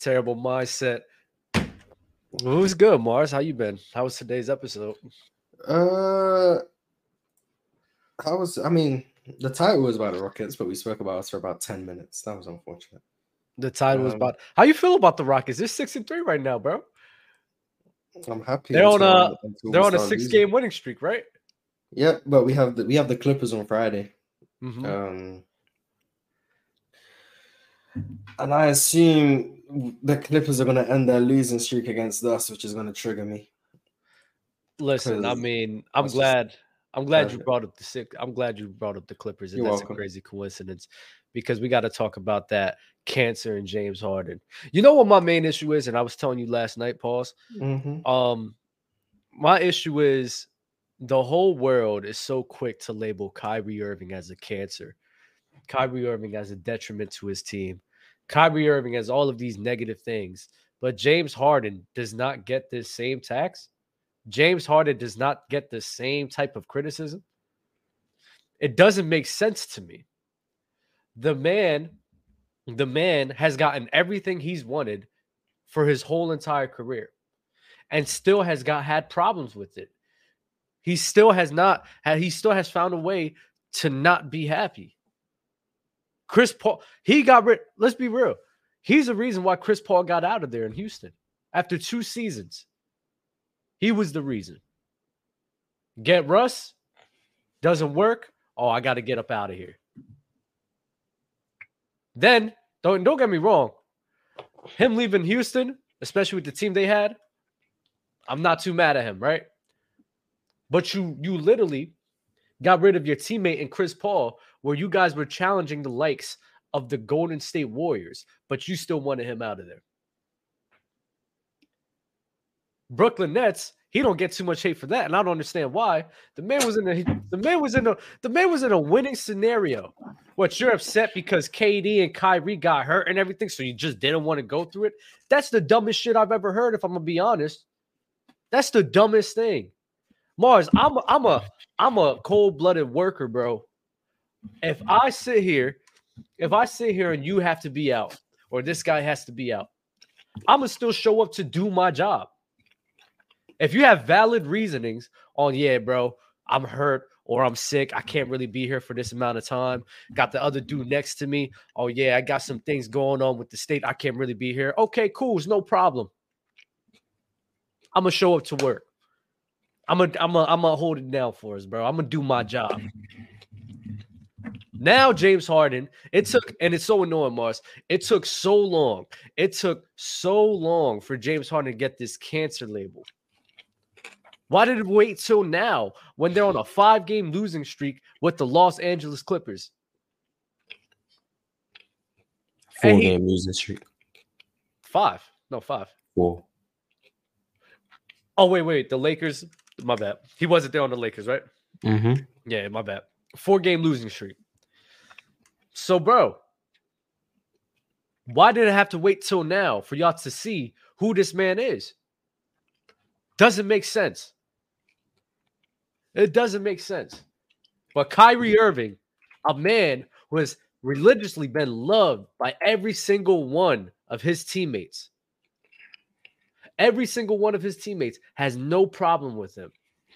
Terrible mindset. Who's good, Marz? How you been? How was today's episode? Uh, I was? I mean, the title was about the Rockets, but we spoke about us for about ten minutes. That was unfortunate. The title was Um, about how you feel about the Rockets. They're six and three right now, bro. I'm happy. They're on a- They're on a six losing. game winning streak, right? Yeah, but we have the we have the Clippers on Friday. Mhm. Um, and I assume the Clippers are going to end their losing streak against us, which is going to trigger me. Listen, I mean, I'm glad. I'm glad you brought up the six. I'm glad you brought up the Clippers, and You're that's welcome. a crazy coincidence because we got to talk about that cancer and James Harden. You know what my main issue is, and I was telling you last night, Pauls. Mhm. Um, my issue is the whole world is so quick to label Kyrie Irving as a cancer, Kyrie Irving as a detriment to his team, Kyrie Irving has all of these negative things, but James Harden does not get this same tax. James Harden does not get the same type of criticism. It doesn't make sense to me. The man, the man has gotten everything he's wanted for his whole entire career and still has got had problems with it. He still has not had he still has found a way to not be happy. Chris Paul, he got rid. Let's be real. He's the reason why Chris Paul got out of there in Houston after two seasons. He was the reason. Get Russ doesn't work. Oh, I got to get up out of here. Then don't don't get me wrong. Him leaving Houston, especially with the team they had, I'm not too mad at him, right? But you you literally got rid of your teammate and Chris Paul, where you guys were challenging the likes of the Golden State Warriors, but you still wanted him out of there. Brooklyn Nets, he don't get too much hate for that, and I don't understand why. The man was in a the man was in a the man was in a winning scenario. What you're upset because KD and Kyrie got hurt and everything, so you just didn't want to go through it? That's the dumbest shit I've ever heard. If I'm gonna be honest, that's the dumbest thing. Marz, I'm a, I'm a I'm a cold blooded worker, bro. If I sit here, if I sit here and you have to be out, or this guy has to be out, I'm gonna still show up to do my job. If you have valid reasonings on, yeah, bro, I'm hurt or I'm sick, I can't really be here for this amount of time. Got the other dude next to me. Oh, yeah, I got some things going on with the state. I can't really be here. Okay, cool. It's no problem. I'm gonna show up to work. I'm gonna I'm gonna I'm gonna hold it down for us, bro. I'm gonna do my job. Now James Harden, it took and it's so annoying, Marz. It took so long. It took so long for James Harden to get this cancer label. Why did it wait till now when they're on a five-game losing streak with the Los Angeles Clippers? Four-game losing streak. Five, no five. Four. Oh wait, wait, the Lakers. My bad. He wasn't there on the Lakers, right? Mm-hmm. Yeah, my bad. Four game losing streak. So, bro, why did it have to wait till now for y'all to see who this man is? Doesn't make sense. It doesn't make sense. But Kyrie Irving, a man who has religiously been loved by every single one of his teammates, every single one of his teammates has no problem with him,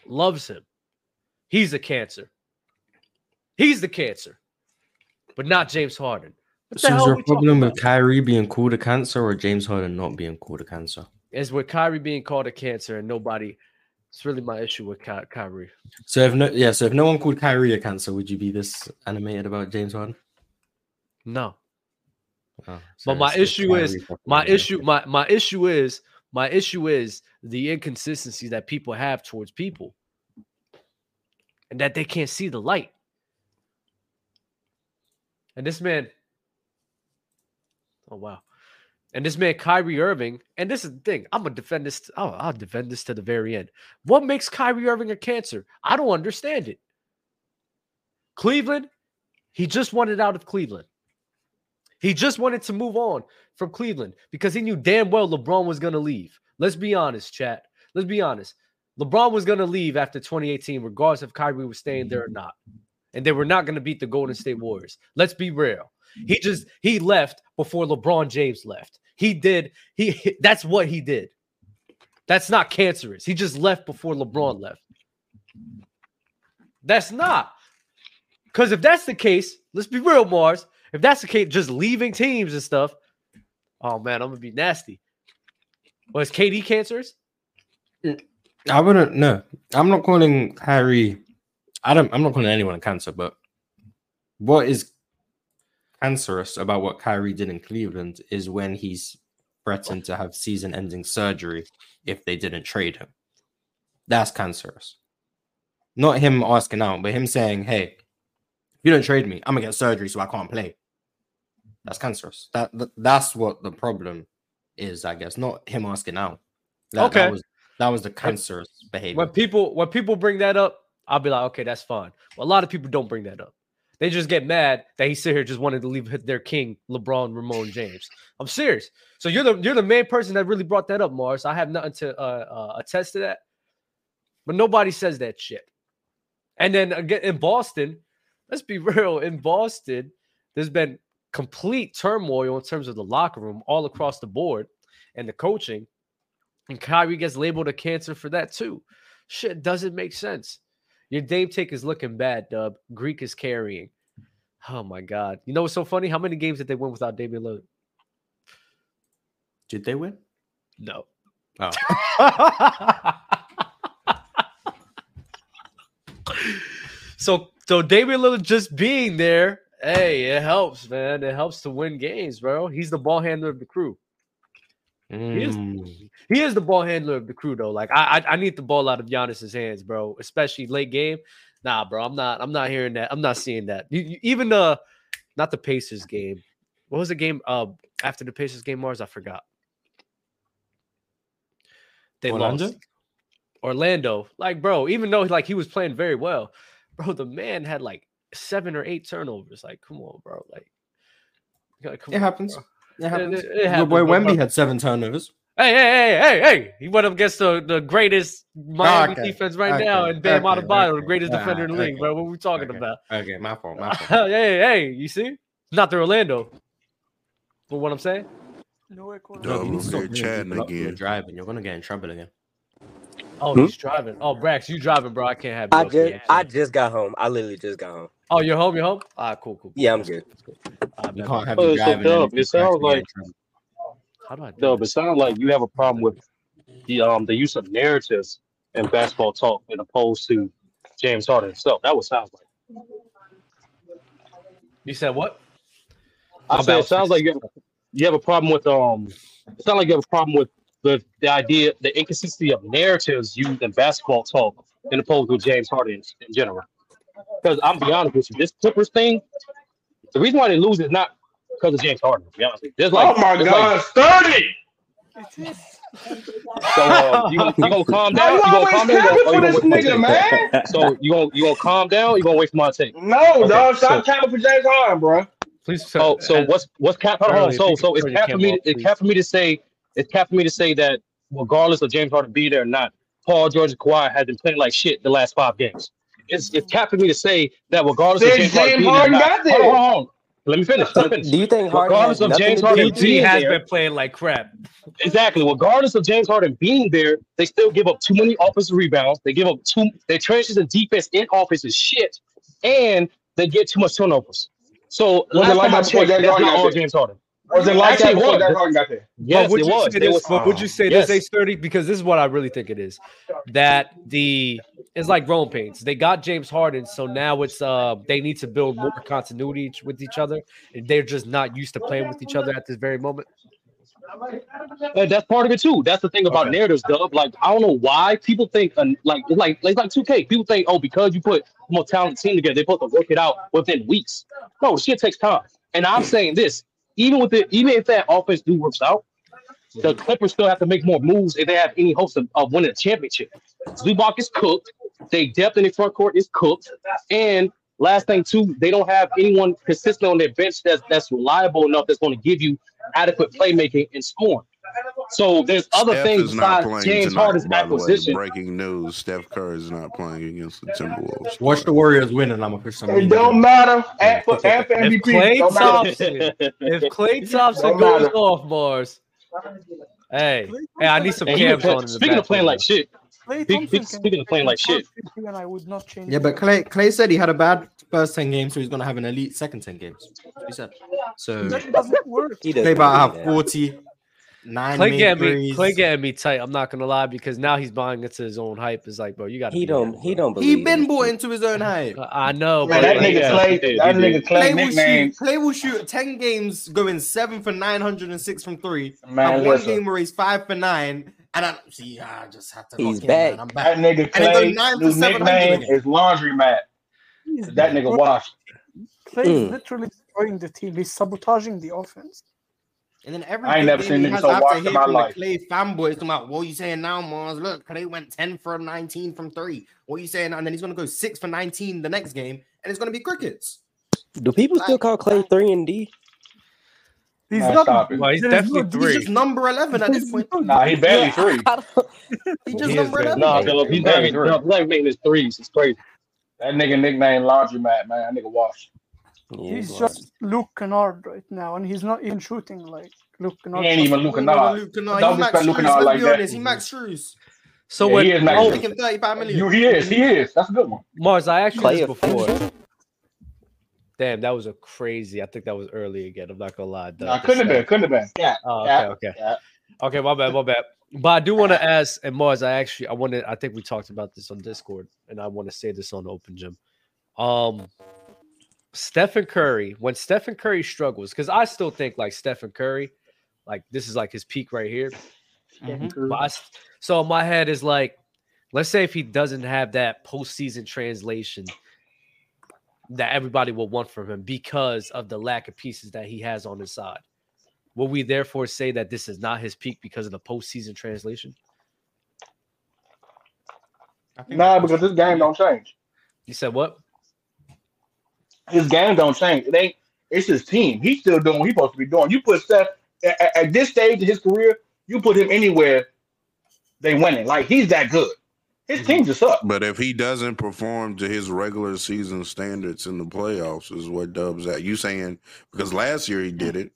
loves him. He's a cancer. He's the cancer, but not James Harden. What the So is a problem with Kyrie being called a cancer or James Harden not being called a cancer? Is with Kyrie being called a cancer and nobody. It's really my issue with Ky- Kyrie. So if no, yeah, so if no one called Kyrie a cancer, would you be this animated about James Harden? No, Oh, But my issue is- my yeah. issue, my my issue is my issue is the inconsistency that people have towards people, and that they can't see the light. And this man, oh wow, and this man Kyrie Irving, and this is the thing. I'm gonna defend this. Oh, I'll defend this to the very end. What makes Kyrie Irving a cancer? I don't understand it. Cleveland, he just wanted out of Cleveland. He just wanted to move on from Cleveland because he knew damn well LeBron was to leave. Let's be honest, chat. Let's be honest. LeBron was to leave after 2018, regardless if Kyrie was staying there or not. And they were not going to beat the Golden State Warriors. Let's be real. He mm-hmm. just he left before LeBron James left. he did. He that's what he did. That's not cancerous. He just left before LeBron left. That's not. Because if that's the case, let's be real, Marz. If that's the case, just leaving teams and stuff. Oh man, I'm gonna be nasty. Was KD cancerous? I wouldn't. No, I'm not calling Kyrie. I don't. I'm not calling anyone a cancer. But what is cancerous about what Kyrie did in Cleveland is when he's threatened to have season-ending surgery if they didn't trade him. That's cancerous. Not him asking out, but him saying, "Hey, if you don't trade me, I'm gonna get surgery, so I can't play." That's cancerous. That, that that's what the problem is, I guess. Not him asking out. That, Okay. That was, that was the cancerous behavior. When people when people bring that up, I'll be like, okay, that's fine. A lot of people don't bring that up. They just get mad that he sit here just wanted to leave their king, LeBron Ramon James. I'm serious. So you're the you're the main person that really brought that up, Marz. I have nothing to uh, uh, attest to that. But nobody says that shit. And then again in Boston, let's be real. In Boston, there's been complete turmoil in terms of the locker room all across the board and the coaching. And Kyrie gets labeled a cancer for that too. Shit doesn't make sense. Your Dame take is looking bad, Dub. Greek is carrying. Oh my god. You know what's so funny? How many games did they win without Damian Lillard? Did they win? No. Oh. so so Damian Lillard just being there, hey, it helps, man. It helps to win games, bro. He's the ball handler of the crew. Is- Mm. He is the ball handler of the crew, though. Like I, I, I need the ball out of Giannis's hands, bro. Especially late game. Nah, bro. I'm not. I'm not hearing that. I'm not seeing that. You- you- even the, not the Pacers game. What was the game? Uh, after the Pacers game, Marz. I forgot. They Orlando? lost. Orlando, like, bro. Even though like he was playing very well, bro. The man had like seven or eight turnovers. Like, come on, bro. Like, like, come It on, happens. bro. It happens. it Your happens, boy Wemby had seven turnovers. Hey, hey, hey, hey, hey! He went up against the, the greatest Miami Okay, defense right okay, now, and Bam okay, Adebayo, the okay. greatest defender in the league, okay, bro. What we talking okay. about? Okay, my fault. My fault. hey, hey, you see? Not the Orlando. But what I'm saying? No, Dub you need to over stop here bringing chatting people up when You're again. driving. You're gonna get in trouble again. Oh, Hmm? he's driving. Oh, Brax, you driving, bro? I can't have. I you up here. just I just got home. I literally just got home. Oh, you're home. You're home. Ah, cool, cool. cool. Yeah, I'm good. Ah, You bet, can't have Oh, you so driving. Dub, it sounds you get in like- How do I do No, but this? it sounds like you have a problem with the um the use of narratives in basketball talk, as opposed to James Harden himself. That was sounds like. You said what? I My said it sounds like you have, you have a problem with um. It sounds like you have a problem with the the idea, the inconsistency of narratives used in basketball talk, in opposed to James Harden in, in general. Because I'm be honest with you, this Clippers thing, the reason why they lose is not because of James Harden. To be honest, with you. there's like, oh my God, like- thirty. so uh, you gonna, you gonna calm down? you You gonna calm down? capping Or you this gonna wait for nigga, man. So you gonna you gonna calm down? Or you gonna wait for my take? No, Okay, dog, stop so- capping for James Harden, bro. Please. Oh, so what's what's cap? Hold on, so so it's cap for me. off, It's cap for me to say. It's cap for me to say that regardless of James Harden be there or not, Paul George and Kawhi have been playing like shit the last five games. It's it's cap for me to say that regardless of Since James Harden, James being there Harden not. got Hold on, there. hold on. Let me finish. Let me finish. Do you think Harden Regardless has of James Harden do? QT being has there, been playing like crap. Exactly. Regardless of James Harden being there, they still give up too many offensive rebounds. They give up too. Their transition the defense in offense is shit, and they get too much turnovers. So Was it last like time I that before checked, that's not all there? James Harden. Was it like Actually, that before was. James Harden got there? Yes, but would it you was. say this? was- but would you say Yes. this age thirty? Because this is what I really think it is. That the it's like growing pains. They got James Harden, so now it's uh they need to build more continuity with each other. And they're just not used to playing with each other at this very moment. And that's part of it too. That's the thing about Okay. narratives, Dub. Like I don't know why people think uh, like it's like it's like 2K. People think, oh, because you put more talented team together, they're supposed to work it out within weeks. No, shit takes time. And I'm saying this, even with it, even if that offense do works out, the mm-hmm. Clippers still have to make more moves if they have any hopes of, of winning a championship. Zubac is cooked. They depth in the front court is cooked. And last thing too, they don't have anyone consistent on their bench that's that's reliable enough that's going to give you adequate playmaking and scoring. So there's other Steph things is not besides playing James tonight, Harden's by the way. acquisition. Breaking news: Steph Curry is not playing against the Timberwolves. Watch the Warriors win, and I'm gonna push some. It don't matter. And for, and for If Klay don't matter. Thompson, if Klay Thompson goes matter. off Marz, Hey, hey, I need some And he cams on speaking of playing like shit. Klay Big- Thompson big- speaking of playing like shit. and I would not change. Yeah, but. Klay Klay said he had a bad first 10 games, so he's gonna have an elite second 10 games. He said so. that doesn't work. He Klay doesn't about believe have 40, nine Klay getting me. Klay getting me tight. I'm not gonna lie because now he's buying into his own hype. It's like, bro, you got. He don't. He don't believe. He been in bought into his own hype. I know, Man, but that like, nigga yeah, Klay, that nigga. Klay Klay will shoot. Klay will shoot ten games, going seven for nine hundred and six from three. Man, have one game where he's five for nine, and I see. I just have to. He's lock in, man. I'm That nigga Klay, goes nine for new nickname is Laundry Mat. That nigga destroying- washed. Klay's Mm. literally destroying the team. He's sabotaging the offense. And then every I ain't never game seen he niggas has so after washed in hearing my from the life. Klay fanboys talking about what you saying now, Marz. Look, Klay went ten for nineteen from three. What you saying? And then he's gonna go six for nineteen the next game, and it's gonna be crickets. Do people still call Klay three and D? He's Man, not. stop it. well, he's there is definitely no- He's three. just number eleven at this point. Nah, he barely three. he just He number barely- eleven. Nah, Philip, he's not Very even, true. no, he's not even making his threes. It's crazy. That nigga nickname Laundry Mat, man. That nigga washed. Yeah, He's well, just Luke Kennard right now, and he's not even shooting like Luke Kennard. He ain't even Luke Luke Kennard. Luke Kennard. Don't He's Max disrespect Luke Kennard Let's like that. honest. He Max Strus. So Yeah, when he is Max oh, Strus. Make him thirty-five million. You, he is. He is. That's a good one. Marz, I actually you this before. Damn, that was a crazy. I think that was early again. I'm not gonna lie. the- Nah, couldn't have been. Couldn't have been. Yeah. Oh, okay, Yeah, okay. yeah. Okay, my bad, my bad. But I do want to ask, and Marz, I actually, I wanted, I think we talked about this on Discord, and I want to say this on Open Gym. Um, Stephen Curry, when Stephen Curry struggles, because I still think like Stephen Curry, like this is like his peak right here. Mhm. But so my head is like, let's say if he doesn't have that postseason translation that everybody will want from him because of the lack of pieces that he has on his side. Will we therefore say that this is not his peak because of the postseason translation? Nah, because this game don't change. You said what? His game don't change. It ain't. It's his team. He's still doing what he's supposed to be doing. You put Steph at, at- at this stage of his career. You put him anywhere, they winning. Like he's that good. His team just up. But if he doesn't perform to his regular season standards in the playoffs, is what Dub's at. You saying because last year he did it.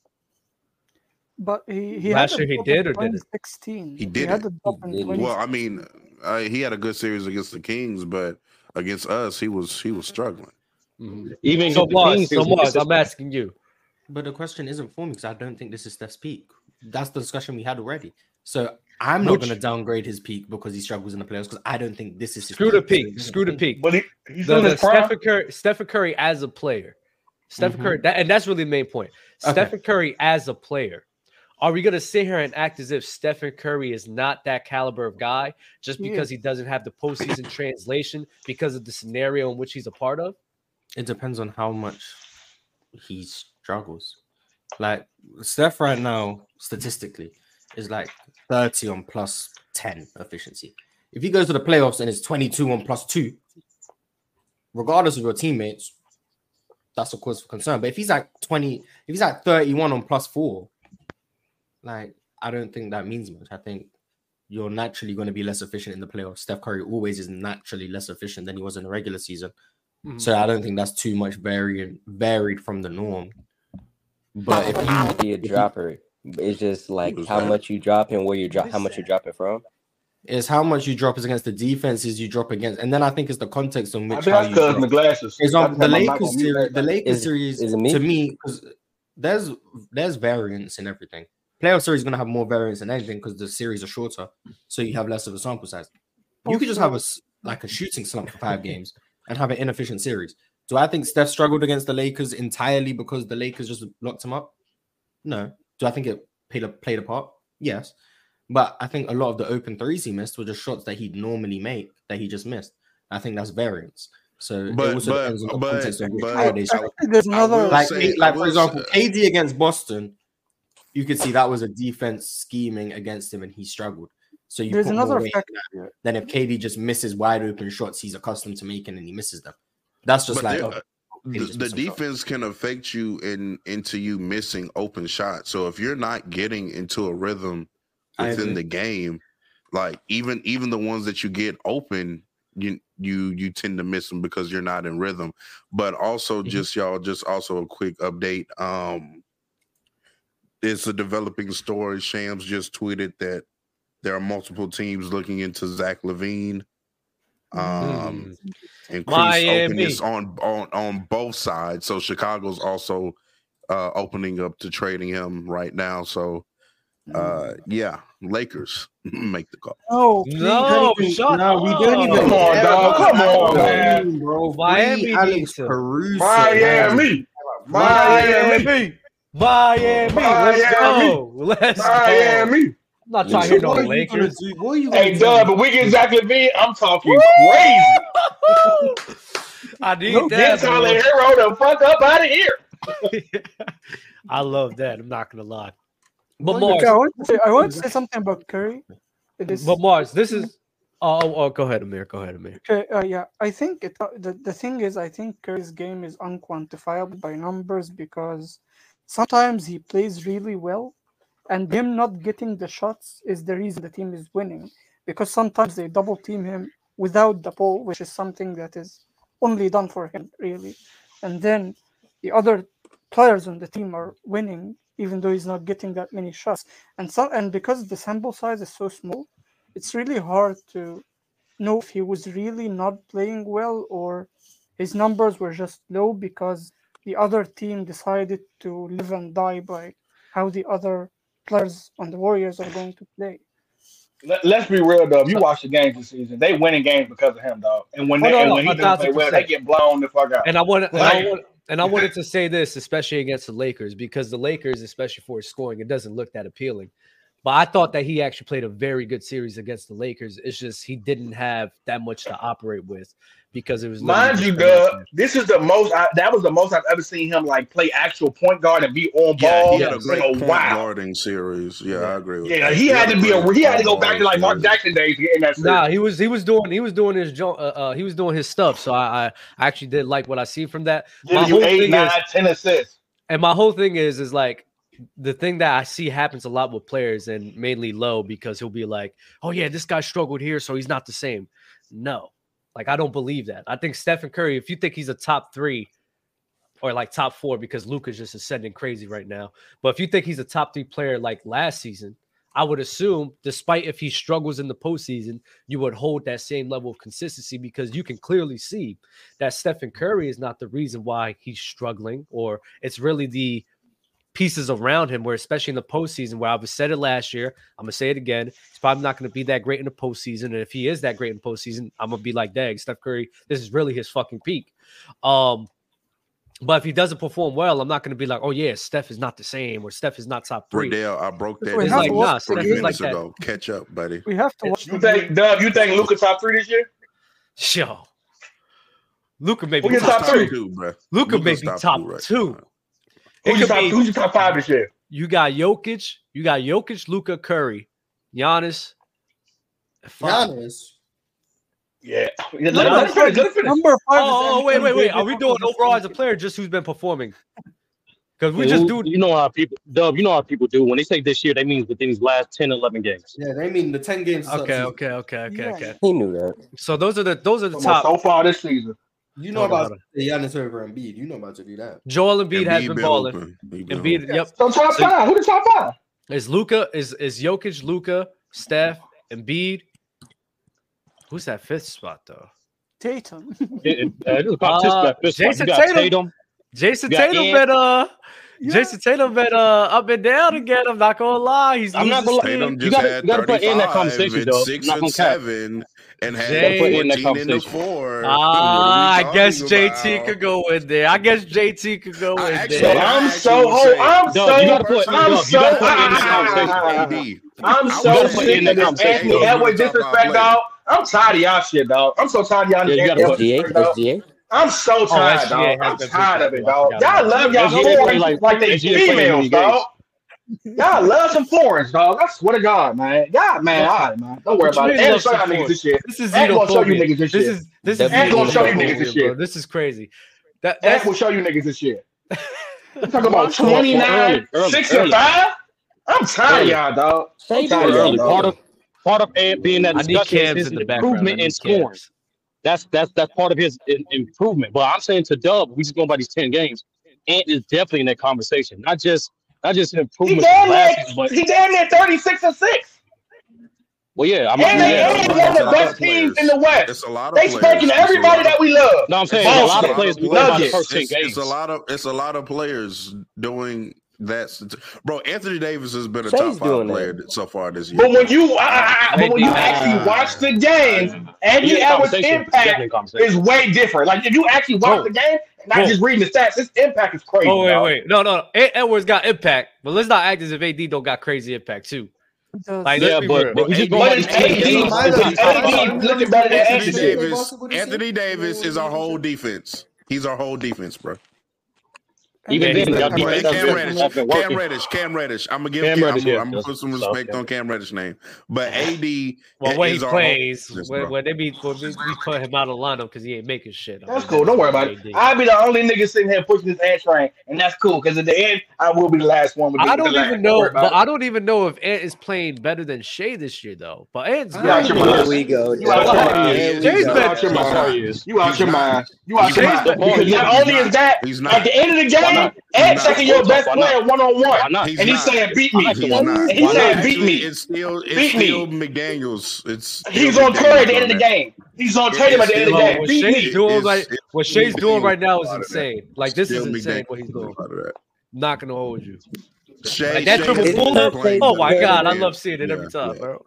But he, he Last year he did or didn't? 2016. He had didn't. a drop in He didn't. 20 Well, I mean, uh, he had a good series against the Kings, but against us, he was he was struggling. Even So against Marz, so was Marz. I'm asking you. But the question isn't for me because I don't think this is Steph's peak. That's the discussion we had already. So I'm not going to downgrade his peak because he struggles in the playoffs because I don't think this is his Screw the So peak. Screw the peak. But he, he's The, in the his. Stephen Curry, Stephen Curry as a player. Stephen Mhm. Curry, that, and that's really the main point. Okay. Stephen Curry as a player. Are we going to sit here and act as if Stephen Curry is not that caliber of guy just because is. he doesn't have the postseason translation because of the scenario in which he's a part of? It depends on how much he struggles. Like Steph right now, statistically, is like 30 on plus 10 efficiency. If he goes to the playoffs and it's 22 on plus two, regardless of your teammates, that's a cause for concern. But if he's like 20, if he's like 31 on plus four, like I don't think that means much. I think you're naturally going to be less efficient in the playoffs. Steph Curry always is naturally less efficient than he was in the regular season. Mhm. So I don't think that's too much variant varied from the norm. But if you be a dropper. It's just like how that? much you drop and where you drop, how much you drop it from. is how much you drop is against the defenses you drop against, and then I think it's the context on I which think how that's you drop. the glasses. For example, the That's why my mic Lakers series, the. Lakers Is- series is it me? to me because there's there's variance in everything. Playoff series is gonna have more variance than anything because the series are shorter, so you have less of a sample size. You could just have a like a shooting slump for five games and have an inefficient series. Do I think Steph struggled against the Lakers entirely because the Lakers just locked him up? No. Do I think it played a played a part? Yes. But I think a lot of the open threes he missed were just shots that he'd normally make that he just missed. I think that's variance. So it also but- depends on the but- context of but- how they I there's another. Like, say- like for example, say- KD against Boston, you could see that was a defense scheming against him and he struggled. So you There's put another weight factor. in than if KD just misses wide open shots he's accustomed to making and he misses them. That's just But like oh, the, the miss some shots. defense can affect you in into you missing open shots. So if you're not getting into a rhythm within the game, like even even the ones that you get open, you you you tend to miss them because you're not in rhythm. But also Mhm. just y'all, just also a quick update. Um it's a developing story. Shams just tweeted that there are multiple teams looking into Zach LaVine. Um, increased Miami. openness on on on both sides. So Chicago's also uh opening up to trading him right now. So uh yeah, Lakers make the call. No, No, shut no, we up. don't even Come on, dog. about Come on, that, man. bro. Miami Alex. Caruso. Miami. Miami. Miami. Miami. Let's Miami. go. Let's go. Miami. I'm not trying to hear no are you gonna Lakers. do? What are you gonna Hey, do? Dub, but we get Zach LaVine. I'm talking crazy. I need Get that. Tyler. Herro the fuck up out of here. I love that. I'm not gonna lie. But Well, Marz, Okay, I want to say, I want to say something about Curry. It is but Marz, this is. Oh, oh, oh, go ahead, Amir. Go ahead, Amir. Okay, uh, yeah, I think it. Uh, the the thing is, I think Curry's game is unquantifiable by numbers because sometimes he plays really well, and him not getting the shots is the reason the team is winning. Because sometimes they double team him without the ball, which is something that is only done for him, really. And then the other players on the team are winning, even though he's not getting that many shots. And so, and because the sample size is so small, it's really hard to know if he was really not playing well or his numbers were just low because the other team decided to live and die by how the other players on the Warriors are going to play. Let, let's be real, though. If you watch the games this season, they winning games because of him, dog. And when Oh, they no, and no, when he doesn't play well, they get blown the fuck out. And I want and I, Like- want, and I wanted to say this, especially against the Lakers, because the Lakers, especially for scoring, it doesn't look that appealing. But I thought that he actually played a very good series against the Lakers. It's just he didn't have that much to operate with because it was Mind you, him out Dub, this is the most. I, that was the most I've ever seen him like play actual point guard and be on Yeah, ball. he had a great in point while. guarding series. Yeah, I agree with Yeah, that. he had to be a. He had to go back to like Mark Jackson days in that. Series. Nah, he was he was doing he was doing his jo- uh, uh, he was doing his stuff. So I, I actually did like what I see from that. Giving My you whole eight, thing nine, is- ten assists. And my whole thing is is like the thing that I see happens a lot with players and mainly low because he'll be like, "Oh yeah, this guy struggled here, so he's not the same." No, like I don't believe that. I think Stephen Curry, if you think he's a top three or like top four, because Luka's just ascending crazy right now, but if you think he's a top three player like last season, I would assume, despite if he struggles in the postseason, you would hold that same level of consistency because you can clearly see that Stephen Curry is not the reason why he's struggling, or it's really the pieces around him, where especially in the postseason, where I've said it last year, I'm gonna say it again. He's probably not gonna be that great in the postseason. And if he is that great in postseason, I'm gonna be like, dang, Steph Curry, this is really his fucking peak. Um, but if he doesn't perform well, I'm not gonna be like, oh yeah, Steph is not the same, or Steph is not top three. Riddell, I broke that We It's have like to nah, watch Steph is like that. ago. Catch up, buddy. We have to watch You think game. Dub? You think Luka top three this year? Yo, Luka may be gets top top two. three? two, bro. Luka may be top top two right two. Now. It Who's your top? be- Who's your top five this year? You got Jokic, you got Jokic, Luka, Curry, Giannis. Five. Giannis. Yeah. Let, let, let finish. Let finish. Number five. Oh, oh, wait, wait, wait. Are we doing overall as a player, just who's been performing? Because we just do. You know how people, Dub. You know how people do when they say this year. They mean within these last 10, 11 games. Yeah, they mean the ten games. Okay, okay, okay, okay, Yeah. okay. He knew that. So those are the those are the Come top. So far this season. To- You know Hold on, about hold the Giannis over Embiid. You know about to do that. Joel Embiid has Embiid been been balling. open. He been Embiid, open. yep. So top five. Who the top five? Is Luka is is Jokic, Luka, Steph, Embiid? Who's that fifth spot though? Tatum. It, it, uh, this is Uh, guy, this one. Jayson You got Tatum. Tatum. Jayson You got Tatum Ant. been uh Yeah. Jayson Tatum been uh up and down again. I'm not gonna lie. He's I'm not losing gonna lie. steam. Tatum You just gotta- had you gotta put in that 35 conversation, and though. Six Not and gonna cap. Seven, and had Jay- Put in that 14 in the four. Ah, I guess JT JT could go in there. I guess JT could go I in actually- there. I I'm actually so would oh, I'm so you I'm so gotta put in this. I'm so would put sick in of that this conversation, Anthony though. Edwards Top five disrespect, players. dog. I'm tired of y'all shit, dog. I'm so tired of y'all Yeah, you gotta Anthony SGA, SGA. I'm so tired, SGA dog. I'm tired of it, dog. Y'all love y'all SGA like- like, they SGA play in females, dog. Y'all love some foreigns, dog. I swear to God, man. Y'all, man, all right, man. Don't worry about it. mean And love show y'all niggas this shit. This is And gonna show you niggas this This shit. is this is And gonna show you niggas this bro. shit. This is crazy. That And that's we'll show you niggas this shit. We talking Come about 29, early, early, 6 early. and 5? I'm tired of Early. y'all, dog. I'm tired of y'all, Early. dog. Part of part of Ed being that discussion is in his the background. Improvement in scoring. That's that's that's part of his in, improvement. But I'm saying to Dub, we just going by these ten games. Ant is definitely in that conversation. Not just not just He improvement damn from near but he damn near 36 and 6. well, yeah, I'm And they yeah, and one of the best of teams in the West. It's a lot of They players. spanking everybody that we love. No, I'm saying a lot of players we love played a by lot the Nuggets. of- first ten it's, it's a lot of it's a lot of players doing that. Bro, Anthony Davis has been a Shai's top five player that. so far this year. But when you, uh, but when you Nah. actually watch the games, He Anthony in the Edwards' impact Definitely is way different. Like if you actually watch Bro. the game, and not Bro. just reading the stats, his impact is crazy. Oh wait, dog. wait, no, no. Ed- Edwards got impact, but let's not act as if AD don't got crazy impact too. Like, Yeah, let's but- but we just go But it's AD. team. But it's AD looking better than Anthony Anthony. Davis, Anthony Davis is our whole defense. He's our whole defense, bro. Even Yeah, then, he's y'all not- defense Cam has been, Reddish, has been Cam working. Reddish, Cam Reddish. I'm gonna give Cam Cam, Reddish, I'm, yeah, I'm gonna put some that's- respect yeah. on Cam Reddish's name. But AD Well, when he is our plays, whole defense, when, when they be when we, we put him out of lineup because he ain't making shit. That's cool. Don't worry about it. AD. I'll be the only nigga sitting here pushing this ad train, and that's cool. Because at the end, I will be the last one. With I don't last. even Don't know, but it. I don't even know if Ant is playing better than Shai this year though. But Ant's You out your Here mind. we go. You out your mind. Here we Jay's go. been- out your mind. You out your mind. You out your not. mind. Because not not. only is that, at the end of the game, not? Ed He's taking your best player not? one on Why one, not? He's and he's saying, "Beat me." He's Why not. And he's Well, saying, "Beat me." It's still it's Beat me. still McDaniels. It's He's on Curry at the end of the on game. He's on It- Tatum at the end of the still- game. what Beat Shai's me. doing right, what Shai's doing right now is McDaniels out of that. insane. Like this is insane what he's doing. out of that. Not gonna hold you. Shai, Like that Shai triple pull up. Oh my better god, I love seeing it every time, yeah. bro.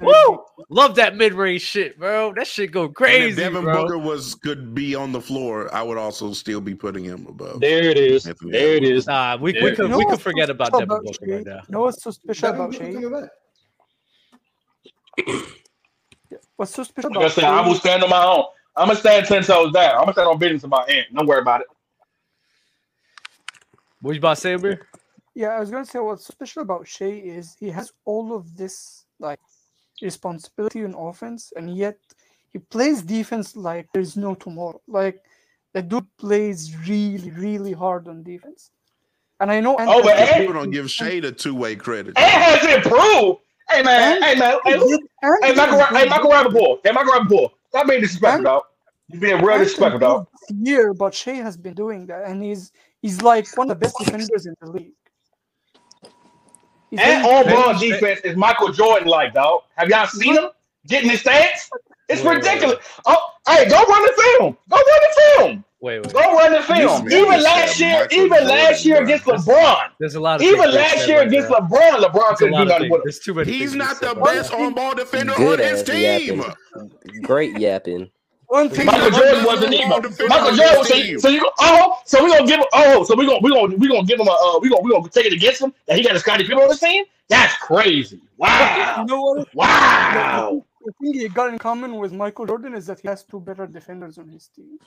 Woo! Love that mid range shit, bro. That shit go And if crazy, Devin bro. Booker was could be on the floor, I would also still be putting him above. There it is. Anthony There it is. Nah, we, we could You know we could what's so forget about Devin about Booker Shai? right now. You know what's so special about Shai? What's so special Like I about said, I will stand on my own. I'm gonna stand ten toes down. I'm gonna stand on business about Ant. Don't worry about it. What you about to say, Amir? Yeah, I was gonna say what's special about Shai is he has all of this like responsibility in offense, and yet he plays defense like there's no tomorrow. Like the dude plays really, really hard on defense. And I know. Ant Oh, but has- People don't give Shade a two way credit. Ant has improved. Hey man, hey man, hey, Ant- Ant hey Michael, has hey Michael improved Rappaport, hey Michael Rappaport. Stop being disrespectful, Ant- dog. You being real Ant disrespectful, dog. improved this year, but Shai has been doing that, and he's he's like one of the best defenders in the league. He's And very- on ball defense is Michael Jordan like, dog. Have y'all seen him getting his stance? It's Wait, wait, ridiculous. Oh, hey, go run the film. Go run the film. Wait, wait. Go run the film. man Even last year, Michael even last year Jordan, against. LeBron. There's a lot of Even last year right against now. LeBron, LeBron couldn't do nothing with him. There's too many He's not the best on ball defender Good on his team. yapping. Great yapping. One thing Michael Jordan wasn't Michael even. Michael Jordan. his So, team. so you go, oh, so we gonna give him. Oh, so we gonna we gonna we gonna give him a uh, we gonna we gonna take it against him that he got a Scottie Pippen on his team. That's crazy. Wow. You know? Wow. The thing he got in common with Michael Jordan is that he has two better defenders on his team.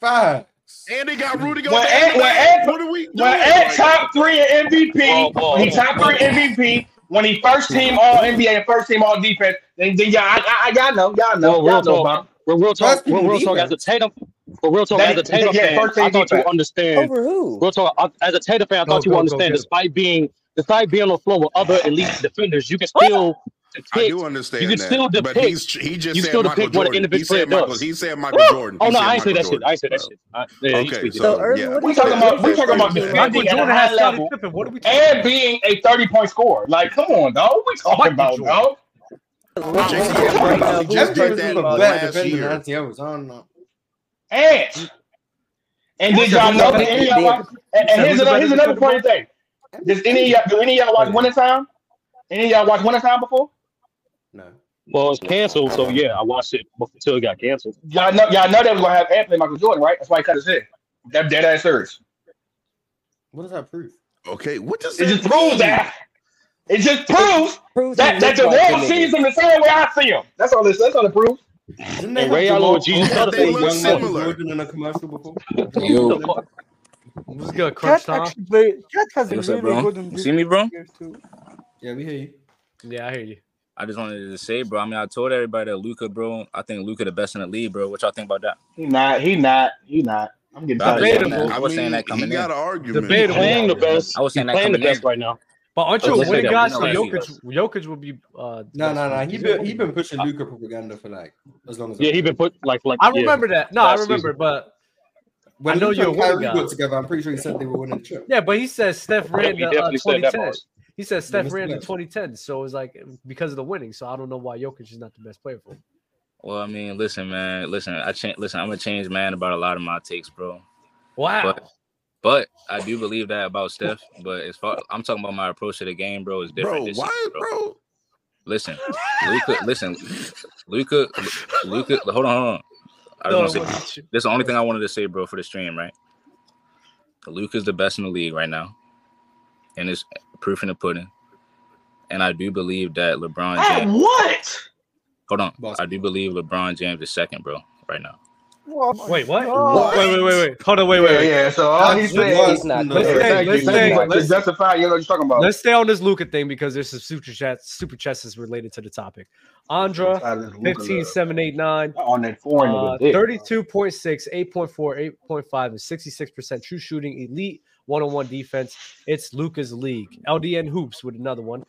Facts. And they got Rudy When Gobert. Ant- when Ant- what are we doing? When Ed Like, top three in MVP, Whoa, whoa, he top three MVP, when he first team All NBA and first team All Defense, then, then y'all, I, I, y'all know, y'all know, y'all know talk. About. Well, real talk. First team real talk. As a. Tatum, well, real talk. That- As a Tatum yeah, fan, I thought you understand. Over who? Real talk. As a Tatum fan, I Go, thought you go, go, understand. get it. Despite being, despite being on the floor with other elite defenders, you can still I do understand You can that, still but he's he just you said still Michael depict what an individual player Michael. does. He said Michael Jordan. Oh no, I ain't say Michael that shit. I ain't say that shit. I, yeah, Okay, so- So yeah. We talking talking about- we talking about about? Michael at a Jordan high has level What are we talking And being a 30 point scorer. Like, come on, dog. What we talking about, Jordan. dog? Just did that team a all better last year. I don't know. And and did y'all know that any y'all watch? And, and here's another here's another funny thing. Does any y'all do any of y'all watch Winning Time? Any of y'all watch Winning Time before? No. Well, it's canceled, so yeah, I watched it until it got canceled. Y'all know y'all know they was gonna have Anthony Michael Jordan, right? That's why he cut his head. That dead ass serious. What does that prove? Okay, what does It that just proves that. It just proves Proves that, that the looks like world sees nigga. him the same way I see him. That's all this. That's all it proves. Didn't they And Ray Allen Jesus Crawford They look young Michael similar. Jordan in a commercial before? Yo, What's good, Crunch Cat Time? actually play. Cat has been What's up, bro? good You see me, bro? Yeah, we hear you. Yeah, I hear you. I just wanted to say, bro. I mean, I told everybody that Luka, bro. I think Luka the best in the league, bro. What y'all think about that? He not. He not. He not. I'm getting I was tired. saying of that. that. I was saying that coming he got an argument. Debatable. Playing the best. I was saying that playing the coming best in. right now. But aren't you I a was winning saying guy? that So we know Jokic, Jokic will be. Uh, No, no, no. He he's been he been pushing Luka propaganda for like as long as Yeah, I've he been put like like. I yeah. remember that. No, I remember, season. but when I know Luka you're a and Kyrie got together, I'm pretty sure he said they were winning the chip. Yeah, but he says Steph ran he to uh, definitely said 2010. He says Steph Mr. ran to Nash. 2010, so it's like because of the winning. So I don't know why Jokic is not the best player for him. Well, I mean, listen, man. Listen, I change. Listen, I'm a changed man about a lot of my takes, bro. Wow. But but I do believe that about Steph. But as far I'm talking about my approach to the game, bro, is different. Bro, this why, season, bro. bro? Listen, Luka. Listen, Luka. Luka. Hold on, hold on. I No, was it gonna say, wasn't this is the only thing I wanted to say, bro, for the stream, right? Luka's the best in the league right now, and it's proof in the pudding. And I do believe that LeBron At James. what? Hold on, Boss. I do believe LeBron James is second, bro, right now. Wait, what? God. Wait, wait, wait, wait. Hold on, wait, wait, Yeah, wait. yeah. So all he's That's saying what- is He's not no, Let's good. stay- let's thank stay- you. To let's- justify, you know what you're talking about. Let's stay on this Luka thing because there's some super chats. Super chats is related to the topic. Andra, Outside of this Luka 15, love. 7, 8, 9. on that foreign Uh, nigga 32.6, 8.4, 8.5, and 66% true shooting, elite one on one defense. It's Luka's league. LDN Hoops with another one.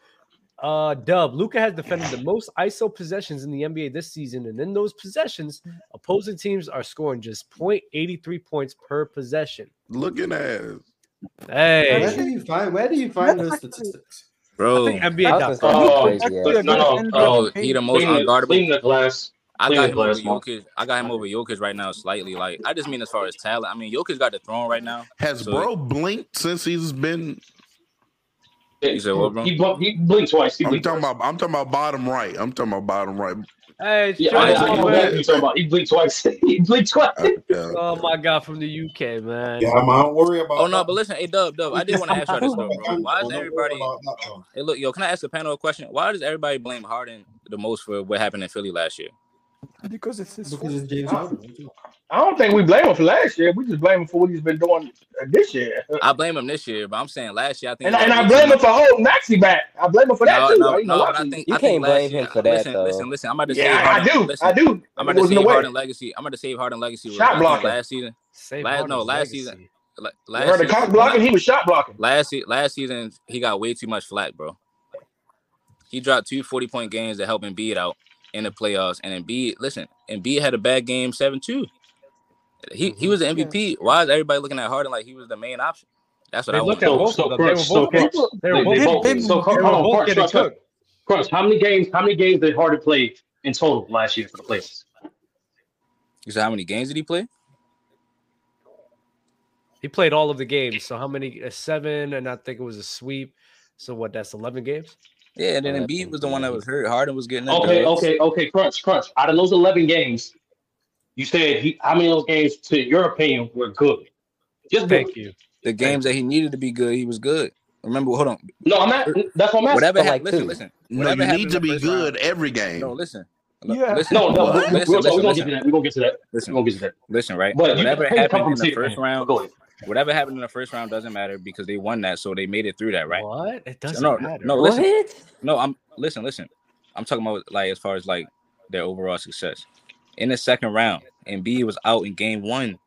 Uh, Dub, Luka has defended the most ISO possessions in the NBA this season, and in those possessions, opposing teams are scoring just 0.83 points per possession. Looking at Hey, Where do you find where do you find those statistics? I Bro, think NBA. was dot gonna com. say Oh, crazy. Yeah. No, no, oh, he the most Clean unguardable. clean the glass. I got him over glass, Mark. Jokic. I got him over Jokic right now, slightly. Like I just mean as far as talent. I mean, Jokic got the throne right now. has So- bro blinked since he's been. You said what, bro? He, bl- he blinked twice. He I'm blinked talking twice. about. I'm talking about bottom right. I'm talking about bottom right. Hey, Yeah, I, I, Joe, I know what you talking about. He blinked twice. he blinked twice. Uh, yeah. Oh my god, from the UK, man. Yeah, man, don't worry about Oh no, that. but listen, hey Dub, Dub, I did want to ask you this though, bro. Why is everybody? about that. Hey, look, yo, can I ask the panel a question? Why does everybody blame Harden the most for what happened in Philly last year? Because it's his Because it's James Harden. I don't think we blame him for last year. We just blame him for what he's been doing this year. I blame him this year, but I'm saying last year I think. And, and I blame too him for holding Maxey back. I blame him for that No, too. no, You no, I think- think You I can't last blame year, him for that, listen, though. Listen, listen, I'm about to save yeah, I Harden. do. Listen, I do. I'm It about to wasn't save the way. Harden legacy. I'm about to save Harden legacy. with- Shot blocking. last season. Save Last- no, last legacy. season- la- Last heard the season, cock blocking. He was shot blocking. last last season he got way too much flack, bro. He dropped two 40 point games to help Embiid out in the playoffs, and Embiid, listen, Embiid had a bad game seven two. He he was the MVP. Why is everybody looking at Harden like he was the main option? That's what They I want. looked at So, both so of them. They were Crunch, so both Crunch, People- They were they, both they both, so they hold were on, both Crunch, getting Crunch, Crunch, how many games? How many games did Harden play in total last year for the playoffs? You said how many games did he play? He played all of the games. So how many? Uh, seven, and I think it was a sweep. So what? That's eleven games. Yeah, and then Eleven Embiid was the one that was hurt. Harden was getting Okay, dubs. okay, okay. Crunch, Crunch. Out of those eleven games, you said he, how many of those games, to your opinion, were good? Just good. Thank you. The games that he needed to be good, he was good. Remember, hold on. No, I'm not. That's what I'm asking. Whatever for happened, like listen, listen. No, Whatever you need to be good round- every game. No, listen. Yeah. Listen. No, no, we, Listen, we, listen, we're, we're gonna listen. get to that. We're gonna get to that. Listen, We're gonna get to that. listen, right? But Whatever can happened in the first round, Go ahead. Whatever happened in the first round doesn't matter because they won that, so they made it through that, right? What? It doesn't No, matter. no, listen. What? No, I'm listen, listen. I'm talking about like as far as like their overall success. In the second round, Embiid was out in game one.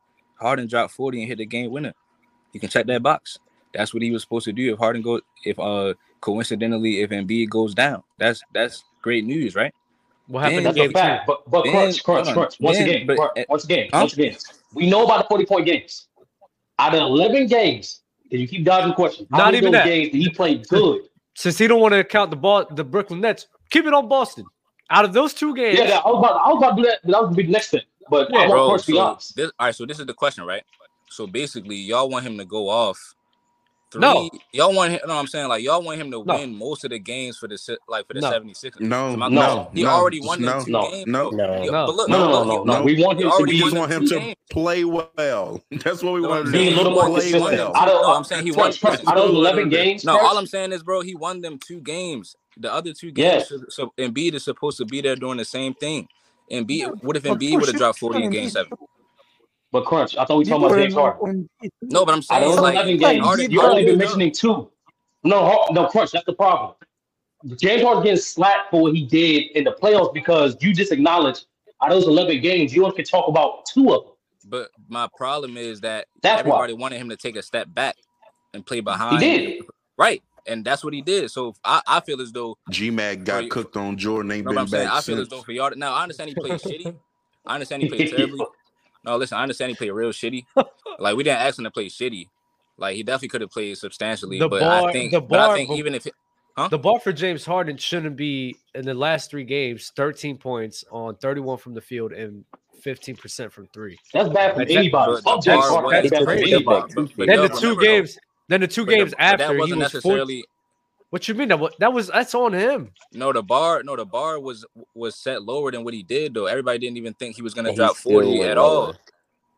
Harden dropped 40 and hit the game winner. You can check that box. That's what he was supposed to do if Harden goes if uh coincidentally if Embiid goes down. That's that's great news, right? What happened Then- in That's a game two? But but Then- crunch, crunch, crunch. Once Then- again, but- crunch, once again, Huh? once again. We know about the 40 point games. Out of 11 games, and you keep dodging questions. How Not even that. games did he played good? Since he don't want to count the ball, the Brooklyn Nets, keep it on Boston. Out of those two games, Yeah, I was about, I was about to do that. but That was gonna be the next thing. But I want Bro, Crunch to be so honest. this, all right, so this is the question, right? So basically, y'all want him to go off. Three, No. y'all want him. No, I'm saying like y'all want him to No. win most of the games for the like for the No. 76ers. No, So no, he already won no, them two no, games. no, bro. No. No. But look, No, no, look, no, no, no. We want him to We be just want him to games. play well. That's what we No, want to do. a little more Play consistent. well. Out of, No, I'm saying he won. Crunch, out of 11 games, No, all I'm saying is, bro, he won them two games. The other two games, so, so Embiid is supposed to be there doing the same thing. Embiid, what if Embiid push would have dropped 40 in game seven? Too. but Crunch, I thought we You talking about James Harden. on Embiid too. No, but I'm Out saying of those like 11 games, Harden, you Harden only been mentioning two. No, no, Crunch, that's the problem. James Harden getting slapped for what he did in the playoffs because you just acknowledged out of those 11 games, you only can talk about two of them. But my problem is that That's why. everybody wanted him to take a step back and play behind. He behind. did. Right. And that's what he did. So I, I feel as though G Mag got cooked on Jordan. Ain't been I'm saying back I feel as though for y'all now I understand he played shitty. I understand he played terribly. No, listen, I understand he played real shitty. like we didn't ask him to play shitty. Like he definitely could have played substantially. The but bar, I think, the bar, I think even if huh? the bar for James Harden shouldn't be in the last three games, 13 points on 31 from the field and 15% from three. That's bad for anybody. That's, that's, that's crazy. Then the two games, then the two games after that wasn't he was necessarily 14. What you mean? That was, that's on him. No, the bar, no, the bar was was set lower than what he did though. Everybody didn't even think he was gonna drop forty at all.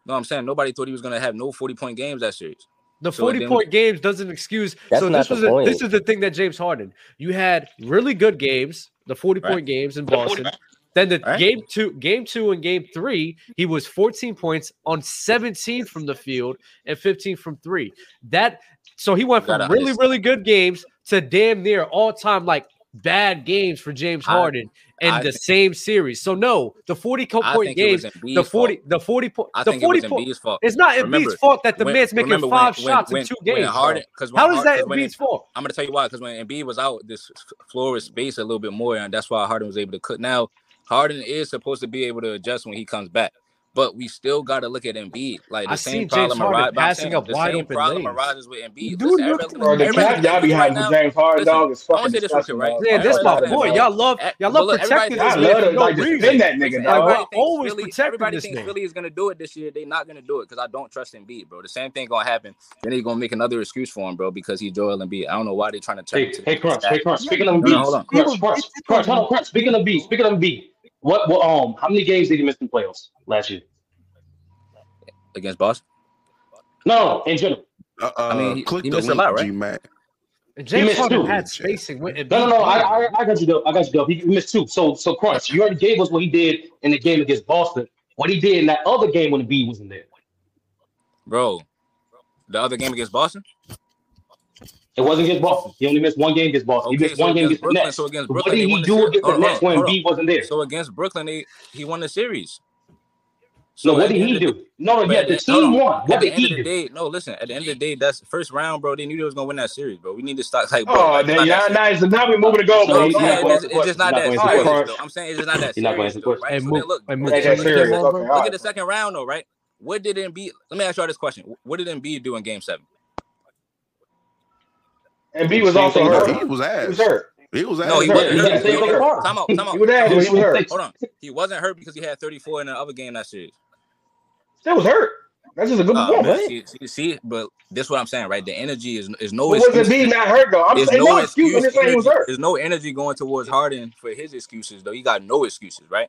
No, I'm saying nobody thought he was gonna have no forty point games that series. The forty point games doesn't excuse. so this was a, this is the thing that James Harden. You had really good games, the forty right. point games in Boston. Then the right. game two, game two and game three, he was 14 points on 17 from the field and 15 from three. That so he went from really, really good games to damn near all time like bad games for James Harden I, in I the think, same series. So no, the 40 point games, the 40 the 40 point the 40 it point, fault. It's not Embiid's fault that the when, man's making five when, shots when, in two games. Harden, when How is that Embiid's fault? I'm going to tell you why cuz when Embiid was out this floor was spaced a little bit more and that's why Harden was able to cut. Now Harden is supposed to be able to adjust when he comes back but we still got to look at Embiid. Like the I same problem Harden passing up wide same open problem lanes. arises with Embiid. Dude, Listen, bro, the cap y'all be having right James Harden Listen, dog is fucking this with you, right? Yeah, this my boy. Y'all love y'all love look, protecting this man for no reason. That nigga, dog. always Philly, everybody thinks Philly is gonna do it this year. They're not gonna do it because I don't trust Embiid, bro. The same thing gonna happen. Then they gonna make another excuse for him, bro, because he's Joel Embiid. I don't know why they're trying to turn. Hey, hey, Crunch, hey, Crunch. Speaking of Embiid, Crunch, Crunch, Crunch, Speaking of Embiid, speaking of Embiid. What, what um how many games did he miss in playoffs last year? Against Boston? No, in general. Uh, uh, I mean, he, he missed a lot, right? G-Mac. James Harden had spacing. No, no, no. I, I, I got you, though. I got you, though. He missed two. So, so Crunch, you already gave us what he did in the game against Boston. What he did in that other game when the B wasn't there. Bro, the other game against Boston? It wasn't against Boston. He only missed one game against Boston. Okay, he missed so one game against Brooklyn. So against Brooklyn, what did he do against the Nets when B wasn't there? So against Brooklyn, he he won the series. So no, what did he do? No, yeah, the, team no, won. What did he do? Day, no, listen. At the end of the day, that's first round, bro. They knew they was gonna win that series, bro. We need to stop. Like, bro, oh, then y'all nice. Now we moving to go, bro. So, yeah, it's, it's just not that. Serious, I'm saying it's just not that. He's not playing though, look, look, at the second round, though, right? What did Embiid? Let me ask y'all this question: What did Embiid do in Game Seven? And B was also hurt. He was ass. He was hurt. He was ass. No, he, wasn't hurt. He, Time out. Time out. Hold on. He wasn't hurt because he had 34 in the other game that series. That was hurt. That's just a good uh, point. See, see, see, but this is what I'm saying, right? The energy is is no. But was it not hurt though? I'm there's saying no, no excuse. excuse energy, was hurt. There's no energy going towards Harden for his excuses though. He got no excuses, right?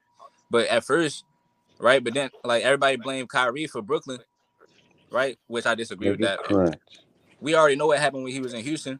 But at first, right? But then, like everybody blamed Kyrie for Brooklyn, right? Which I disagree with that. Correct. We already know what happened when he was in Houston.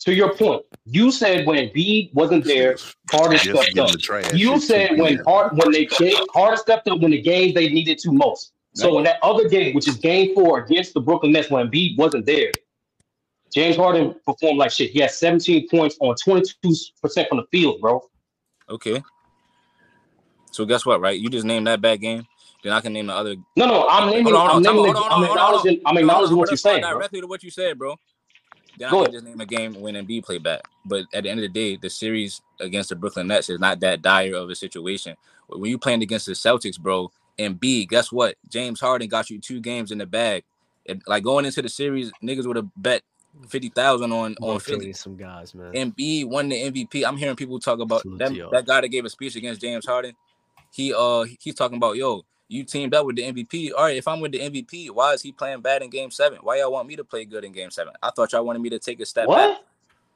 to your point, you said when B wasn't there, Carter stepped up. You said when hard, when they Carter stepped up when the game they needed to most. So in that other game, which is game four against the Brooklyn Nets, when B wasn't there, James Harden performed like shit. He had 17 points on 22% from the field, bro. Okay. So guess what, right? You just named that bad game. Then I can name the other. No, no, I'm naming. I'm, acknowledging. I'm acknowledging what you're saying Directly to what you said, bro. Then Go I can just name a game when Embiid played back. But at the end of the day, the series against the Brooklyn Nets is not that dire of a situation. When you playing against the Celtics, bro, and B, guess what? James Harden got you two games in the bag. And, like going into the series, niggas would have bet fifty thousand on on Philly. Some guys, man. And B won the MVP. I'm hearing people talk about that, that guy that gave a speech against James Harden. He uh he's talking about yo, you teamed up with the MVP. All right, if I'm with the MVP, why is he playing bad in game seven? Why y'all want me to play good in game seven? I thought y'all wanted me to take a step what? back.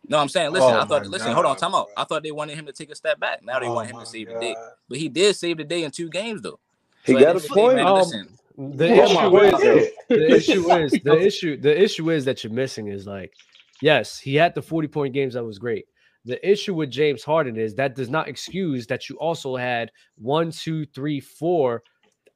No, I'm saying, listen, oh I thought, listen, God. hold on, time out. I thought they wanted him to take a step back. Now they oh want him to save God. the day. But he did save the day in two games, though. He so got a point. Man, um, the issue is the issue is the issue the issue is that you're missing is like yes he had the 40 point games that was great the issue with james harden is that does not excuse that you also had one two three four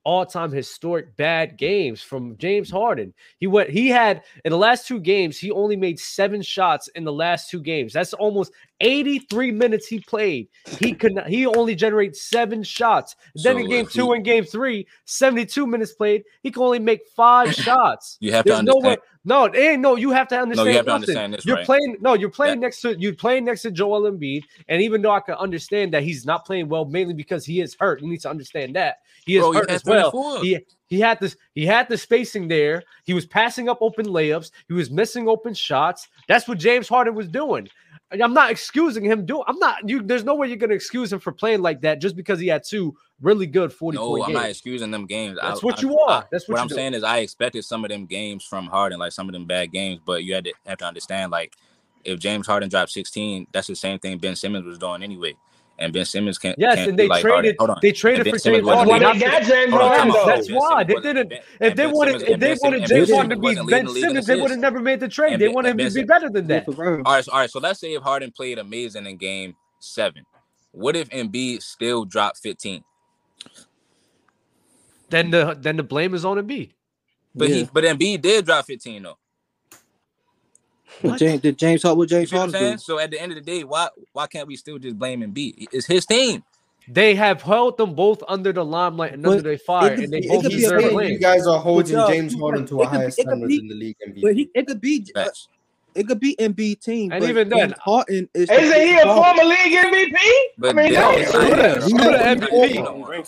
all-time historic bad games from James Harden. He went he had in the last two games, he only made 7 shots in the last two games. That's almost 83 minutes he played. He could not, he only generates seven shots. Then so in game two and game three, 72 minutes played, he can only make five shots. You have There's to understand. No, way, no, ain't, no, you have to understand. No, you have to understand this, You're right. playing, no, you're playing next to you're playing next to Joel Embiid. And even though I can understand that he's not playing well, mainly because he is hurt. You need to understand that he is Bro, hurt as well. He, he had this, he had the spacing there. He was passing up open layups. He was missing open shots. That's what James Harden was doing. I'm not excusing him. Do I'm not you. There's no way you're gonna excuse him for playing like that just because he had two really good 40 no, I'm games. not excusing them games. That's I, what you I, are. That's what, what I'm saying is I expected some of them games from Harden, like some of them bad games, but you had to have to understand like if James Harden dropped 16, that's the same thing Ben Simmons was doing anyway and Ben Simmons can't. Yes, can't and they traded. Hold on. They traded for Simmons James Harden. Well, they got James Harden. That's why they didn't. If they wanted, if they wanted James Harden to be Ben Simmons, they would have never made the trade. They wanted him to be better than that. All right, so, all right. So let's say if Harden played amazing in Game Seven, what if Embiid still dropped fifteen? Then the then the blame is on Embiid. But yeah. he but Embiid did drop fifteen though. What? James, did James Hart with James Harden? So at the end of the day, why why can't we still just blame Embiid? It's his team. They have held them both under the limelight and but under their fire, could, and they both deserve. You guys are holding James Harden to a higher standard in the league. But he, it could be. Uh, it could be Embiid team. And even then, Harden is. Isn't he a former league MVP? But I mean, no, screw the, screw the MVP.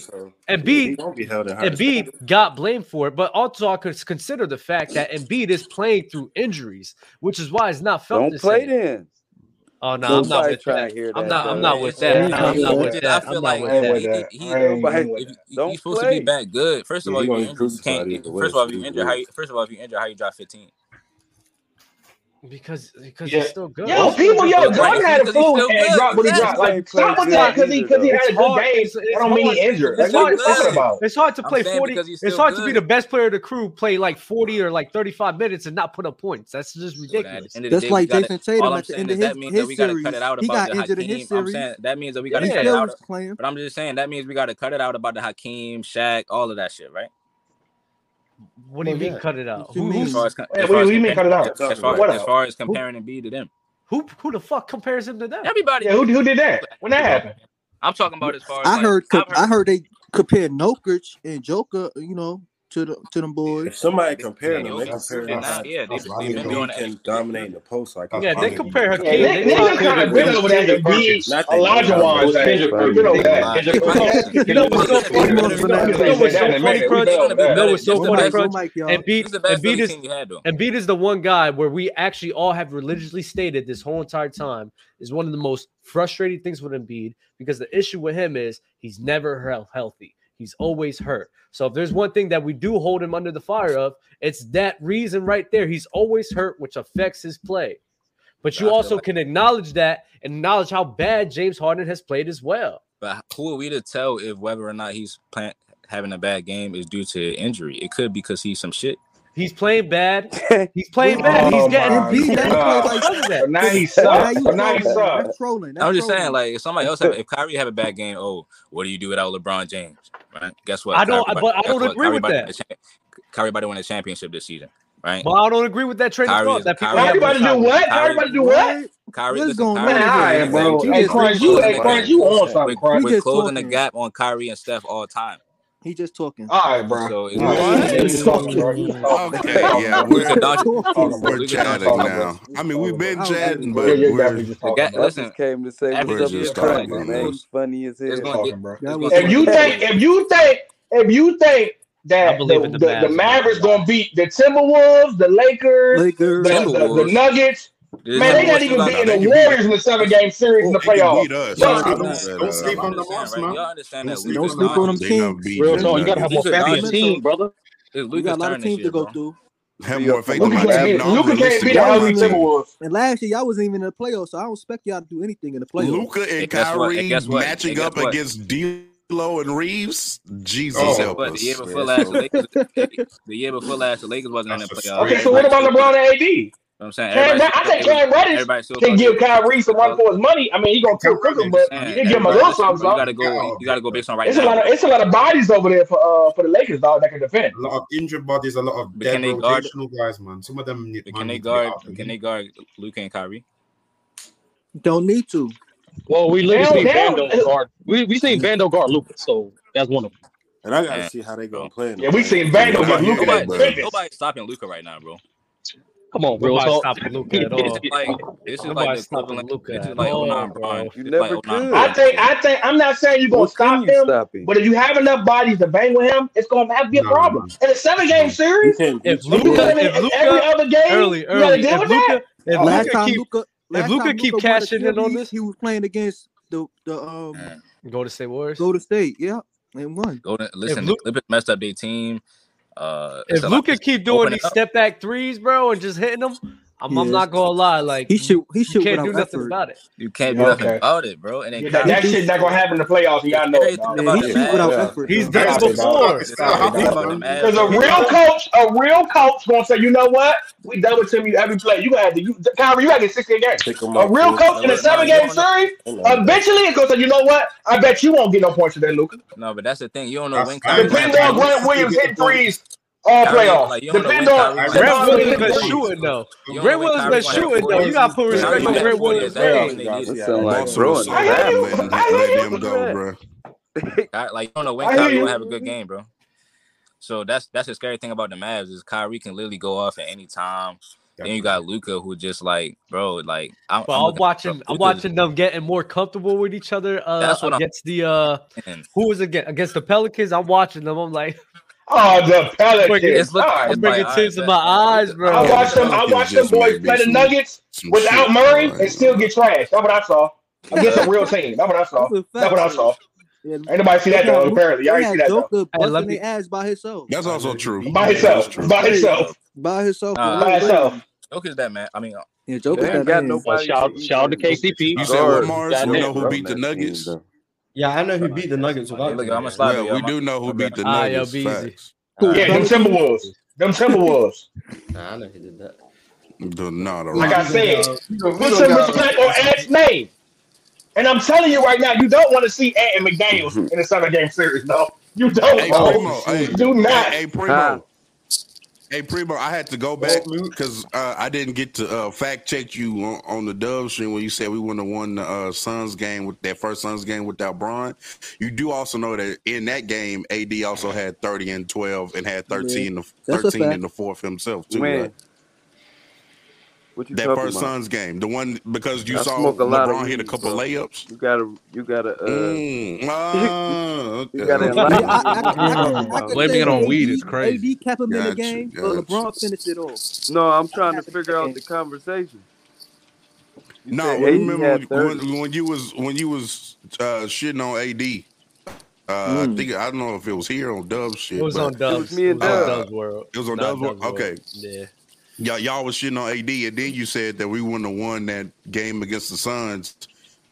Screw the MVP. and Embiid got blamed for it, but also I could consider the fact that Embiid is playing through injuries, which is why it's not felt. Don't play same. then. Oh no, I'm not with that. that. I'm not. I'm not with that. I'm not with that. I feel like that. He's supposed to be back good. First of all, you can't. First of all, if you injure, first of all, if you injure, how you drop 15? Because because yeah. he's still good. Yo, people, yo, Jordan had a flu and dropped what he dropped. Like, stop with that because he because he had a good game. It's, it's I don't mean he injured. It's, like, hard, about? it's hard to play forty. It's hard good. to be the best player of the crew, play like forty or like thirty five minutes and not put up points. That's just ridiculous. So that, That's day, like Jayson Tatum at the end of his, his series. He got injured in his series. That means that we got to cut it out. But I'm just saying that means we got to cut it out about the Hakeem, Shaq, all of that shit, right? What do you mean cut it out? Who, who's, we, mean cut it out. As far, what as, far as comparing who, Embiid to them. Who who the fuck compares him to them? Everybody. Yeah, who, who did that? When that happened? I'm talking about as far as I like, heard, I heard. I heard they compared Jokic and Joker. You know, to the to them boys. If somebody comparing them, they compare them. Yeah, they've been doing can dominate the post like yeah, they compare her. They kind of good over there to be Olajuwon. So funny, You know what's so funny, And Embiid is the one guy where we actually all have religiously stated this whole entire time is one of the most frustrating things with Embiid because the issue with him is he's never healthy. He's always hurt. So if there's one thing that we do hold him under the fire of, it's that reason right there. He's always hurt, which affects his play. But you also like can acknowledge that and acknowledge how bad James Harden has played as well. But who are we to tell if whether or not he's playing, having a bad game is due to injury? It could because he's some shit. He's playing bad. He's playing bad. He's oh getting beat. Like, now he sucks. Now, he sucks. That's trolling. That's I'm just trolling. saying, like, if somebody else, have, if Kyrie have a bad game, oh, what do you do without LeBron James? Right? Guess what? I don't. Kyrie, but I don't what? agree Kyrie with that. Kyrie about to win a championship this season. Right. Well, I don't agree with that trade of. That people Kyrie, everybody do what? Kyrie, everybody do what? Kyrie, What's going on? Hey, bro. You, hey, you on something? We're closing the gap on Kyrie and Steph all time. He just talking. All right, bro. So what? He's talking. Okay, yeah, we're, we're chatting now. I mean, we've been chatting, but we're, we're just talking, listen, came to say we're just talking, man. man. Funny as hell. Talking, bro. If you think, if you think, if you think that the, the, the, the Mavericks gonna beat the Timberwolves, the Lakers, Lakers. The, the, the, Nuggets. Man, they not even beating the Warriors in the seven game series in the playoffs. Don't sleep on the Mavs, man. Don't sleep on them teams. Real talk, you gotta have more faith in team, brother. We got a lot of teams to go through. Luka can't, beat the ugly And last year y'all wasn't even in the playoffs, so I don't expect y'all to do anything in the playoffs. Luka and, and Kyrie what, what, matching up what? against D'Lo and Reeves. Jesus oh, help us. The year before last, the Lakers, the year before last, the Lakers wasn't in the playoffs. Okay, so what about LeBron and AD? You know I'm saying Cam, I said Cam Reddish can give Kyrie some run for his money. I mean, he's gonna kill Cookham, but he can give him a little something. You gotta go. You gotta go based on right. It's now. a lot. Of, it's a lot of bodies over there for uh for the Lakers dog that can defend. A lot of injured bodies. A lot of but dead rotational guys, man. Some of them need. Can they guard? Can they guard Luka and Kyrie? Don't need to. Well, we literally seen Vando guard. We we seen Vando guard Luka, so that's one of them. And I gotta see how they gonna play. Yeah, we seen Vando guard Luka. Nobody stopping Luka right now, bro. Come on, bro. Stop Stopping Luka at all. this is like stopping Luka. This is like oh, on, bro. You never oh like, could. I think I think I'm not saying you're gonna stop him, stop but if you have enough bodies to bang with him, it's gonna have to be a no, problem. No. In a seven game series, if Luka, if Luka every other game, early, early, you gotta deal with Luka, that. Oh, last time Luka, if Luka keep cashing in on this, he was playing against the the um. Golden State Warriors. Golden State, yeah, and one. Go to listen. Luke, Clippers messed up their team. Uh, if Luka keep doing these up. step back threes, bro, and just hitting them, I'm, I'm not gonna lie, like he should he should can't do nothing effort. about it. You can't do nothing about it, bro. And yeah, that, shit's not gonna happen in the playoffs. Y'all know. He shoot without yeah. effort. He's done it before. Because a real coach, a real coach gonna say, you know what? We double team you every play. You gonna have to you Kyrie, you gotta get 16 games. A real coach in a seven game series, eventually it's gonna say, you know what? I bet you won't get no points today, Luka. No, but that's the thing. You don't know when Depending on Grant Williams hit threes all playoffs. Depend on Grant Williams been shooting though. Grant Williams been shooting though. You gotta put respect on Grant Williams' like throwing. I hear you. I hear you. Like you don't know when Kyrie gonna have a good game, bro. So that's that's the scary thing about the Mavs is Kyrie can literally go off at any time. Then you got Luka, who just like, bro, like I'm, I'm, I'm watching, I'm watching them getting more comfortable with each other. Uh, That's what against I'm, the uh, who was against against the Pelicans. I'm watching them. I'm like, Oh, the Pelicans. It's look, oh, it's bringing tears to my eyes, bro. I watched them. I watched them boys play the Nuggets without Murray and still get trashed. That's what I saw. Against a real team. That's what I saw. That's what I saw. Yeah. Ain't nobody see that though. Apparently, y'all see that. though. I love the ass by himself. That's also true. By himself. By himself. By himself. By himself. Joker's that man. I mean, yeah, Joker's. Got no shout, shout out to KCP. You said what Marz? You know who beat the Nuggets? Yeah, I know who beat the Nuggets without. Look, I'm a slide. Yeah, we do know who beat the Nuggets. Ah, yo, facts. Yeah, them Timberwolves. Them Timberwolves. nah, I know who did that. The, not. the like I said, put some respect on Ant's name. And I'm telling you right now, you don't want to see Ant and McDaniels in a seven game series, no. You don't. Hey, Primo, hey, do not. Hey, Primo, Hey Primo, I had to go back because uh, I didn't get to uh, fact check you on, on, the Dub stream when you said we wouldn't have won the uh, Suns game with that first Suns game without Bron. You do also know that in that game, AD also had thirty and twelve and had thirteen, yeah. thirteen in the fourth himself too. Right? that first about? Suns game, the one because you I saw LeBron hit a couple so layups. You gotta, you gotta, uh, mm, ah, you gotta. Blaming it on weed is crazy. AD kept him in the game, but LeBron finished it off. No, I'm trying to figure out the conversation. You no, remember when, when, you was when you was uh, shitting on AD. Uh, mm. I think I don't know if it was here on Dub's shit. It was on Dub's. It was me and Dub's uh, world. It was on Dub's, world. Okay. Yeah y'all, y'all was shitting on AD, and then you said that we wouldn't have won that game against the Suns,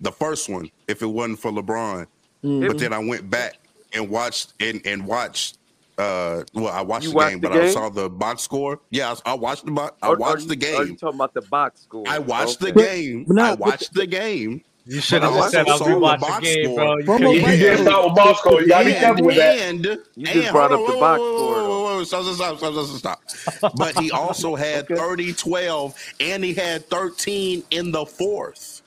the first one, if it wasn't for LeBron. Mm-hmm. But then I went back and watched and and watched. Uh, well, I watched the watched game, the but? I saw the box score. Yeah, I, I watched the box. I watched you, the game. Are you talking about the box score? I watched okay. the game. But, but not, I watched the, the game. You should have just said I rewatched the, the game, score. bro. You, you, didn't start with box score. You got to be careful with that. You just and, brought up the box score whoa, stop, stop, stop, stop, stop, But he also had okay. 30, 12, and he had 13 in the fourth.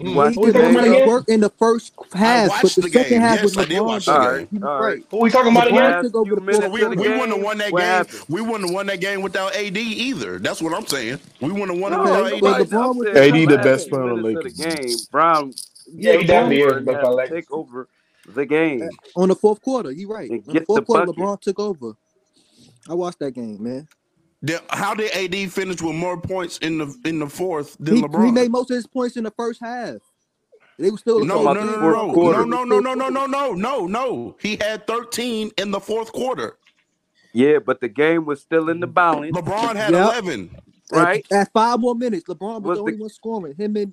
Mm. Watched he did work in the first half, but the, the second game. half yes, was LeBron. All right, all right. What we talking about again? We, we wouldn't have won that what game. Happened? We wouldn't have won that game without AD either. That's what I'm saying. We wouldn't have won no, it without AD. AD the best player in the Lakers. Game. Brown, yeah, he definitely is. Take over the game on the fourth quarter. You're right. On the fourth the quarter, bucket. LeBron took over. I watched that game, man. How did AD finish with more points in the in the fourth than he, LeBron? He made most of his points in the first half. They were still no, no, no, no, no, quarter. no, no, no, no, no, no, no, no. He had 13 in the fourth quarter. Yeah, but the game was still in the balance. LeBron had yep. 11. Right at, at, five more minutes, LeBron was, was the only the, one scoring. Him and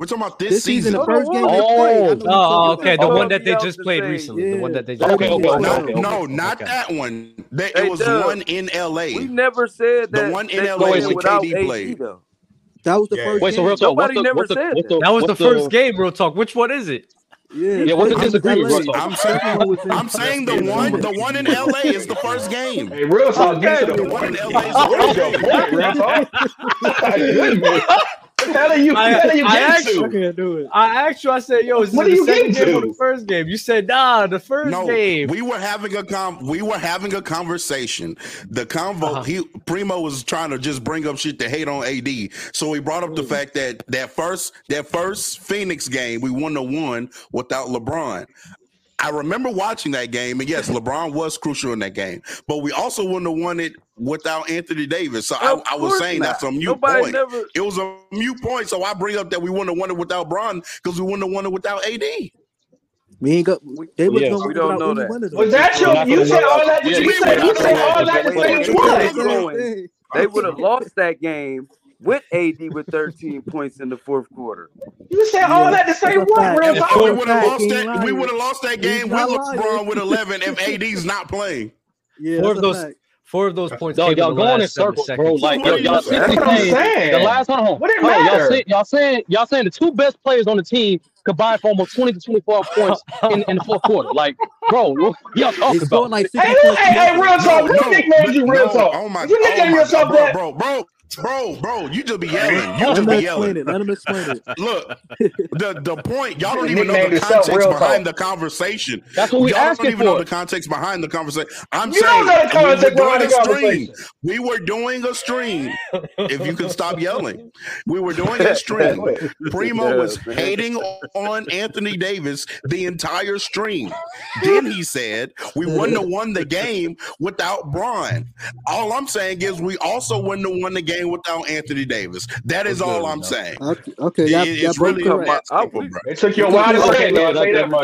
We're talking about this, this season. The first game oh, played, oh okay. The oh, one that they just played saying. recently. Yeah. The one that they just okay, played. Okay, no, okay, no, not that one. They, it was done. one in LA. We never said that. The one in LA that KD played. Though. That was the yeah. first. Wait, so real talk. Nobody never the, said the, that. was the first game. Real talk. Which one is it? Yeah, yeah. What's the disagreement? I'm saying, I'm saying the one, the one in LA is the first game. Hey, real talk. Okay, the one in LA is the first game. Real talk. Hell are you? I, are you I asked to? you. I can't do it. I asked you. I said, "Yo, is what are you getting to?" The first game, you said, "Nah, the first no, game." We were having a com. We were having a conversation. The convo. Uh-huh. He Primo was trying to just bring up shit to hate on AD. So he brought up the mm. fact that that first that first Phoenix game we won the one without LeBron. I remember watching that game, and yes, LeBron was crucial in that game, but we also wouldn't have won it without Anthony Davis. So I, I, was saying not. that's a mute Nobody point. Never... It was a mute point. So I bring up that we wouldn't have won it without Bron because we wouldn't have won it without AD. We ain't got. They yes, we don't know that. Was that your? You said all that. You said all that. They would have lost that game with AD with 13 points in the fourth quarter. You said all that to say what, Real We would have lost that. Lying. We would have lost that game with LeBron with 11 if AD's not playing. Yeah, four of those. Fact. Four of those points. Dog, y'all going in circles, bro. Like y'all, y'all saying, saying. the last one. What it matter? Y'all, say, y'all saying y'all saying the two best players on the team combined for almost 20 to 24 points in, in the fourth quarter. Like, bro, y'all talking about? Like hey, hey, hey, real talk. No, no, you nicknamed you real talk. Oh my, you nicknamed oh yourself bro, that, bro, bro. Bro, bro, you just be yelling. You just be yelling. It. Let him explain it. Look, the the point y'all don't even know the context behind the conversation. That's what we y'all don't even for. know the context behind the conversation. I'm you saying we were doing a stream. We were doing a stream. if you can stop yelling, we were doing a stream. Primo was hating on Anthony Davis the entire stream. Then he said we wouldn't have won the game without Bron. All I'm saying is we also wouldn't have won the game game without Anthony Davis. That is all I'm saying. Okay, okay it, it's really about, It took you a while to say that.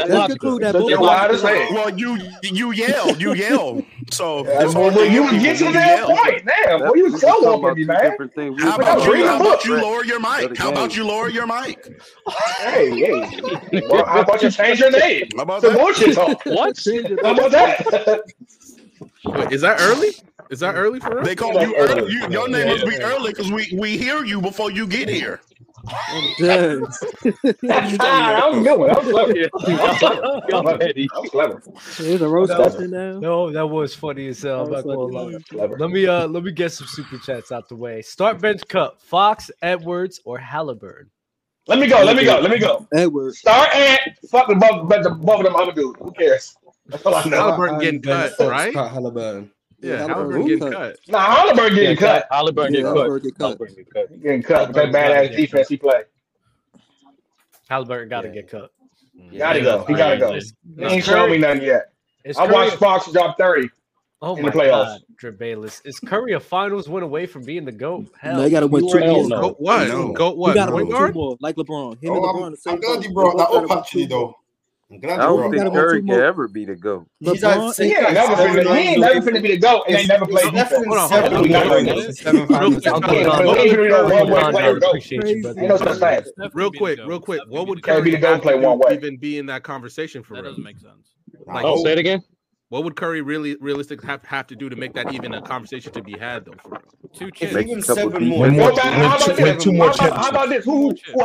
Let's conclude that. Well, you you yell, you yell. So you get to that point. Damn, what you so up me, man? How about you? How about you lower your mic? How about you lower your mic? Hey, hey. How about you change your name? How about that? What? How about that? Wait, is that early? Is that early for us? They call you early. You, your name must be early because we, we hear you before you get here. Ah, I'm good. I'm clever. I'm Eddie. I'm clever. Is a roast question now. No, that was funny as hell. Let me uh let me get some super chats out the way. Start bench cut. Fox, Edwards, or Halliburton. Let me go. Let me go. Let me go. Edwards. Start at fucking above above them other dudes. Who cares? That's all I know. Halliburton getting cut, right? Halliburton. Yeah, Halliburton getting cut. Nah, Halliburton getting cut. Halliburton getting cut. Halliburton getting cut. Getting cut. with That badass defense he played. Halliburton got to get cut. Gotta go. He gotta go. He ain't showing me nothing yet. I watched Fox drop thirty. Oh in my the playoffs. God, Bayless. Is Curry a finals win away from being the GOAT? Hell, no, they got to win two more. Goat what? No. Goat what? Oh, got to win two more, like LeBron. Him oh, and LeBron I'm, I'm glad you brought that up, actually, though. I'm glad I don't think Curry can ever be the GOAT. He's not, he ain't never finna be the GOAT. He never played. Hold on, hold on. Seven finals. Okay, one player GOAT. Ain't no such thing. Real quick, real quick. What would Curry be the play one way? Even be in that conversation for real? That doesn't make sense. Oh. Say it again. What would Curry really realistically have, have to do to make that even a conversation to be had though? For two chips, even seven more. Win, win, win, win, win, win, win, win, win, win,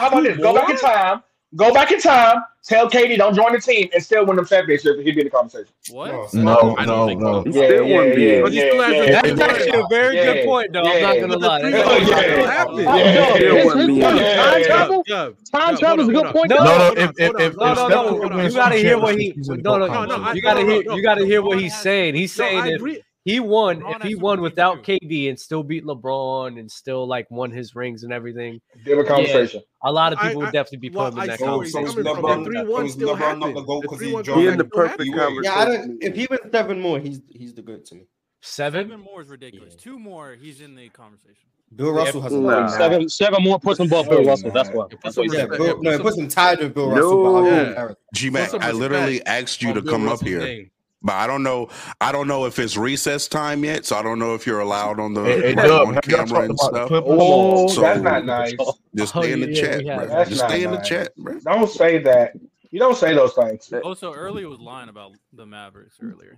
win, win, win, win, go back in time, tell KD don't join the team, and still win the championship. He'd be in the conversation. What? No, no, I don't no. Think no. Yeah, yeah, yeah. Yeah, yeah, yeah, yeah, that's yeah, actually a very yeah, good point, though. Yeah, I'm not gonna lie. Yeah, yeah, yeah, yeah, yeah, yeah, yeah, yeah, time travel. Time travel is a good point. No, no, no, no, you gotta hear what he. No, no, no, you gotta hear. You gotta hear what he's saying. He's saying if he won. LeBron if he won without. KD and still beat LeBron and still like won his rings and everything, give a conversation. Yeah, a lot of people I, would definitely be well, part that so, conversation. So LeBron, three one still not The goal because he in the perfect conversation. Yeah, I don't, if he wins seven more, he's he's the good to me. Seven? seven more is ridiculous. Yeah. Two more, he's in the conversation. Bill Russell yeah, has nah. seven. Seven more puts him above Bill Russell. That's why. What yeah, no, it puts him tied with Bill Russell. No. G Mac, I literally asked you oh, to come up here. But I don't know. I don't know if it's recess time yet, so I don't know if you're allowed on the hey, on camera and stuff. Oh, so that's not nice. Just stay oh, in the chat, yeah, bro. Just stay in nice. the chat, bro. Don't say that. You don't say those things. Oh, also, early was lying about the Mavericks earlier.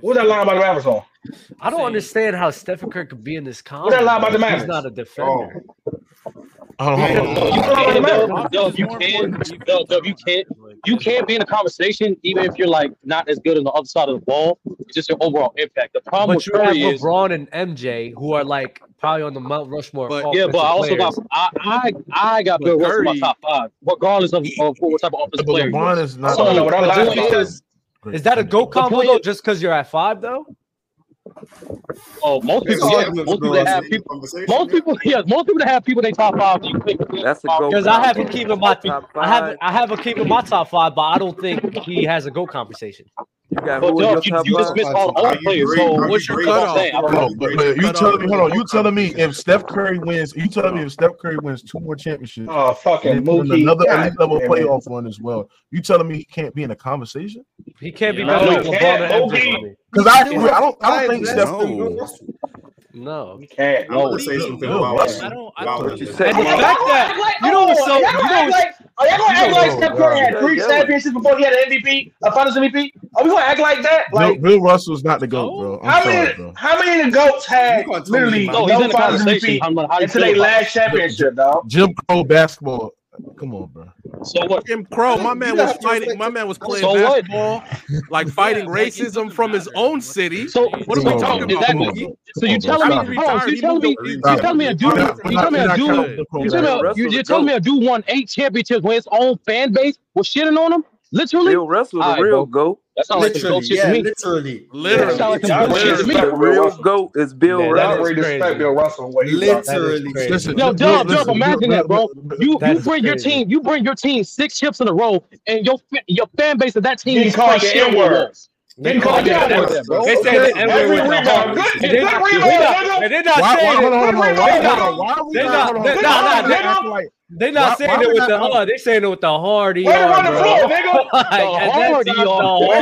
What that line about the Mavericks on? I don't understand how Stephen Curry could be in this comment. What that line about the Mavericks? He's not a defender. Oh. Oh. You can't. You can't you can't be in a conversation even if you're like not as good on the other side of the ball. It's just your overall impact. The problem but with you Curry have LeBron is, and MJ who are like probably on the Mount Rushmore. But, yeah, but I also players. got I I, I got Bill Russell my top five, regardless of, of what type of offensive player. LeBron is not. So, no, is that a go combo though? Just because you're at five though? Oh, most people, yeah, most people have people, most people, yeah, most people have people they top five. That's a goal. Because I have a keep my, I have, I have a keep my top five, but I don't think he has a go conversation got but you, you just missed all other players. So what's your cutoff? No, but, but you telling me, hold on, you telling me if Steph Curry wins, you telling me if Steph Curry wins two more championships, oh fucking Mookie, another elite level playoff run as well. You telling me he can't be in a conversation? He can't be. Because I, I don't, I don't think Steph. No, you can't. I want to say something no, about I don't. I don't. And the fact that you know what's so you know are you gonna act like Steph Curry had three championships before he had an MVP, a Finals MVP? Are we gonna act like that? Like Bill, Bill Russell's not the goat, bro. I'm how sorry, many? Bro. How many of the goats had literally no, no Finals MVP until they last championship, dog? Jim Crow basketball. Come on, bro. So what? Jim Crow, my man was fighting. My man was playing so basketball, what? like fighting racism from his own city. So what are we talking exactly. about? Mookie? So you telling me? Hold on, you telling me? You telling me a dude? You telling me a dude? You telling me? A dude won eight championships when his own fan base was shitting on him? Literally, Bill Russell's a real goat. That's not like the goat yeah, to me. Literally, literally, yeah, like yeah, literally. The real goat is Bill yeah, Russell. Really respect Bill Russell. What literally, listen, yo, Dub, Dub, imagine that, bro. You you bring your team, you bring your team six chips in a row, and your your fan base of that team is called shit words. They called call it. They said rebound. Good, rebound. They did not say it. They're not. Not. They're. They're not why, saying why it with the hard. they saying it with the hard ER. The floor, nigga. the hard ER. The floor,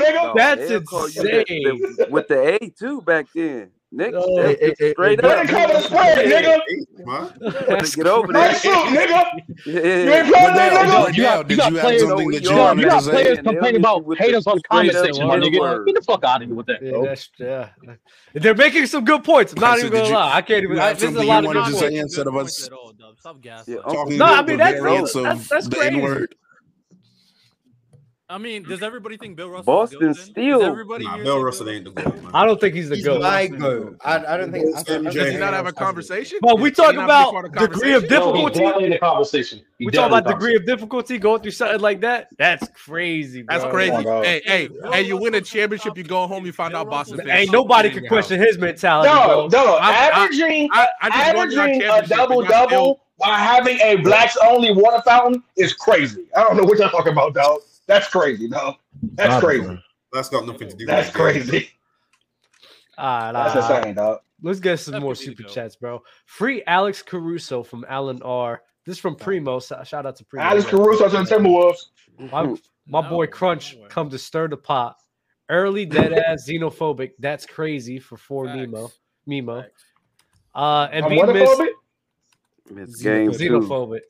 nigga. that's insane. With the A too back then. Nick, no, it, it, it, straight up. When it comes to spread, nigga. Huh? Get over there. Shoot, nigga. You ain't playing that, nigga. You, got, you, got players, something that you, you got players complaining about haters on comment section, my nigga. Get the fuck out of here with that. Yeah, that's, yeah. They're making some good points. I'm not even gonna lie. I can't even. This is a lot of good points. Oh, Stop gassing. No, I mean that's that's crazy. I mean, does everybody think Bill Russell? Boston Steel. Everybody nah, Bill Russell ain't the goat. Man. I don't think he's the he's goat. My goat. I, I don't think. I, does he not have a conversation? Well, we talk about degree of difficulty. No, in the conversation. He we talk about degree of difficulty. Going through something like that. That's crazy. Bro. That's crazy. Oh, hey, hey, Bill hey! You win a championship, you go home, you find Bill out Boston. Hey, Ain't nobody can question his mentality. No, bro. no. Averaging, averaging a double double while having a blacks only water fountain is crazy. I don't know what y'all talking about, dog that's crazy, no. That's Not crazy. That's got nothing to do. That's crazy. All right, that's insane, dog. Let's get some That'd more super dope. chats, bro. Free Alex Caruso from Alan R. This from Primo. Shout out to Primo. Alex Caruso to the Timberwolves. My, my no, boy Crunch no come to stir the pot. Early dead ass xenophobic. That's crazy for four Mimo Mimo. Uh, and I'm be missed. Xenophobic.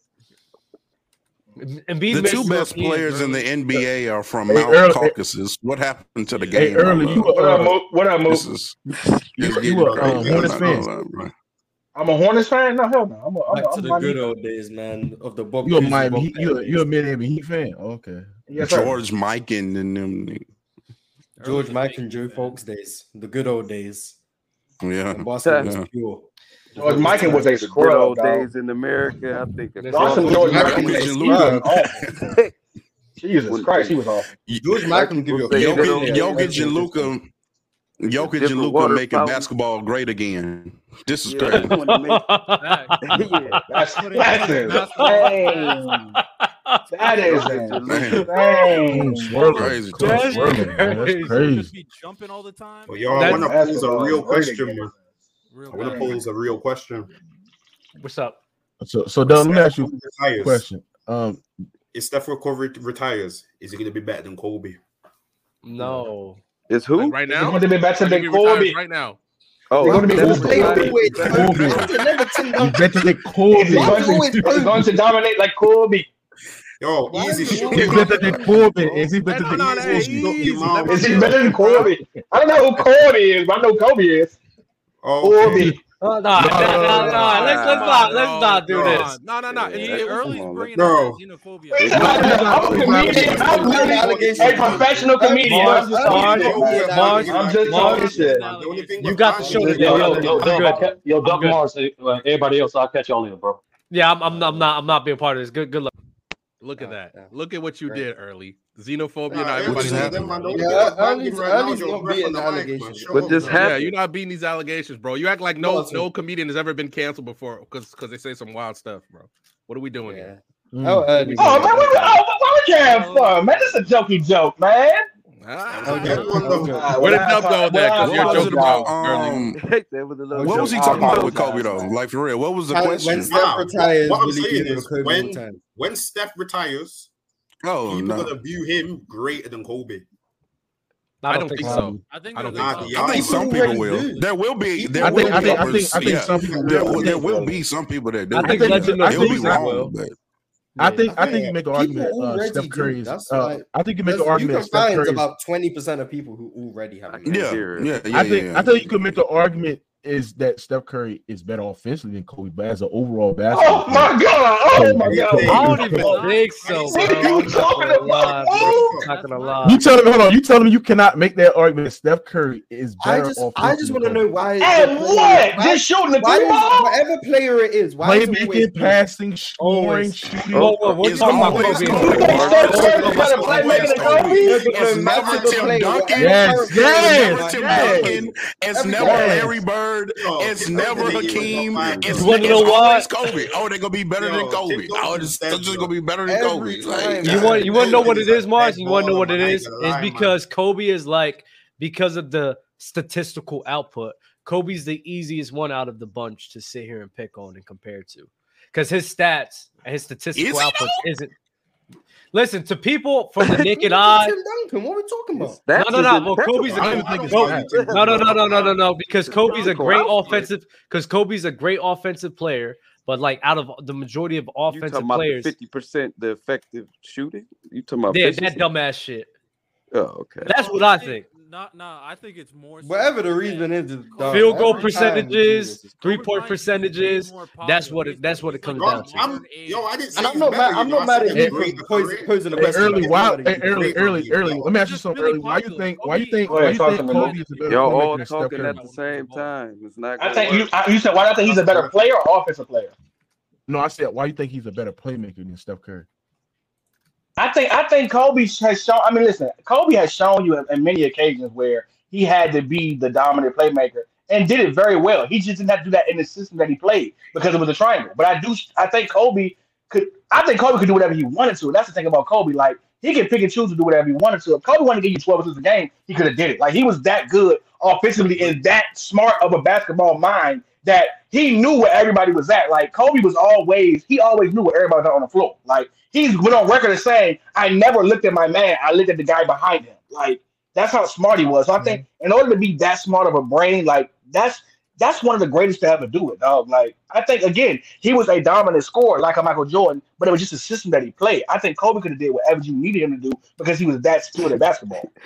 Embiid The two best European players in the. NBA are from Hey, Mount early- Caucasus. What happened to the Hey, game? early, you love? What up, uh, Mo? What up, Mo? This is you, it's you getting a um, crazy. Hornets I fan? know that, bro. I'm a Hornets fan. No, hell no. I'm a, I'm Back a, to I'm the Miami good old days, man, of the Bob. You a Miami? Bob Heat- You a, Pettit you a. Miami Heat fan? Okay. Yes, sir. George Mikan and them. George Mike and Joe Fulks days, the good old days. Yeah. Boston basketball was pure. George Michael was a scrub. Good old days in America, I think. Dawson George Michael was Jesus Christ, he was off. George Michael give you Jokic and Luka. Jokic and Luka making problem. basketball great again. This is yeah, crazy. yeah, that's classic. That is crazy. That's crazy. Just be jumping all the time. Well, y'all, I want to those a real question. Real I'm gonna pose a real question. What's up? So, so Doug, let me ask you a question. Um, if Steph Curry retires, is he gonna be better than Kobe? No. Is who like right now? He's gonna be better than Kobe right now. Oh, they're going to be Kobe. better than Kobe. He's going to dominate like Kobe. Yo, Why easy. Is he better than Kobe? Is he better than Kobe? Is he better than Kobe? I don't know who Kobe is, but I know Kobe is. Oh, Obi. Oh, no, no, no, no, Let's, let's not let's not do this. No, no, no. Yeah, early bringing xenophobia. I'm a comedian. I'm a professional comedian. Marz, Marz, Marz, I'm just talking shit. You got the show today. Yo, yo, Doug Marz, uh, everybody else. I'll catch y'all later, bro. Yeah, I'm, I'm, I'm not. I'm not being part of this. Good, good luck. Look at uh, that. Yeah. Look at what you right. did early. Xenophobia. Nah, everybody's yeah, early, early's gonna be an allegation. But just happy. Yeah, you're not beating these allegations, bro. You act like no no, comedian has ever been canceled before because because they say some wild stuff, bro. What are we doing yeah. here? Mm. Oh, oh, man, we, oh, why would you have fun, man? This is a jokey joke, man. Dub go you're joking about um, What was he talking about with Kobe though? Like for real, what was the How, question? When Steph wow. retires, what, I'm saying is when, when Steph retires, oh, people no. gonna view him greater than Kobe. I don't, I don't think, think so. I think, I don't think, so. some people will. There will be. There I will think, be. I think, I think, I think some people. There will, there will be some people that. I think, I think, I think, I think, I think I think you make an argument. Uh, Steph Curry. Uh, I think you make an argument. You Steph Curry about twenty percent of people who already have. Yeah, yeah, yeah, I think I think you could make an argument is that Steph Curry is better offensively than Kobe, but as an overall oh basketball. Oh my god! Oh my god! I don't even think so. What are you talking about? A lie. You telling me? Hold on. You telling me you cannot make that argument? That Steph Curry is better. I just, I just want to know why. And what? Why, just shooting the ball. Whatever player it is, why playmaking, is passing, scoring, shooting. Oh, you talking about, Kobe? You think Steph Curry is better than Kobe? It's never Tim Duncan. Yes, yes, Tim Duncan. It's never Larry Bird. It's never Hakeem. It's, you it's always Kobe. Oh, they're gonna be better Yo, than Kobe. Oh, it's just gonna be better than oh, Kobe. Like, you want you want to know what it is, Marz? You want to know what it is? It's because Kobe is like because of the statistical output. Kobe's the easiest one out of the bunch to sit here and pick on and compare to, because his stats and his statistical output isn't. Listen to people from the naked eye. Tim Duncan, what are we talking about? That's no, no, no. Well, Kobe's a, I Kobe. no, no, no, no, no, no, no. Because Kobe's a great offensive. Because Kobe's a great offensive player. But like out of the majority of offensive players, fifty percent the effective shooting. You talking about yeah, that dumbass shit. Oh, okay. That's what I think. No, no, I think it's more. Whatever the reason is, is field goal percentages, three point percentages. That's what it. That's what it comes down to. I'm, yo, I didn't. And I'm not mad. I'm not mad at you posing the question. Early, why? Eh, early, early, early. Let me ask you something early. Why you think? Why you think? Why you think Kobe is a better? Y'all all talking at the same time. It's not. I think you. You said why? I think he's a better player or offensive player. No, I said why you think he's a better playmaker than Steph Curry. I think I think Kobe has shown. I mean, listen, Kobe has shown you in many occasions where he had to be the dominant playmaker and did it very well. He just didn't have to do that in the system that he played because it was a triangle. But I do, I think Kobe could. I think Kobe could do whatever he wanted to. And that's the thing about Kobe. Like he could pick and choose to do whatever he wanted to. If Kobe wanted to give you 12 assists a game, he could have did it. Like he was that good offensively and that smart of a basketball mind that he knew where everybody was at. Like Kobe was always, he always knew where everybody was on the floor. Like he's went on record as saying, I never looked at my man, I looked at the guy behind him. Like that's how smart he was. So I think mm-hmm. in order to be that smart of a brain, like that's that's one of the greatest to ever do it, dog. Like I think again, he was a dominant scorer, like a Michael Jordan, but it was just a system that he played. I think Kobe could have did whatever you needed him to do because he was that skilled at basketball.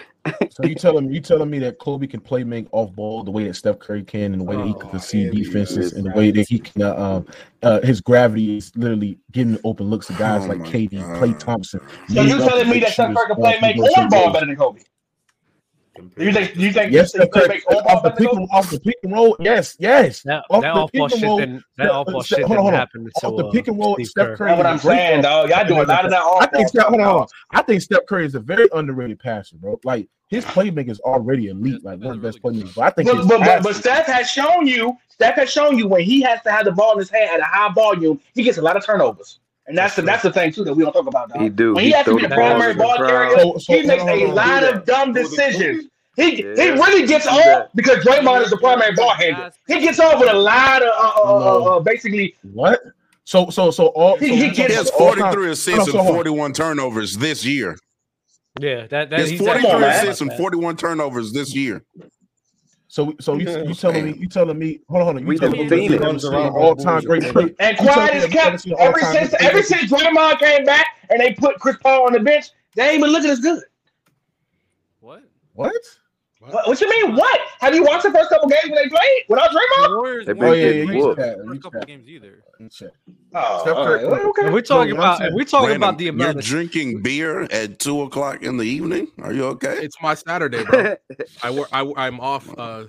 So you telling you telling me that Kobe can play make off ball the way that Steph Curry can, and the way that he can see oh, defenses, and the way that he can uh, um, uh, his gravity is literally getting open looks to guys oh like KD, Klay Thompson. So you telling me that Steph Curry can play make on ball better than Kobe? You think you think yes, you think make off the pick and off the pick and roll? Yes, yes. That, off that the pick and roll, that off ball shit hold on, hold on. happened off the pick and roll. Steph Curry. That's what I'm saying, dog. Y'all doing a lot of that. I think Steph. Hold on, I think Steph Curry is a very underrated passer, bro. Like his playmaking is already elite, like one of the best playmakers. But I think, but, but, but, but, Steph has shown you, Steph has shown you when he has to have the ball in his hand at a high volume, he gets a lot of turnovers, and that's, that's the that's the thing too that we don't talk about. Dog. He do when he, he has to be the primary ball, carrier, so, so, he makes a lot of dumb decisions. He, yeah. he really gets off because Draymond is the primary ball handler. He gets off with a lot of uh, uh, uh, uh, basically what. So so so all he, so he gets has forty three assists and forty one turnovers this year. Yeah, that that's forty three assists and forty one turnovers this year. So, so you, you telling me, you telling me, hold on, hold on. You telling me Phoenix all time great. And quiet is kept ever since ever since Draymond came back and they put Chris Paul on the bench, they ain't been looking as good. What? What? What, what, you mean? What? Have you watched the first couple games when they played without Draymond? The Warriors. They oh, yeah, yeah, first couple games either. Oh, Steph right. okay. We're talking Wait, about we're talking Brandon, about the amount. You're drinking beer at two o'clock in the evening. Are you okay? It's my Saturday, bro. I work. I, am off. Uh,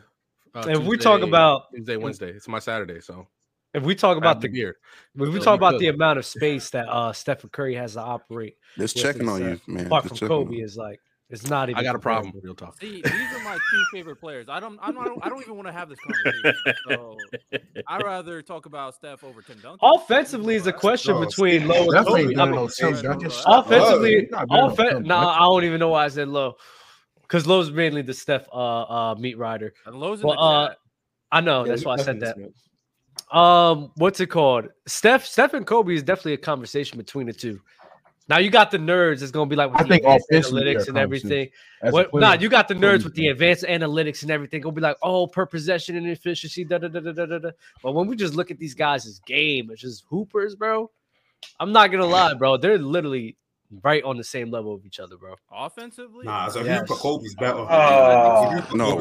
uh, if we talk about Tuesday, Wednesday, it's my Saturday, so if we talk about the gear, if we talk about the amount of space that uh Stephen Curry has to operate, just uh, checking on you, man. Apart from Kobe, on. is like it's not even. I got a problem. Real talk. See, these are my two favorite players. I don't. I'm not, I don't even want to have this conversation. So I rather talk about Steph over Tim Duncan. Offensively is a question no, between Low and Kobe. I offensively, no I don't even know why I said Low, because Lowe's mainly the Steph uh, uh, meat rider. And Low's in the uh, I know yeah, that's why I said that. Um, what's it called? Steph, Steph and Kobe is definitely a conversation between the two. Now you got the nerds that's gonna be like with I the analytics and everything. What, nah, you got the nerds with the advanced analytics and everything. Gonna be like, oh, per possession and efficiency, da da da da da da. But when we just look at these guys' as game, it's just hoopers, bro. I'm not gonna lie, bro. They're literally right on the same level of each other, bro. Offensively, nah. So yes. Kobe's better. Uh, no,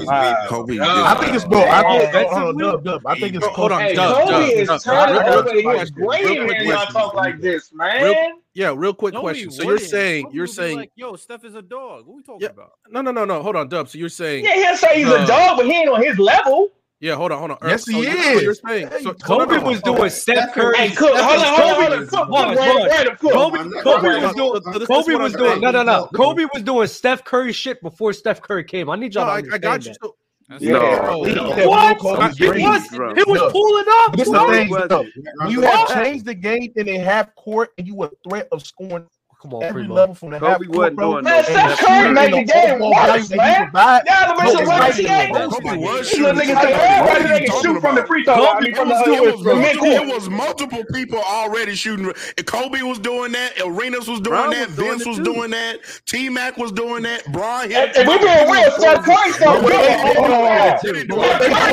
Kobe. I think it's bro. I think, oh, hold. I think it's bro, hold on. Kobe, Kobe is turning over his when y'all talk like this, man. Yeah, real quick no, question. So you're saying Some you're saying like, yo, Steph is a dog. What we talking yeah. about? No, no, no, no. Hold on, Dub. So you're saying Yeah, he'll say he's uh, a dog, but he ain't on his level. Yeah, hold on, hold on. Yes, he oh, is. You're saying so, Kobe on, was doing Steph Curry. Hey, Cook, hold on, hold on, hold on. Kobe, Kobe was doing. Kobe was doing. No, no, no. Kobe was doing Steph Curry shit before Steph Curry came. I need y'all. To I, got that. you. No, no. It was, it was pulling up. This the thing, you have changed the game in a half court, and you were a threat of scoring Come on, Primo. from the Kobe half court, wasn't bro. doing man, no Steph Curry made the game worse, man. Y'all don't what he ain't. Kobe was shooting. Niggas say everybody can shoot from the free throw line. It was multiple people already shooting. Kobe was doing that. Arenas was doing that. Vince was doing that. T Mac was doing that. Brian. If we're being real, Steph Curry so good. Curry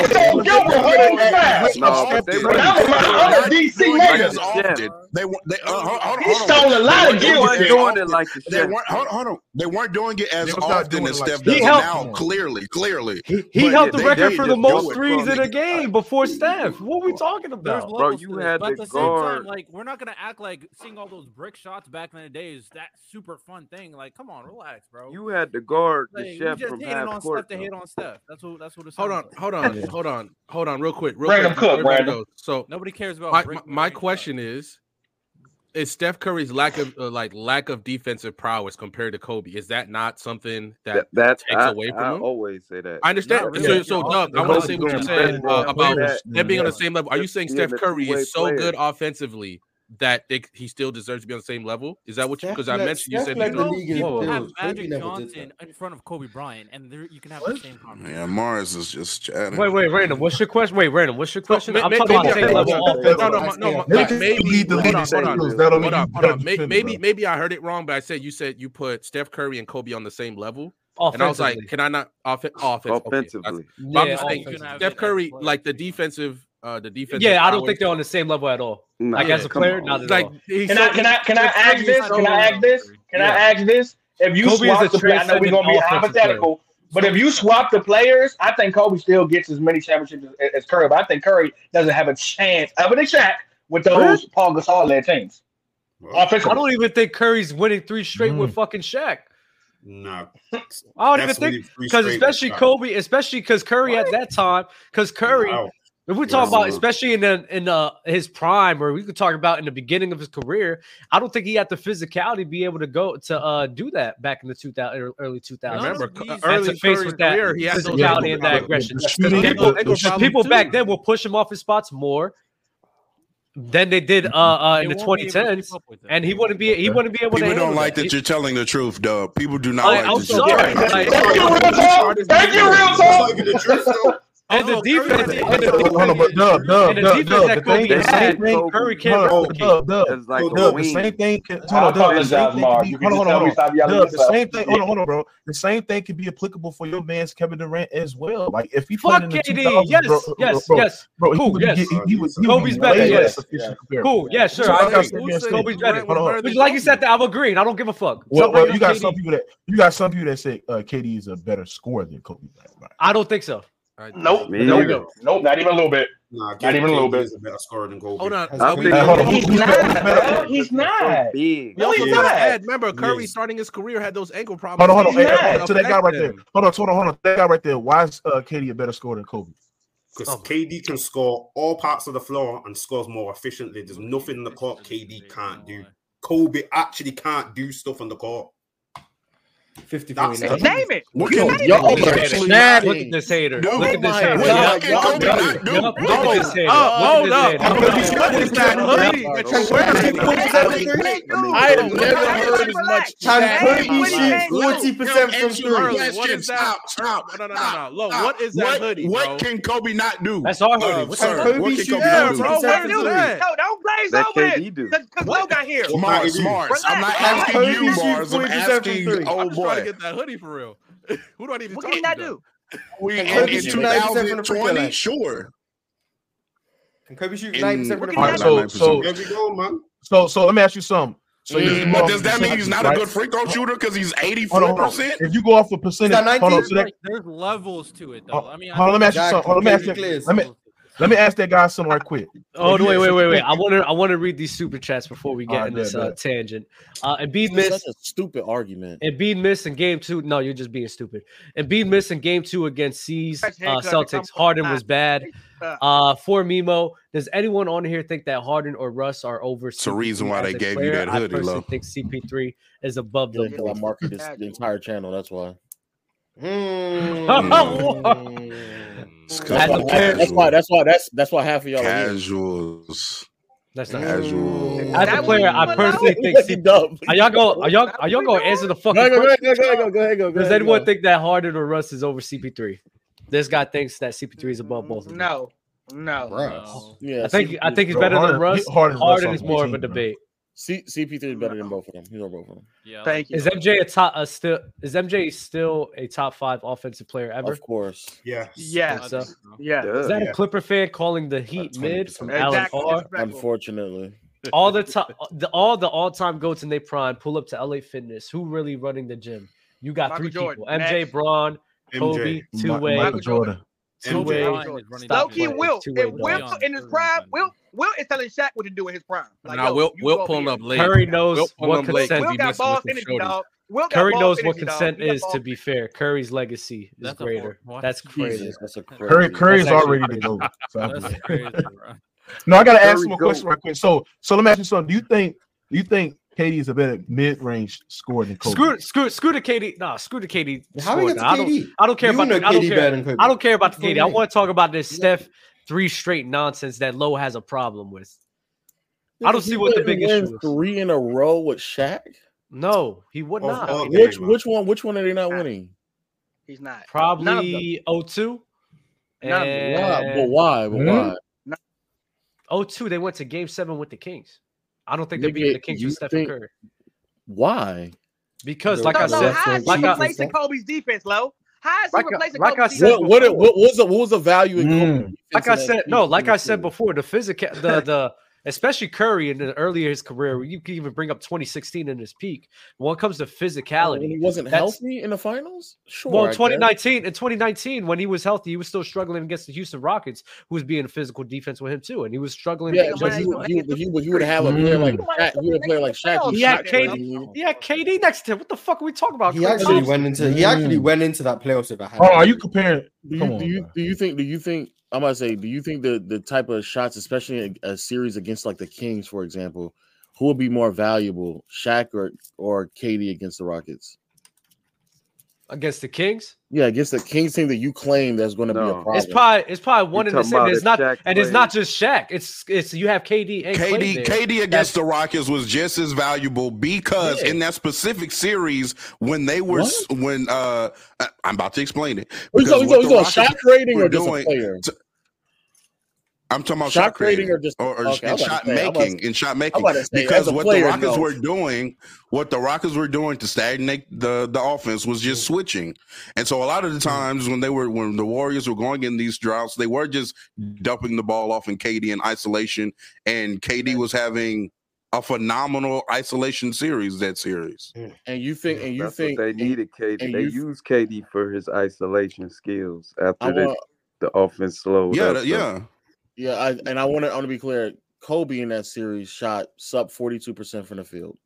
so good. That was my other DC niggas. They. They, uh, hold, hold, he hold stole on. a lot of gear. They weren't doing it like they weren't. Hold, hold on. They weren't doing it as often as like Steph does now. Him. Clearly, clearly, he, he held the record for the most threes in a game before Steph. What are we talking about, bro? You had the guard. Like we're not gonna act like seeing all those brick shots back in the day is that super fun thing. Like, come on, relax, bro. You had the guard, the chef from half on court. Steph to hit on Steph. That's what. That's what it's. Hold on, hold on, hold on, hold on, real quick. Real quick, Cook, Brandon. So nobody cares about. My question is, is Steph Curry's lack of uh, like lack of defensive prowess compared to Kobe? Is that not something that that, that takes I, away from I him? always say that. I understand. So, so Doug, I want to say what you said uh, about them being on the same level. Are you saying Steph Curry is so good offensively that they, he still deserves to be on the same level? Is that what you? Because I mentioned you said like you have Magic Johnson in front of Kobe Bryant, and there, you can have what? the same conversation. Yeah, Marz is just chatting. Wait, wait, random. What's your question? Wait, random. What's your question? No, I'm maybe, talking maybe, about same level. No, no, no. no maybe hold on, hold on, hold on, hold on. Maybe, maybe I heard it wrong, but I said you said you put Steph Curry and Kobe on the same level. And I was like, can I not off- offense, offensively? Okay. Yeah, saying, Steph Curry like the defensive uh, the defense. Yeah, I don't think they're on the same level at all. No, like yeah, as a player, on. not at like, all. Can so, I can I can I ask this? Can I ask this? Can yeah. I ask this? If you Kobe swap the I know we're gonna be hypothetical. Player. But if you swap the players, I think Kobe still gets as many championships as, as Curry. But I think Curry doesn't have a chance of an exact with those really? Paul Gasol led teams. Well, I don't even think Curry's winning three straight mm. with fucking Shaq. No, I don't even think because especially Kobe, especially because Curry what? at that time, because Curry wow. If we talk yes, about, especially in the, in the, his prime, or we could talk about in the beginning of his career, I don't think he had the physicality to be able to go to uh, do that back in the 2000 er, early 2000s. Remember, early to face with that career, he had physicality and that aggression. People, people back then will push him off his spots more than they did uh, uh in the 2010s, and he wouldn't be he wouldn't be able. People to don't like that. that you're telling the truth, though. People do not I, like. I'm sorry. Thank you, real talk. Thank you, real talk. And the oh, defense, and the defense, and the defense that Curry can't hold on, the same thing, hold on, hold on, hold on, the same thing, hold on, hold on, bro, the same thing can be applicable for your man's Kevin Durant as well. Like if he fuck in the KD, yes, bro, yes, bro, yes, bro, cool, yes, he, he was Kobe's better, yes, cool, yeah, sure, I Kobe's better, like you said, I'm agreeing. I don't give a fuck. You got some people that you got some people that say uh, KD is a better scorer than Kobe. I don't think so. Nope. Nope. Nope. Not even a little bit. Nah, not even a little bit. A better scorer than Kobe. Hold on. Oh, he's not. He's not. Big. No, he's not. Remember, Curry starting his career had those ankle problems. Hold on, hold on. Hey, to that guy right there. Hold on, hold on, hold on. That guy right there. Why is uh, a better scorer than Kobe? Because oh. KD can score all parts of the floor and scores more efficiently. There's nothing in the court KD can't do. Kobe actually can't do stuff on the court. 50 49. Name it. What Look at this hater. it. Are actually look at this hater. Look at this hater. Look at this hater. Oh, look at this hater. Hold up. What is that hoodie that you're wearing? I have never heard as much Chad hoodie shoot 40% from three. What is that? Stop, stop. No, no, no, no. Look, what is that hoodie, What can Kobe not do? That's our hoodie. What's our hoodie? What can Kobe not do? No, don't blaze over it. Because Low got here. Smart, smart. I'm not asking you, Marz. I'm asking old boy trying to get that hoodie for real. Who do I need to what talk can he not to? do? We and, and, and, and sure. Can Kobe shoot 90% So, so, so, so, let me ask you something. So mm, but does that mean he's not right? a good free throw shooter because he's 84%? If you go off a percentage, hold on, so that, there's levels to it, though. Oh, I mean, hold on, let me ask you something. Let me ask you, let me, let me ask that guy something right quick. Oh wait, wait, wait, wait. I want to I want to read these super chats before we get in this uh, tangent. Uh beat missed such a stupid argument. Embiid missed in game two. No, you're just being stupid. Embiid missed in game two against C's uh, Celtics. Harden was bad. Uh for Mimo. Does anyone on here think that Harden or Russ are over? It's the reason why they gave player? you that hoodie. I personally think CP3 is above the. I this the entire channel. That's why. Mm. that's, why, that's, why, that's why. That's that's why half of y'all casuals. That's not casual. As a player, I personally think CP. Are y'all go? Are y'all? Are y'all gonna answer the fucking? No, go, ahead, go, ahead, go, go, ahead, go. Does anyone go. think that Harden or Russ is over CP3? This guy thinks that CP3 is above both of them. No, no. Russ. Yeah, I think CP3. I think he's better than Russ. Harden, Harden, Harden is more of a debate. Bro. CP3 is better than both of them. He's on both of them. Yeah. Thank you. Is MJ a top? A still is MJ still a top five offensive player ever? Of course. Yes. Yes. So. Yeah. Yeah. Is that yeah. a Clipper fan calling the Heat mid from exactly. Alan Unfortunately. all the top, all the all-time goats in their prime pull up to LA Fitness. Who really running the gym? You got Michael three Jordan, people: MJ, Bron, Kobe, Two Way, Michael Jordan. Two-way, Loki will. If will in his prime, Will Will is telling Shaq what to do in his prime. Like, nah, Will Will pulling up late. Curry knows what consent. Will got balls energy, dog. Will Curry knows what consent is. To be fair, Curry's legacy is greater. That's crazy. That's crazy. Curry Curry's already the goat. No, I gotta ask him a question right quick. So, so let me ask you something. Do you think? Do you think KD is a better mid-range scorer than Kobe. Screw, screw, screw to KD. Nah, screw to KD. How scored. Nah, I, don't, I don't care you about the, I don't care, I don't care about the KD. I want to talk about this Steph three straight nonsense that Lowe has a problem with. I don't see what the big issue Three in a row with Shaq. No, he would oh, not. Which which one? Which one are they not, winning? He's not. Probably 02. Not and... Why, but why? But hmm? why? Mm-hmm. 02, they went to game seven with the Kings. I don't think they're beating the Kings with Stephen think, Curry. Why? Because, like I said, how is like she replacing Kobe's defense, low? How is like, he replacing like Kobe? I what, what, what, was the, what was the value in mm. Like I said, no, like I said before, the physical, the the especially Curry in the earlier his career. You can even bring up 2016 in his peak. When it comes to oh, physicality, when he wasn't healthy in the finals. Sure. Well, 2019 in 2019 when he was healthy, he was still struggling against the Houston Rockets, who was being physical defense with him too, and he was struggling. Yeah, but he, he, he, mm. he, would have a player like Shaq, he would play like Shaq. He had KD. yeah KD next to him. What the fuck are we talking about? He actually went into he actually mm. went into that playoffs if I had. Oh, are you comparing? Do you, on, do you do you think do you think I'm gonna say do you think the the type of shots, especially a, a series against like the Kings, for example, who would be more valuable, Shaq or or KD against the Rockets? Against the Kings. Yeah, against the Kings team that you claim that's going to be a problem. It's probably it's probably one You and the same. It's not Shaq and it's not just Shaq. It's it's you have KD and KD there. KD against the Rockets was just as valuable because Yeah. in that specific series when they were What? when uh I- I'm about to explain it. Who's Because going, what who's the going, shot rating or just a doing- player? I'm talking about Shot shot, creating or just- or, or okay, in shot say, I'm about to- making in shot making. Say, because what player, the Rockets no. were doing what the Rockets were doing to stagnate the the offense was just mm-hmm. switching. And so a lot of the mm-hmm. times when they were when the Warriors were going in these droughts they were just dumping the ball off in KD in isolation and KD was having a phenomenal isolation series that series. Mm. And you think and you That's think what they needed KD. and They you- used KD for his isolation skills after the, the offense slowed yeah up. that- so- yeah yeah, I, and I want to I want to be clear. Kobe in that series shot sub forty two percent from the field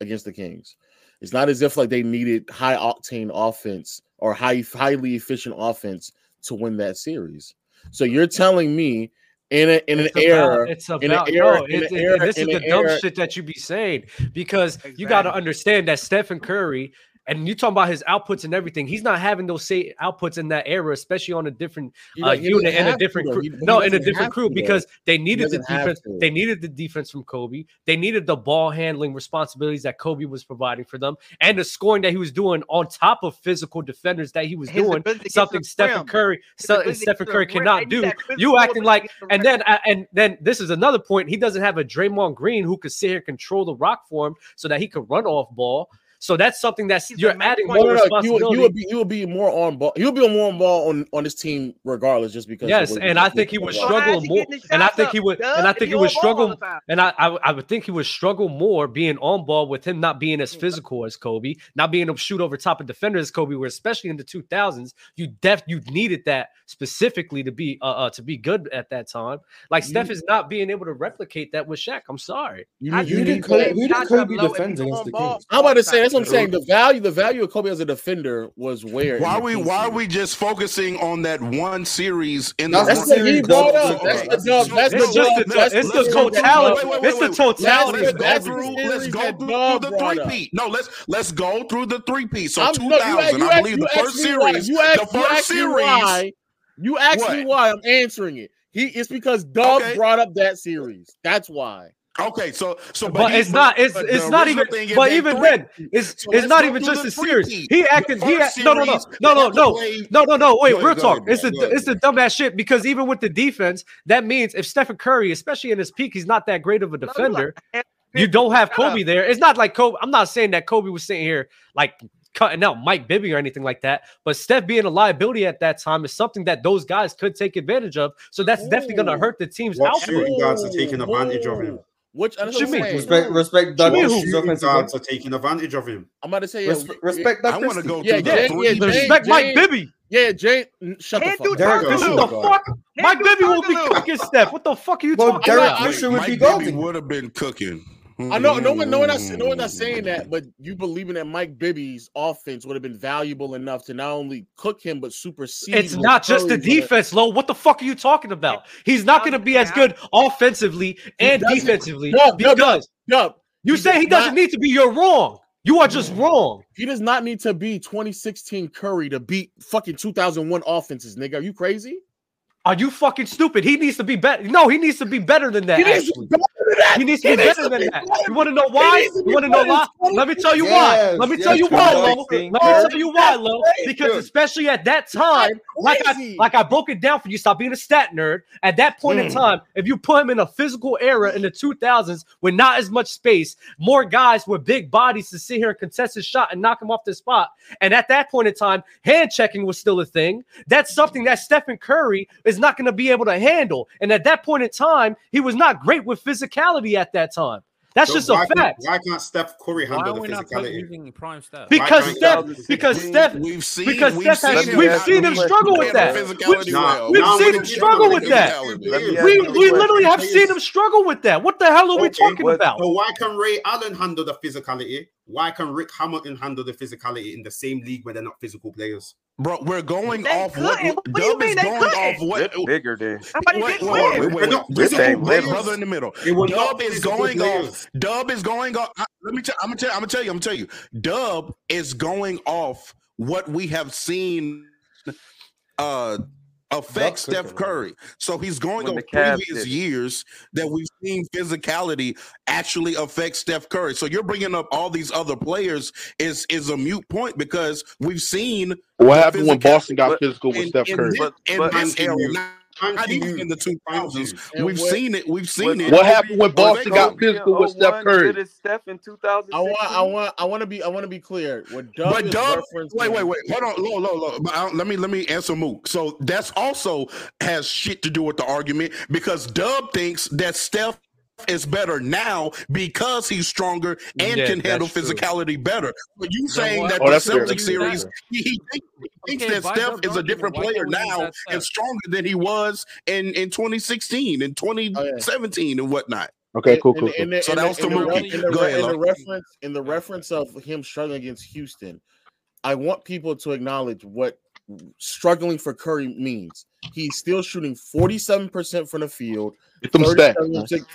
against the Kings. It's not as if like they needed high octane offense or high highly efficient offense to win that series. So you're telling me in a, in an It's about, era it's in about an era no, in an era this is the dumb era shit that you be saying because you got to understand that Stephen Curry and you talking about his outputs and everything. He's not having those same outputs in that era, especially on a different uh, don't- he doesn't unit and a different crew. He- he no, in a different crew because they needed the defense. They needed the defense from Kobe. They needed the ball handling responsibilities that Kobe was providing for them, and the scoring that he was doing on top of physical defenders that he was His doing. ability to get to Something Stephen. Curry, so- Stephen Curry cannot do. You acting like, to get to the and then uh, and then this is another point. He doesn't have a Draymond Green who could sit here and control the rock for him so that he could run off ball. So that's something that's you're adding more no, no. You would, responsibility. you would be you would be more on ball. You'll be more on ball on, on his team regardless, just because. Yes, and I think he would what- struggle more, and I think he would, and I think he would struggle, and I, I, would- I would think he would struggle more being on ball with him not being as physical as Kobe, not being able to shoot over top of defenders as Kobe, where especially in the two thousands, you def you needed that specifically to be uh, uh to be good at that time. Like Steph is not being able to replicate that with Shaq. I'm sorry. You Who did Kobe, who did Kobe defend against the Kings? I'm about to say that's what I'm saying. The value, the value of Kobe as a defender was where. why are we why are we just focusing on that one series in That's the the series he brought up. That's the dub. That's the dub. That's it's the totality- it's the totality Let's go through, let's go through the three peat. No, let's let's go through the three peat. So I'm- two no, you thousand, asked- you I believe the first series. You asked, the first me series. why. You asked me why. I'm answering it. He it's because Dub brought up that series. That's why. Okay, so so But, he- it's not. It's it's not even. But even three- then, it's So it's not even just the a series. He acted. He first act, no no no no no no no no no. Wait, real talk. ahead, It's go the it's the dumbass shit because even with the defense, that means if Stephen Curry, especially in his peak, he's not that great of a defender. You don't have Kobe there. It's not like Kobe. I'm not saying that Kobe was sitting here like cutting out Mike Bibby or anything like that. But Steph being a liability at that time is something that those guys could take advantage of. So that's definitely going to hurt the team's What output. shooting guards are taking advantage of him? Which What you mean? Respect, respect What Douglas' shooting offensive guards game. are taking advantage of him? I'm about to say yeah, Res- respect I Doug want to go Yeah, through the Jay, three. yeah, Jay, Respect Mike Bibby. Yeah, Jay, shut the Can't fuck up. Derek Turkoglu. Fisher, What the fuck? Mike Bibby will be cooking Steph. What the fuck are you Well, talking Derek about? Fisher would Mike be Bibby golden. would have been cooking. I know, no one, no one, not, no one not mm. saying that, but you believing that Mike Bibby's offense would have been valuable enough to not only cook him but supersede. It's what not just the defense, Low. What the fuck are you talking about? He's not going to be as good offensively and defensively No, no, no, no. you He say does he doesn't not- need to be. You're wrong. You are just mm. wrong. He does not need to be 2016 Curry to beat fucking 2001 offenses, nigga. Are you crazy? Are you fucking stupid? He needs to be better. No, he needs to be better than that. He needs to actually. Be better than that. He needs to be better than that. You want to know why? You want to know why? Let me tell you why. Let me tell you why, Lo. Let me tell you why, Lo. Because especially at that time, like I like I broke it down for you. Stop being a stat nerd. At that point in Mm. time, if you put him in a physical era in the 2000s with not as much space, more guys with big bodies to sit here and contest his shot and knock him off the spot. And at that point in time, hand checking was still a thing. That's something that Stephen Curry is not going to be able to handle. And at that point in time, he was not great with physicality at that time. That's So just a why can't- fact. Why can't Steph Curry Why handle are the we not physicality? using prime Steph? Because can't Steph, because Steph, we've seen because we've Steph has, seen we've seen you him a struggle with that. We've, Nah, we've now seen him struggle with that. gets to Let me players, ask We, we literally have seen him struggle with that. What the hell are we talking what- about? So why can Ray Allen handle the physicality? Why can Rick Hamilton handle the physicality in the same league where they're not physical players? Bro, we're going They off what, couldn't. What Dub is going couldn't? off what It's bigger than. Wait, wait, wait, wait, players. brother in the middle. Dub is going off. Dub is going off. I- Let me tell. I'm gonna tell. I'm gonna tell you. I'm gonna tell you. Dub is going off what we have seen. Uh, affect Steph Curry. So he's going When on the previous did years that we've seen physicality actually affect Steph Curry. So you're bringing up all these other players is is a mute point because we've seen What happened when Boston got physical with in- Steph in Curry? this- But- in but- this Thank era, not, even in the 2000s. And We've what- seen it. We've seen What- it. What happened when Boston got physical with Steph Curry? Steph in 2016. I want, I want, I want to be, I want to be clear. What Dub But is Dub, wait, wait, wait, hold on, low, low, low. But I let me let me answer Mook. So that's also has shit to do with the argument because Dub thinks that Steph is better now because he's stronger and Yeah, can handle that's true. physicality better. But you Then saying that Oh, the that's Celtics series, he, he thinks, he thinks Okay, that Steph is a different player can't we use now and stronger than he was in in 2016 and 2017 and whatnot. Okay, cool, In cool, the- cool. in the- So that was the movie. in the Go ahead, in the reference in the reference of him struggling against Houston. I want people to acknowledge what struggling for Curry means. He's still shooting 47% from the field, Get them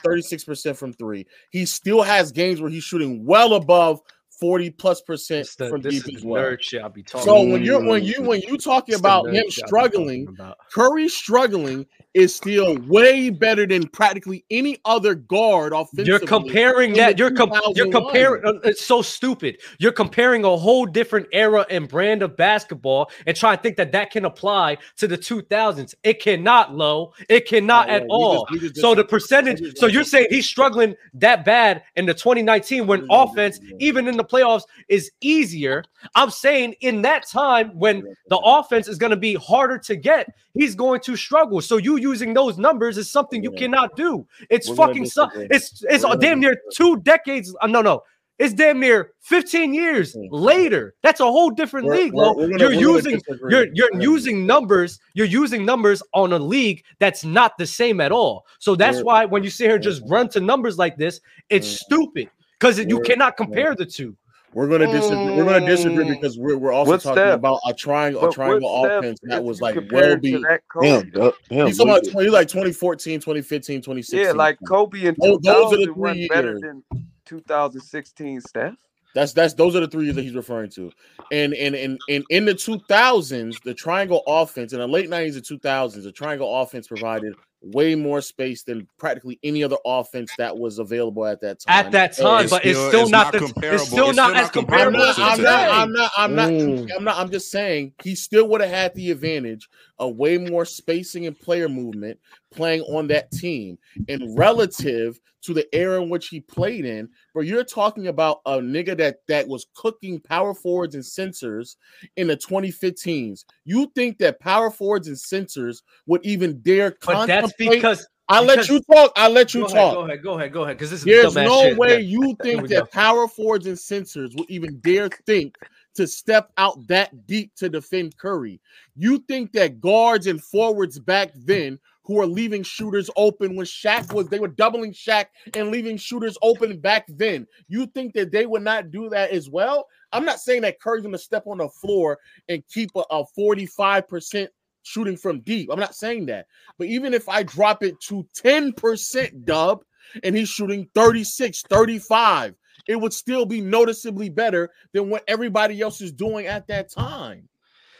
36 percent from three. He still has games where he's shooting well above 40 plus percent the, from deep as well. nerd shit I'll be talking So when you're when you when you talking about him shit talking struggling, about. Curry struggling is still way better than practically any other guard offensively. You're comparing that. You're com- you're comparing. uh, It's so stupid. You're comparing a whole different era and brand of basketball and trying to think that that can apply to the 2000s. It cannot, low. It cannot Oh, at all. just- just so the percentage. So you're saying he's struggling that bad in the 2019 when offense, even in the playoffs, is easier. I'm saying in that time when the offense is going to be harder to get, he's going to struggle. So you using those numbers is something you cannot do. It's We're fucking su- it's it's We're damn near two decades. Uh, no, no. It's damn near 15 years later. That's a whole different We're- league. we're- we're gonna- you're using you're you're using numbers. You're using numbers on a league that's not the same at all. So that's why when you sit here and just run to numbers like this, it's stupid because you cannot compare the two. We're gonna disagree. We're gonna disagree Mm. because we're, we're also What's talking Steph? about a triangle, a triangle what's Steph offense that if was like compare well be. that Kobe, Damn, though? Dub- damn, He's talking about 20, like 2014, 2015, 2016. Yeah, like Kobe and Those- those are the 2000 wasn't three better than 2016 Steph. That's that's those are the three years that he's referring to. And and and, and in the 2000s, the triangle offense in the late 90s and 2000s, the triangle offense provided way more space than practically any other offense that was available at that time. At that time, And- but it's still, not, the, it's still not as I'm comparable not, I'm not, I'm not, I'm not, Mm. I'm not, I'm just saying he still would have had the advantage of way more spacing and player movement playing on that team. And relative to the era in which he played in, where you're talking about a nigga that that was cooking power forwards and centers in the 2015s. You think that power forwards and centers would even dare But that's because I let you talk. I let you Go talk. ahead, go ahead, go ahead, go ahead. Because this is There's no shit. way Yeah. you think that power forwards and centers would even dare think to step out that deep to defend Curry. You think that guards and forwards back then who are leaving shooters open when Shaq was they were doubling Shaq and leaving shooters open back then. You think that they would not do that as well? I'm not saying that Curry's gonna step on the floor and keep a, a 45% shooting from deep. I'm not saying that. But even if I drop it to 10% dub and he's shooting 36, 35, it would still be noticeably better than what everybody else is doing at that time.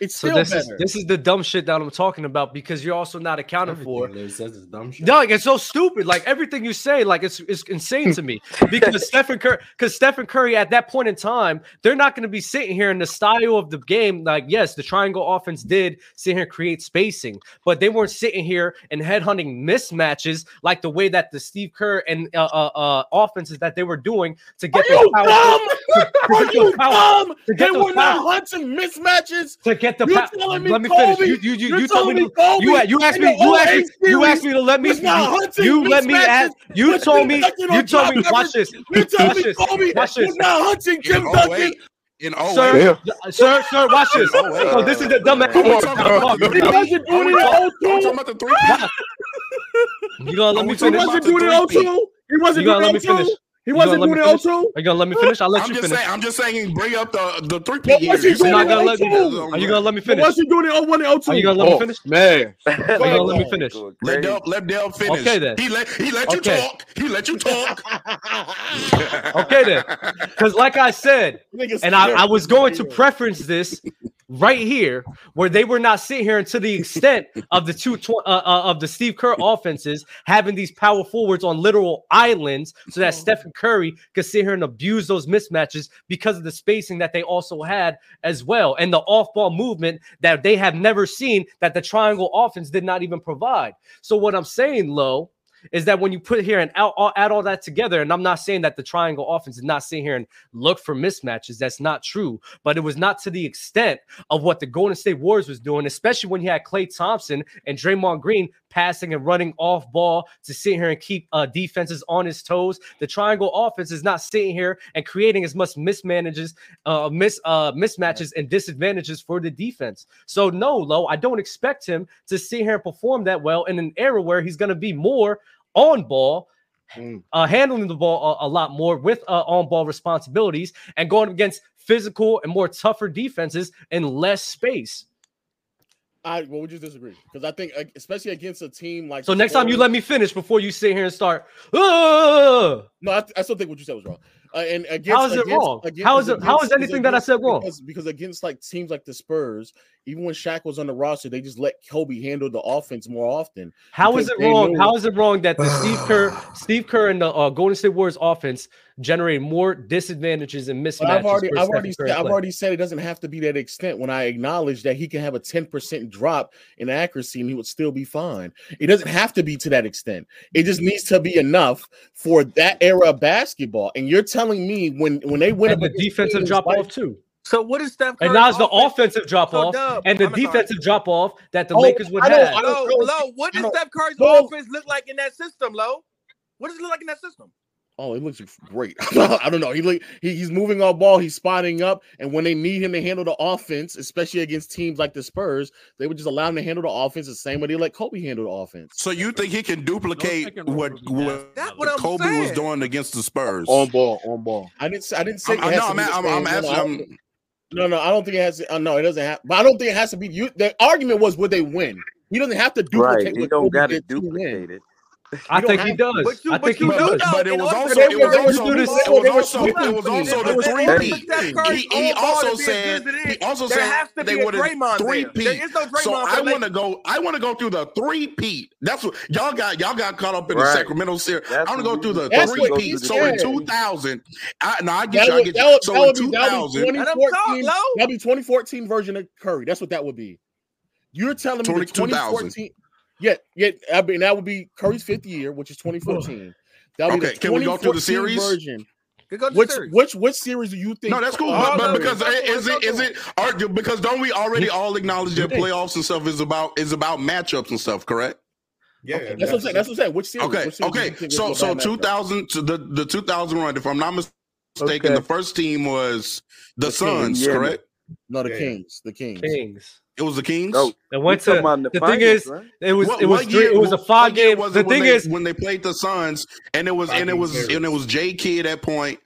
It's So still this is better. this is the dumb shit that I'm talking about because you're also not accounted for. Everything Liz says is dumb shit. Dog, it's so stupid. Like everything you say, like it's it's insane to me. Because Stephen Curry, because Stephen Curry at that point in time, they're not going to be sitting here in the style of the game. Like, yes, the triangle offense did sit here and create spacing, but they weren't sitting here and headhunting mismatches like the way that the Steve Kerr and uh, uh, uh offenses that they were doing to get Are those you power- dumb? to- to Are get you those power- dumb? They get those were not hunting mismatches. to get the You're pa- telling me let me Kobe- finish. You you you, you're told me me Kobe you you asked me you asked me you asked me to let me you, you let me ask you told me you told me watch this You're telling watch me this Kobe watch was this not hunting Tim In Duncan. 08, in 08, Sir, sir, sir, watch this. Oh, wait. So this is the dumb. Come on, talk about He wasn't doing it I'm in talking about the three. You gonna let me He finish? wasn't doing it in 02. He wasn't You gonna doing let it me in finish? 02. He You wasn't doing it finish? Oh also. Are you gonna let me finish? I'll let I'm you just finish. saying. I'm just saying. Bring up the the three What was he doing You're in not gonna let me. 02? Are you gonna let me What finish? was he doing in 01 and 02? Are you gonna let me finish? Man, Are you gonna let me finish? Let Del let Del finish. Okay, then. He let he let you Okay. talk. He let you talk. Okay then, because like I said, and I. I was going to preference this right here, where they were not sitting here to the extent of the two tw- uh, uh, of the Steve Kerr offenses having these power forwards on literal islands, so that Stephen Curry could sit here and abuse those mismatches because of the spacing that they also had as well, and the off-ball movement that they have never seen that the triangle offense did not even provide. So what I'm saying, low is that when you put here and out, all, add all that together, and I'm not saying that the triangle offense did not sit here and look for mismatches. That's not true, but it was not to the extent of what the Golden State Warriors was doing, especially when you had Klay Thompson and Draymond Green passing and running off ball to sit here and keep uh, defenses on his toes. The triangle offense is not sitting here and creating as much mismanages, uh, miss uh, mismatches and disadvantages for the defense. So no, low, I don't expect him to sit here and perform that well in an era where he's going to be more on ball, uh, handling the ball a, a lot more with uh, on ball responsibilities and going against physical and more tougher defenses in less space. I well, would you disagree? Because I think, especially against a team like So next time you let me finish before you sit here and start. No, I, I still think what you said was wrong. Uh, and against, How is it against- wrong? against- How is it- how is anything that I said wrong? Because, because against like teams like the Spurs, even when Shaq was on the roster, they just let Kobe handle the offense more often. How is it wrong? knew- How is it wrong that the Steve Kerr, Steve Kerr, and the uh, Golden State Warriors offense generate more disadvantages and mismatches? But I've already, I've already, said, I've already said it doesn't have to be that extent. When I acknowledge that he can have a ten percent drop in accuracy and he would still be fine. It doesn't have to be to that extent. It just needs to be enough for that era of basketball. And you're telling me when when they win and the up against defensive teams drop like- off too. So what is Steph? And Curry's now it's the offensive drop off Dub, and the I'm sorry. defensive drop off that the Oh, Lakers would I don't- have. I don't- Low, low. What does Steph Curry's Low. offense look like in that system, low? What does it look like in that system? Oh, it looks great. I don't know. He, look- he he's moving off ball. He's spotting up, and when they need him to handle the offense, especially against teams like the Spurs, they would just allow him to handle the offense the same way they let Kobe handle the offense. So you think he can duplicate what what That's what I'm Kobe was doing against the Spurs? On ball, on ball. I didn't. say- I didn't say. I'm- it has no, to I'm be I'm- I'm No, no, asking- I don't I'm- think- No, no, I don't think it has. To, uh, no, it doesn't have. But I don't think it has to be. You. The argument was would they win? He doesn't have to duplicate. Right. He what don't got to did to win. duplicate it. I think he have to. does. But you- I but think he does. do. But it was also it was also do it this, was they also it was also the three for P. He, he also to be as said good as it he also said has to they be a would have three There P. So I want to go. I want to go through the three P. That's what y'all got. Y'all got caught up in the Sacramento series. I That's want to go through the three what P. So in 2000, I, no, I get you. I get that you. would, So that in would be, that would be 2000, Let him talk, 2014. That'd be 2014 version of Curry. That's what that would be. You're telling me the 20 2000. 2014. Yeah, yeah. I mean, that would be Curry's fifth year, which is 2014. That would be Okay, the can we go through the series? version. Could go to Which series. which which series do you think? No, that's cool. But, but because is it is it are, because don't we already all acknowledge that playoffs and stuff is about is about matchups and stuff, correct? Yeah, Okay, that's what I'm saying. That's what I'm saying. Which series? Okay, Which series okay. So so 2000 to the the 2000 run, if I'm not mistaken, Okay. the first team was the, The Suns, Kings. Yeah. correct? No, the Yeah. Kings. The Kings. Kings. It was the Kings. Oh, It went to about in the, the thing is right? it was What- it was what three, year- it was a what five year game. was The when thing they, is when they played the Suns, and it was Five and it was series. and it was J Kidd at point.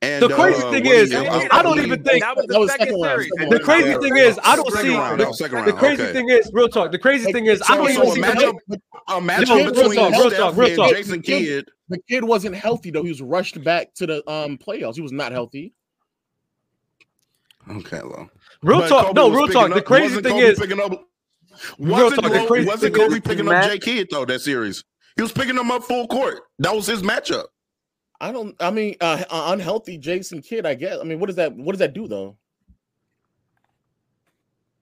And The crazy uh, thing is, he- I- I don't even think that was That the was second second round, series. second the crazy Yeah. thing is I don't Second see round, the, no, second the crazy okay. thing is real talk. The crazy thing is I don't so even a see the matchup, a matchup real between talk, real talk, real talk. Jason Kidd. The kid wasn't healthy though. He was rushed back to the um playoffs. He was not healthy. Okay, well, real But talk. Kobe No, real picking talk. The crazy wasn't thing Kobe is picking up. Wasn't, talk, the Lo- crazy wasn't thing Kobe is- picking up Matt- J Kidd though that series? He was picking him up full court. That was his matchup. I don't. I mean, uh, uh, unhealthy Jason Kidd. I guess. I mean, what does that? What does that do though?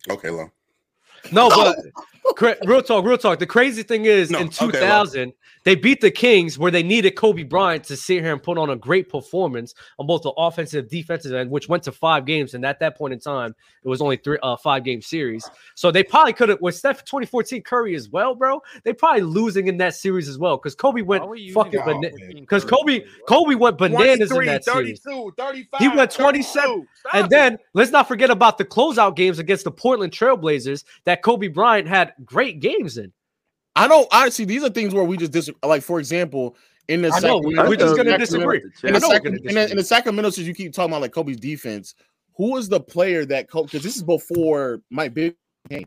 Okay, well, No, but cra- real talk, real talk. The crazy thing is, No, in okay, well. 2000, they beat the Kings where they needed Kobe Bryant to sit here and put on a great performance on both the offensive, defensive end, which went to five games. And at that point in time, it was only three, uh, five game series. So they probably could have with Steph 2014 Curry as well, bro. They probably losing in that series as well because Kobe went Why were you fucking bananas. Because Curry? Kobe, Kobe went bananas in 23, that series. 32, 35. He went 27. And then let's not forget about the closeout games against the Portland Trailblazers that that Kobe Bryant had great games in. I don't honestly. These are things where we just disagree. Like for example, in the second, we, are just going to disagree. In the, second, in, the, Sacramento, since you keep talking about like Kobe's defense, who was the player that Because this is before Mike Big game?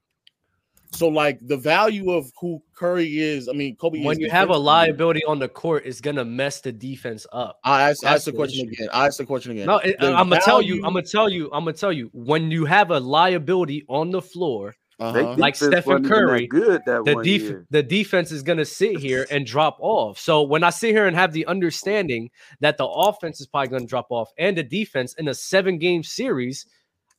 So like the value of who Curry is, I mean Kobe. When you have a liability on the court, it's gonna mess the defense up. I ask the, question issue. again. I ask the question again. No, it, I'm gonna value... tell you. I'm gonna tell you. I'm gonna tell you. When you have a liability on the floor, uh-huh. Like Stephen Curry, good that the, def- the defense is going to sit here and drop off. So when I sit here and have the understanding that the offense is probably going to drop off and the defense in a seven game series,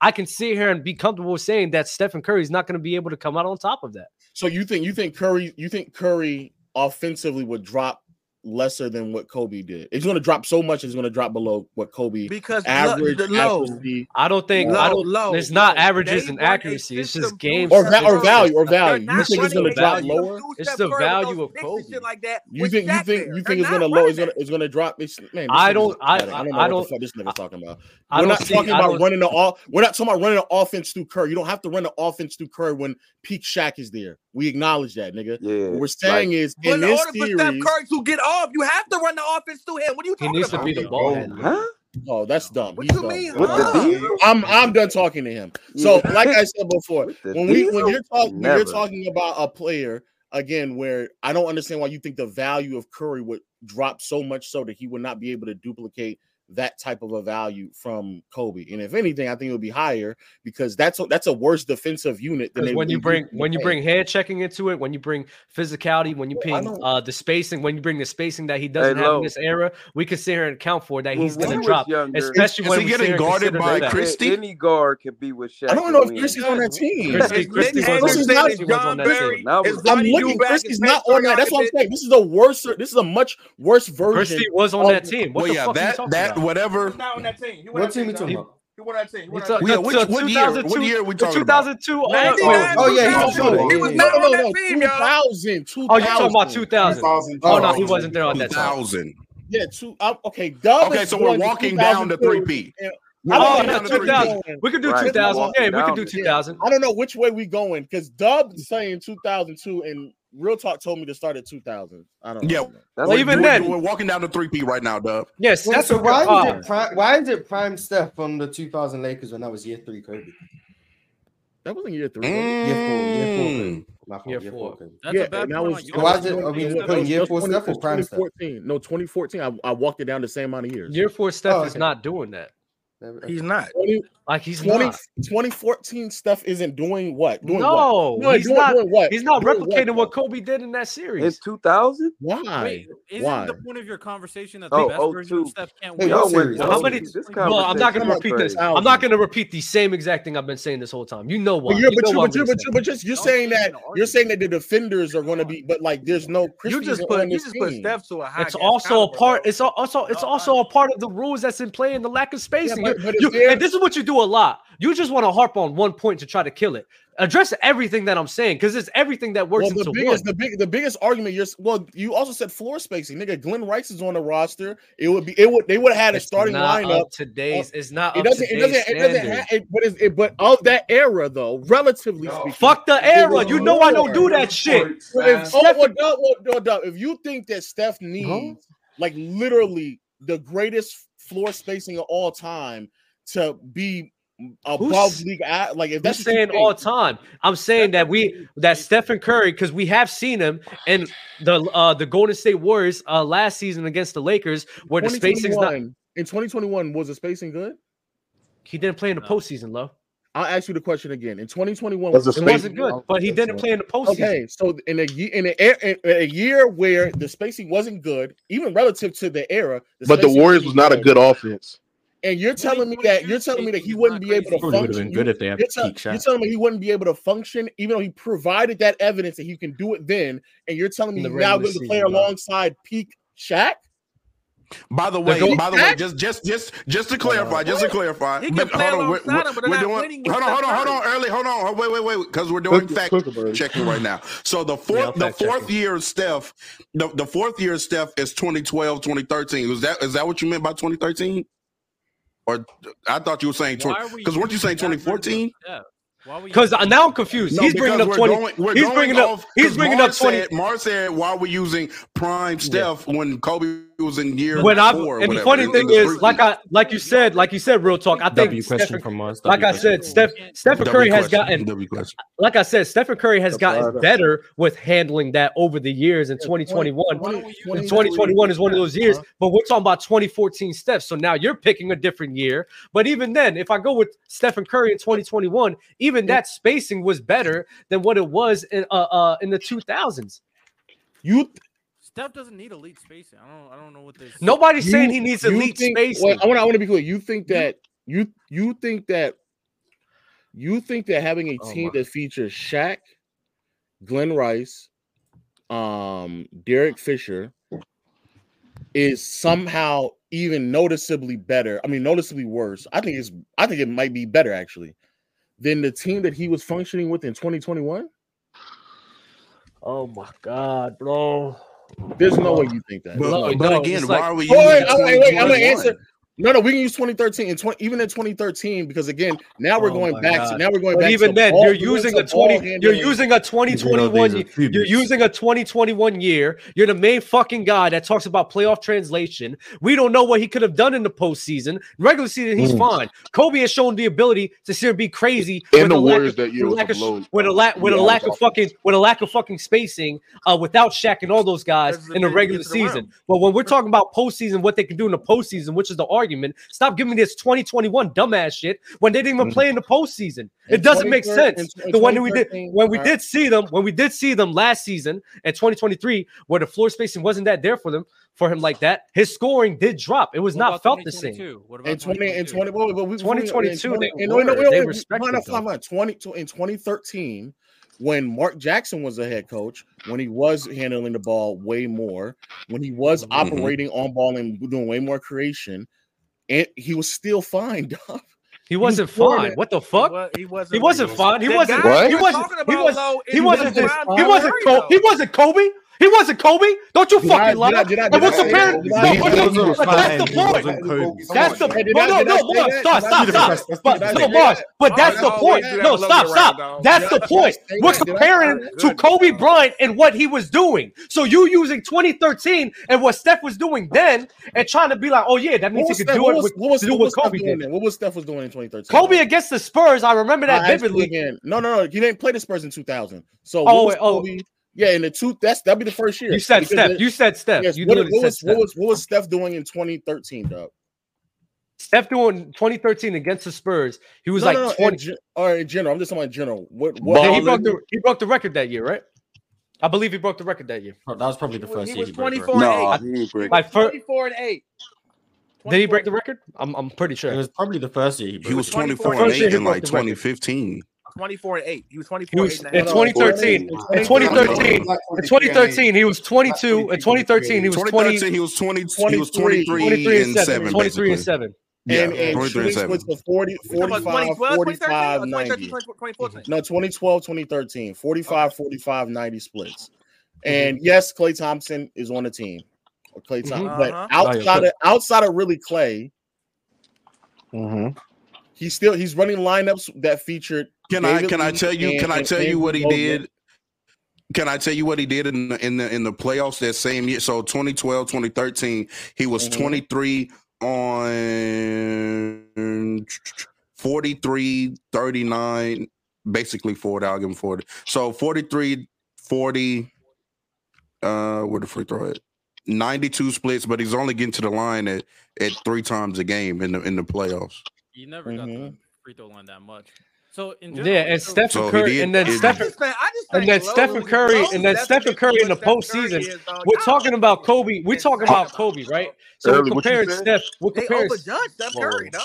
I can sit here and be comfortable saying that Stephen Curry is not going to be able to come out on top of that. So you think you think Curry you think Curry offensively would drop lesser than what Kobe did. It's going to drop so much. It's going to drop below what Kobe because average lo, low. Accuracy, I don't think. Low, I don't. Low. It's not averages and accuracy. It's just games or, va- or value or value. You think it's going to drop lower? It's the value of Kobe. Like that. You think you think you think it's going to low? It's going to it's going to drop. It's, man, I don't. I, I don't. I don't. This nigga's talking about. We're not talking about running the off. We're not talking about running the offense through Curry. You don't have to run the offense through Curry when peak Shaq is there. We acknowledge that, nigga. What we're saying is in this series, Curry to get off. You have to run the offense through him. What are you talking about? He needs about? to be the ball. Huh? Oh, that's dumb. What He's you dumb. mean? Huh? I'm I'm done talking to him. So, like I said before, when we when you're talking you're talking about a player again, where I don't understand why you think the value of Curry would drop so much so that he would not be able to duplicate that type of a value from Kobe. And if anything, I think it would be higher because that's a, that's a worse defensive unit than when you bring when you bring hand checking into it, when you bring physicality, when you well, ping uh, the spacing, when you bring the spacing that he doesn't hey, have in this era, we could sit here and account for that well, he's going to drop. Younger, especially is, when is he getting guarded by Christie. Any guard could be with Shaq. I don't know if Christie's on that team. Not, on that team. I'm looking. Christie's not on that. That's what I'm saying. This is a worse. This is a much worse version. Christie was on that team. What the fuck that whatever. What team. are team you talking about? He won that that team. What year? What year are we talking 2002, about? 2002. Uh, oh, oh, yeah, he was, he was not on that team, y'all. 2000, 2000. Oh, you talking about 2000? Oh no, he wasn't there on that. 2000. Yeah, two. I'm, okay, Dub. Okay, so we're walking down to three P. Oh, no, 2000. We could do right. 2000. Yeah, we could do 2000. I don't know which way we going because Dub saying 2002 and Real Talk told me to start at 2000. I don't yeah, know. Yeah. Well, even then, we're walking down to 3P right now, Dub. Yes. Well, that's so why, uh, is it prime, why from prime on the 2000 Lakers when that was year three Kobe? That wasn't year three. Mm. Year four. Year four. Year four. That's yeah, a bad that was, why is it? Are we putting year four Steph or prime 2014. Steph? No, 2014. I, I walked it down the same amount of years. Year four Steph oh, okay. is not doing that. He's not. 20, like he's 20, not. 2014 stuff isn't doing what? Doing no, what? no he's doing, not. Doing what? He's not doing replicating what? what? Kobe did in that series. It's 2000. Why? Wait, isn't Why? the point of your conversation that the oh, best version of Steph can't win? No, how many? Well, I'm not going to repeat this. I'm not going to repeat the same exact thing I've been saying this whole time. You know what? But you're, you but, know but, you, but, you, but just you're saying that you're saying that the defenders are going to be, but like there's no. You just put you just put Steph to a high. It's also a part. It's also it's also a part of the rules that's in play and the lack of space. And this is what you do a lot. You just want to harp on one point to try to kill it. Address everything that I'm saying because it's everything that works. Well, the biggest, one. the big, the biggest argument. You're well. You also said floor spacing, nigga. Glen Rice is on the roster. It would be. It would. They would have had it's a starting lineup. today's. Uh, it's not. It doesn't. It doesn't. It doesn't. have, it, but it's, it, but of that era though, relatively no. speaking. Fuck the era. You know I don't do that shit. If, oh, well, well, if you think that Steph needs huh? like literally the greatest floor spacing of all time to be above Who's, league. Like if that's saying all time, I'm saying that we that Stephen Curry because we have seen him and the uh the Golden State Warriors uh last season against the Lakers where the spacing in 2021 was the spacing good. He didn't play in the postseason, low. I'll ask you the question again. In 2021, was it wasn't good, but he didn't play in the postseason. Okay, so in a year, a in a, year where the spacing wasn't good, even relative to the era, the but the Warriors was not good. a good offense. And you're telling me that you're telling me that he wouldn't be able to function. Good if they you're, you're telling me he wouldn't be able to function, even though he provided that evidence that he can do it then. And you're telling me now going to play alongside peak Shaq. By the way, by the way, just just just just to clarify, just to clarify, hold on, we're, we're, we're doing, hold on, hold on, hold on, early, hold on, wait, wait, wait, because we're doing fact checking right now. So the fourth, the fourth year Steph, the, the fourth year Steph is 2012, 2013. Is that is that what you meant by 2013? Or I thought you were saying Why are we because weren't you saying using that version of 2014? Steph? Because now I'm confused. No, he's bringing up twenty. going- we're he's going bringing up. off- He's 'cause bringing Mark up twenty. Said, Mark said, "Why we using prime Steph when Kobe was in year when I four?" or and the funny thing the is, like I like you said, like you said, real talk. I think W question Stephen, from us. like I said, Steph Stephen W Curry has question, gotten W question. like I said, Stephen Curry has That's gotten better with handling that over the years in 2021. 2021 is one of those years, but we're talking about 2014 Steph. So now you're picking a different year. But even then, if I go with Stephen Curry in 2021, even that spacing was better than what it was in uh, uh in the 2000s. You Steph doesn't need elite spacing. I don't. I don't know what this. Nobody's You- saying he needs elite think- spacing. wait, I want. I want to be clear. You think that you you think that you think that having a Oh team my. that features Shaq, Glen Rice, um, Derek Fisher is somehow even noticeably better. I mean, noticeably worse. I think it's. I think it might be better actually than the team that he was functioning with in 2021. Oh my god, bro. There's no way you think that. But, No, but no, again, it's why like- are we Oh, using wait, wait, wait, I'm gonna answer. No, no, we can use 2013 and 20, even in 2013 because again, now we're Oh going my back. To, now we're going But back. even to then, ball- you're using a 20. You're using a 2021. ye- You're using a 2021 year. You're the main fucking guy that talks about playoff translation. We don't know what he could have done in the postseason. Regular season, he's Mm. fine. Kobe has shown the ability to sit and be crazy. And with the a lack Warriors of- that year with a lack of- with a lack with a Yeah, lack of fucking with a lack of fucking spacing uh, without Shaq and all those guys Because in the they regular get to season. But when we're talking about postseason, what they can do in the postseason, which is the argument, stop giving me this 2021 dumbass shit when they didn't even play in the postseason. It doesn't make sense. in- in The one we did when we did see them, when we did see them last season in 2023, where the floor spacing wasn't that there for them for him like that, his scoring did drop. It was What not about felt the same. 2022? What in about 20 in 20 well, but we- we- 2022, in 20 they in- no, no, They respected them. fine, fine. 20 in 2013 when Mark Jackson was the head coach, when he was handling the ball way more, when he was Mm-hmm. operating on ball and doing way more creation, and he was still fine, dog. He wasn't scored fine. What the fuck? wa- he wasn't. He wasn't fine. He wasn't. He wasn't. He was. though, He wasn't. the this- prime He wasn't. Curry, Kobe. though. He wasn't Kobe. He wasn't Kobe. Don't you Did I- fucking lie. did I- did I- And did we're I say comparing. No, I- but He that's- wasn't but that's fine. the point. That's the. Hey, did No, no, no. say Boss, that? stop, stop, stop. that? But Did no, say boss. But that's the point. No, stop, stop. That's the I- did I point. say We're that? Did I- comparing to Kobe Bryant and what he was doing. So you using 2013 and what Steph was doing then, and trying to be like, oh yeah, that means he could do it with what was- what what was Steph Kobe doing did. What was Steph was doing in 2013? Kobe against the Spurs, I remember that I asked you vividly. No, no, no. He didn't play the Spurs in 2000. So Oh, what was wait, oh. Kobe? Yeah, in the two. That's that'd be the first year. You said Because Steph. it- You said Steph. Yes. You what, literally what said was what Steph. was what was Steph doing in 2013, dog? Steph doing 2013 against the Spurs. He was No, like no, no, 20. In, gen- or in general, I'm just talking about in general. What? what Yeah, he broke the he broke the record that year, right? I believe he broke the record that year. Oh, that was probably the first He year was he broke the 24 record. and No, eight. he didn't. Like 24 and eight. did he break the record? I'm I'm pretty sure. It was probably the first year he He was it. 24 and First year 8 he in like 2015. 24 and eight. He was 24 He was and in eight. 2013. In 2013, in 2013, he was 22. In 2013, he was 20. he was 20. He was 23, 23 and 7. 23 and 7. Yeah, and, and 23 and 7. switched to 40, We talking about 45, 45, 90. 2014. No, 2012, 2013, 45, 45, 90 splits. And yes, Klay Thompson is on the team. Klay Thompson, Mhm. but Uh-huh. outside of outside of really Klay, he's still he's running lineups that featured. Can I David can I tell you can I tell you what he Andrew did? Can I tell you what he did in the in the in the playoffs that same year? So 2012, 2013, he was Mhm. 23 on 43, 39, basically 40. I'll give him 40. So 43, 40, uh, where the free throw at? 92 splits, but he's only getting to the line at, at three times a game in the in the playoffs. You never got Mm-hmm. the free throw line that much. So in general, Yeah, and so- Stephen So Curry, did- and then Stephen, I just think, I and then Stephen Curry, and then Stephen Curry in the of what Steph Curry postseason. is, dog. We're talking about Kobe. We're talking about Kobe, right? So we're Early, comparing? Steph. We're They comparing. overjudged Steph Curry, dog.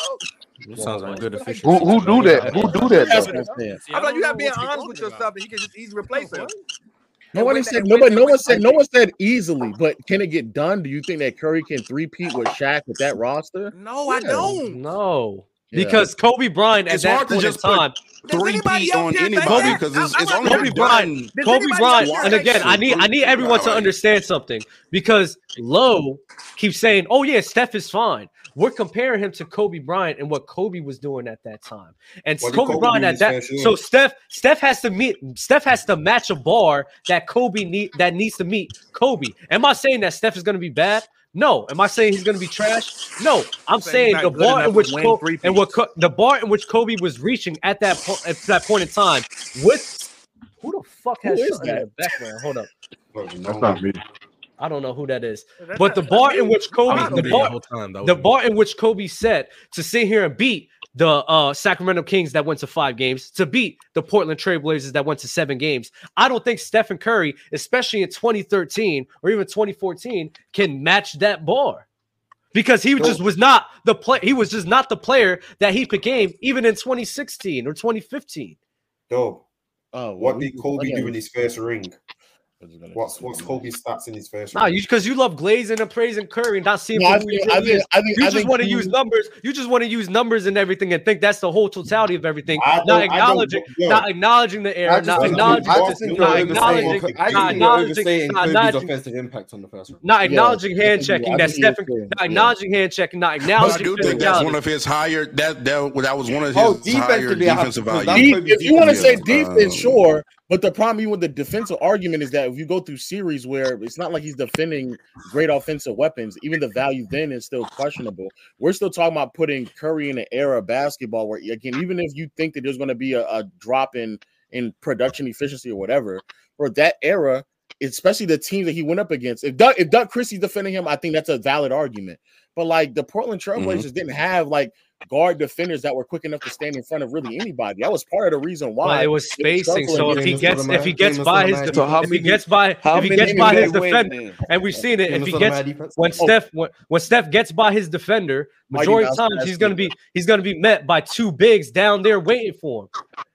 That sounds like good efficiency. Who who do that? Who do that? That's though? I'm saying. See, I I'm like, you gotta be honest with talking yourself, and he can just easily replace him. Nobody said nobody. No one said. No one said easily. But can it get done? Do you think that Curry can three-peat with Shaq with that roster? No, I don't. No. Because Kobe Bryant at It's that hard point in just put time. three-peat on anybody Kobe, because it's, it's only Kobe Bryant, Kobe Bryant, and again, I need I need everyone to understand something because Lowe keeps saying, "Oh yeah, Steph is fine." We're comparing him to Kobe Bryant and what Kobe was doing at that time, and Kobe Kobe Bryant at that. So Steph, Steph has to meet, Steph has to match a bar that Kobe need that needs to meet Kobe. Am I saying that Steph is going to be bad? No. Am I saying he's going to be trash? No. I'm saying Saying the bar in which to Kobe, and what Co- the bar in which Kobe was reaching at that point at that point in time with who the fuck has is something in that? the background? Hold up. That's not me. I don't know who that is. That's But the bar in which Kobe, I was the the bar, whole time. The bar in which Kobe said to sit here and beat the uh, Sacramento Kings that went to five games, to beat the Portland Trailblazers that went to seven games. I don't think Stephen Curry, especially in 2013 or even 2014, can match that bar. Because he just was not the play, he was just not the player that he became even in 2016 or 2015. Dog. Oh, What did Kobe do in his first ring? What's what's Kobe's stats in his first Nah, ring? you because you love glazing and praising Curry and not seeing No, I for he think- I think- is. I think- you I just want to use numbers. You just want to use numbers and everything and think that's the whole totality of everything. I Not don't- I don't- acknowledging, yo, not acknowledging the error, just not acknowledging, I just think not acknowledging, not acknowledging, not acknowledging, offensive impact on the first round. not acknowledging hand checking I that Stephen, not acknowledging hand checking, not But I do think that's one of his higher that that, that was one of his Oh, higher defensively, I have- defensive because values. if you want to say defense, um, sure. But the problem with the defensive argument is that if you go through series where it's not like he's defending great offensive weapons, even the value then is still questionable. We're still talking about putting Curry in an era of basketball where again, even if you think that there's going to be a, a drop in in production efficiency or whatever, for that era, especially the teams that he went up against, if Doug, if Doug Christie's defending him, I think that's a valid argument. But like the Portland Trailblazers didn't have like guard defenders that were quick enough to stand in front of really anybody. That was part of the reason why Well, it was they spacing. So if he gets if he gets by his man So how if he gets by if he gets by his they win defender, and we've seen it. If he gets when Oh. Steph when, when Steph gets by his defender, majority of times he's gonna be he's gonna be met by two bigs down there waiting for him,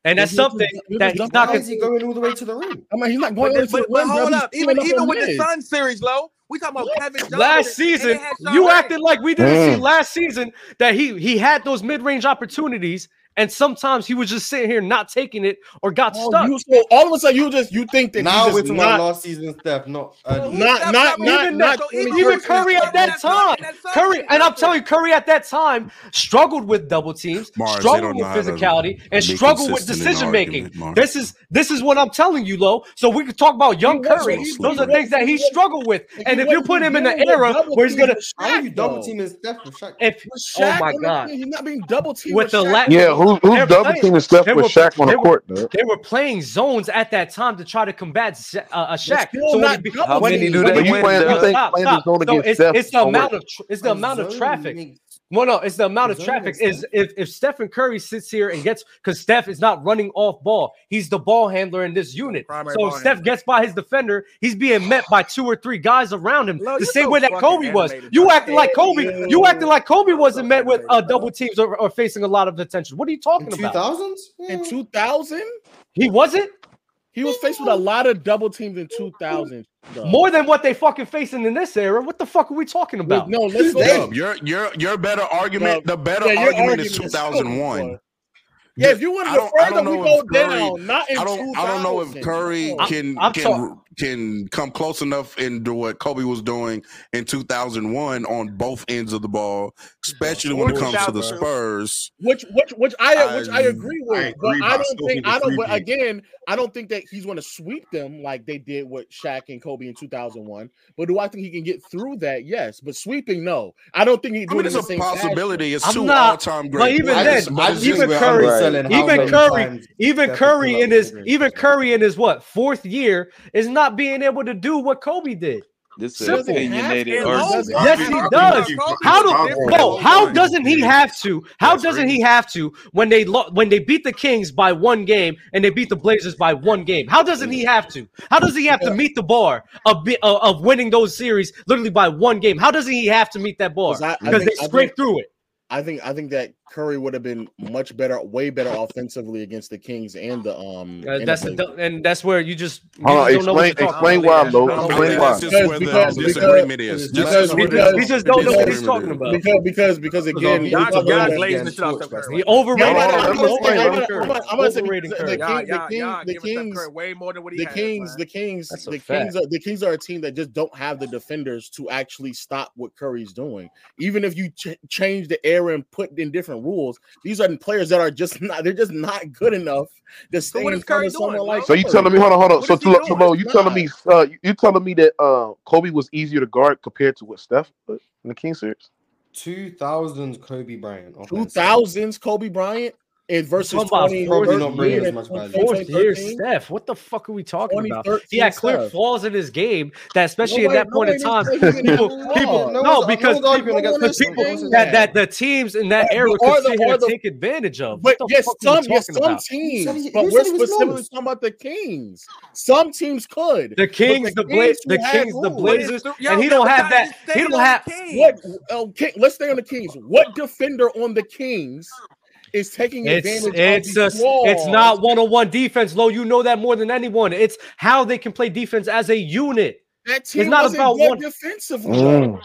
and that's If he was- something if that he's not gonna. is going all the way to the ring? I mean, he's not going then- into the but, but rim, bro. hold up, even even with the. Sun series, low, we talking about Kevin Johnson. Last season, you Ray. acted like we didn't see Mm. last season that he he had those mid range opportunities, and sometimes he was just sitting here not taking it or got Oh, stuck. you, so all of a sudden, you just you think that Now it's we're just talking about not last season Steph, not uh, not not not even not that- Tony even Curry. Curry at that time, Curry, and I'm telling you, Curry at that time struggled with double teams, Marz, struggled with know to physicality, and be struggled with decision making. argument, This is this is what I'm telling you, Lo. So we could talk about young Curry. he Those are things that he struggled with, He and if you put him in the with era where he's gonna, with How are you double though. teaming Steph with Shaq? if With oh Shaq my god, team, he's not being double teamed with with the Shaq. Yeah, who, who's were double playing- teaming Steph they with were- Shaq on the were- court, though? They were playing zones at that time to try to combat Sha- uh, uh, Shaq. So not he be- double when teaming. he- do when they he- win, playing- you think stop, playing the zone So against it's, Steph it's the don't amount of it's the amount of traffic. Makes- Well, no, it's the amount of traffic. Is if if Stephen Curry sits here and gets because Steph is not running off ball, he's the ball handler in this unit. Primary So if Steph handler. gets by his defender, he's being met by two or three guys around him. Lo, the same so way that fucking Kobe was. You bro. acting like Kobe. Yeah. You acting like Kobe wasn't met with uh, double teams or, or facing a lot of attention. What are you talking two about? thousands? in 2000 He wasn't he was faced with a lot of double teams in 2000 though. more than what they fucking facing in this era. What the fuck are we talking about? no let's go Dub, your your your better argument, the better Yeah, argument is argument is 2001. Yeah, if you want to don't- I further, we go if Curry- down. Not in I don't I don't know if Curry can I'm can sorry. Can come close enough into what Kobe was doing in 2001 on both ends of the ball, mm-hmm. especially when it comes to the Spurs. Which which which I which I I- agree with, I but agree, but I I don't think think I don't. But again, I don't think that he's going to sweep them like they did with Shaq and Kobe in 2001. But do I think he can get through that? Yes, but sweeping, no. I don't think he I do mean, it in it's the a same possibility. It's I'm two all-time greats. but even players. then, I I- even think we're Curry- even Curry, even Curry in his even Curry in his what fourth year is not being able to do what Kobe did. This is Simple. opinionated And argument. Lowe's Yes, he does. How was do different. no? How doesn't he have to? How doesn't he have to when they lo- when they beat the Kings by one game and they beat the Blazers by one game? How doesn't he have to? How does he have to meet the bar of be, of, of winning those series literally by one game? How doesn't he have to meet that bar? 'Cause I- I Because they I scraped through it. I think I think that Curry would have been much better, way better offensively against the Kings and the um. Uh, and that's the, the and that's where you just you uh, just explain explain why, Lo. Explain why. That's where because, the disagreement is. Because, because, we just don't know what he's talking about. Because because because again, y'all. He overrated. I'm the Kings. Way more than what he The Kings. The Kings. The Kings. The Kings are a team that just don't have the defenders to actually stop what Curry's doing. Even if you change the air and put in different rules. These are players that are just not they're just not good enough to stay so in front of someone like. So you telling me? Hold on, hold on. What so Talo, Talo, you telling me? Uh, you telling me that uh, Kobe was easier to guard compared to what Steph uh, in the King series? Two thousands Kobe Bryant. Two thousands Kobe Bryant. And versus 20, probably not bringing as much value. Fourth year Steph, what the fuck are we talking about? He had clear Steph. flaws in his game that, especially no, at that point in time, people, people no, no because people, people that, that the teams in that era could sit here take advantage of. But yes, some yes, some teams, but we're specifically talking about the Kings. Some teams could. The Kings, the Blazers, the Kings, the Blazers, and he don't have that. He don't have what? Oh, let's stay on the Kings. What defender on the Kings? is taking it's, advantage. It's of a, walls. it's not one on one defense, Lo. You know that more than anyone. It's how they can play defense as a unit. That team it's not about one defensive. Mm.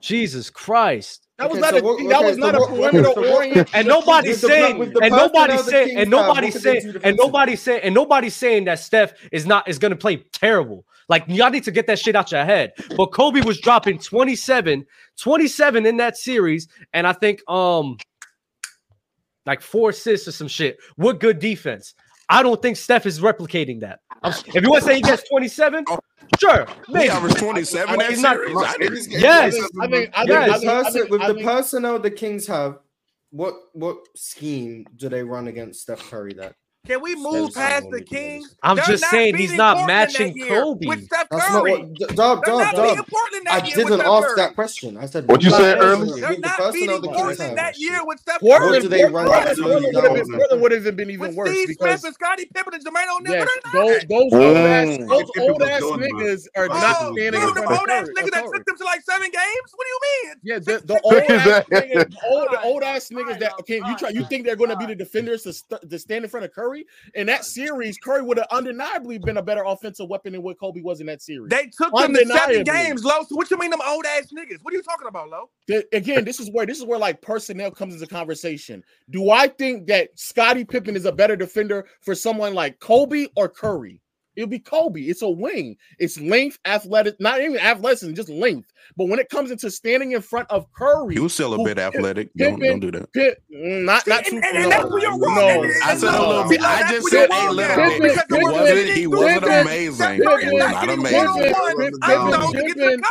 Jesus Christ. That was okay, not so a that was so not a perimeter oriented. And nobody's saying and nobody's saying and nobody's saying and nobody's saying and nobody's saying that Steph is not is gonna play terrible. Like y'all need to get that shit out your head. But Kobe was dropping 27, 27 in that series, and I think um like four assists or some shit. What good defense? I don't think Steph is replicating that. I'm, if you want to say he gets 27, sure. Maybe. He averaged 27 I, that series. Not, I yes. I mean, I yes. With the personnel the Kings have, what what scheme do they run against Steph Curry that can we move past the Kings? I'm They're just saying he's not Portland matching Kobe. With Steph Curry. That's not what, dub, dub, dub. I didn't ask that question. I said what you said earlier. They're not beating Portland that year with Steph Curry. Portland, do they run Portland would have been, been even with worse. Steve because, Smith and Scottie Pippen and Jermaine O'Neal. Yes, those, those old ass, mm. those oh, old ass niggas are not standing in front of the old ass niggas that took them to like seven games. What do you mean? Yeah, the old ass niggas, old ass niggas that can you try, you think they're going to be the defenders to stand in front of Curry? Curry. In that series, Curry would have undeniably been a better offensive weapon than what Kobe was in that series. They took them to seven games, Lo. So what you mean them old ass niggas? What are you talking about, Lo? The, again, this is where this is where like personnel comes into conversation. Do I think that Scottie Pippen is a better defender for someone like Kobe or Curry? It'll be Kobe. It's a wing. It's length, athletic, not even athleticism, just length. But when it comes into standing in front of Curry, he was still a bit athletic. Pippen, don't, don't do that. Pitt, not not too. And, and, and that's where you're wrong. No, I said no. a little bit. I just said a little bit. He wasn't. He wasn't amazing. Pippen, not amazing. Pippen, Pippen, Pippen, Pippen, Pippen, Pippen, Pippen, Pippen,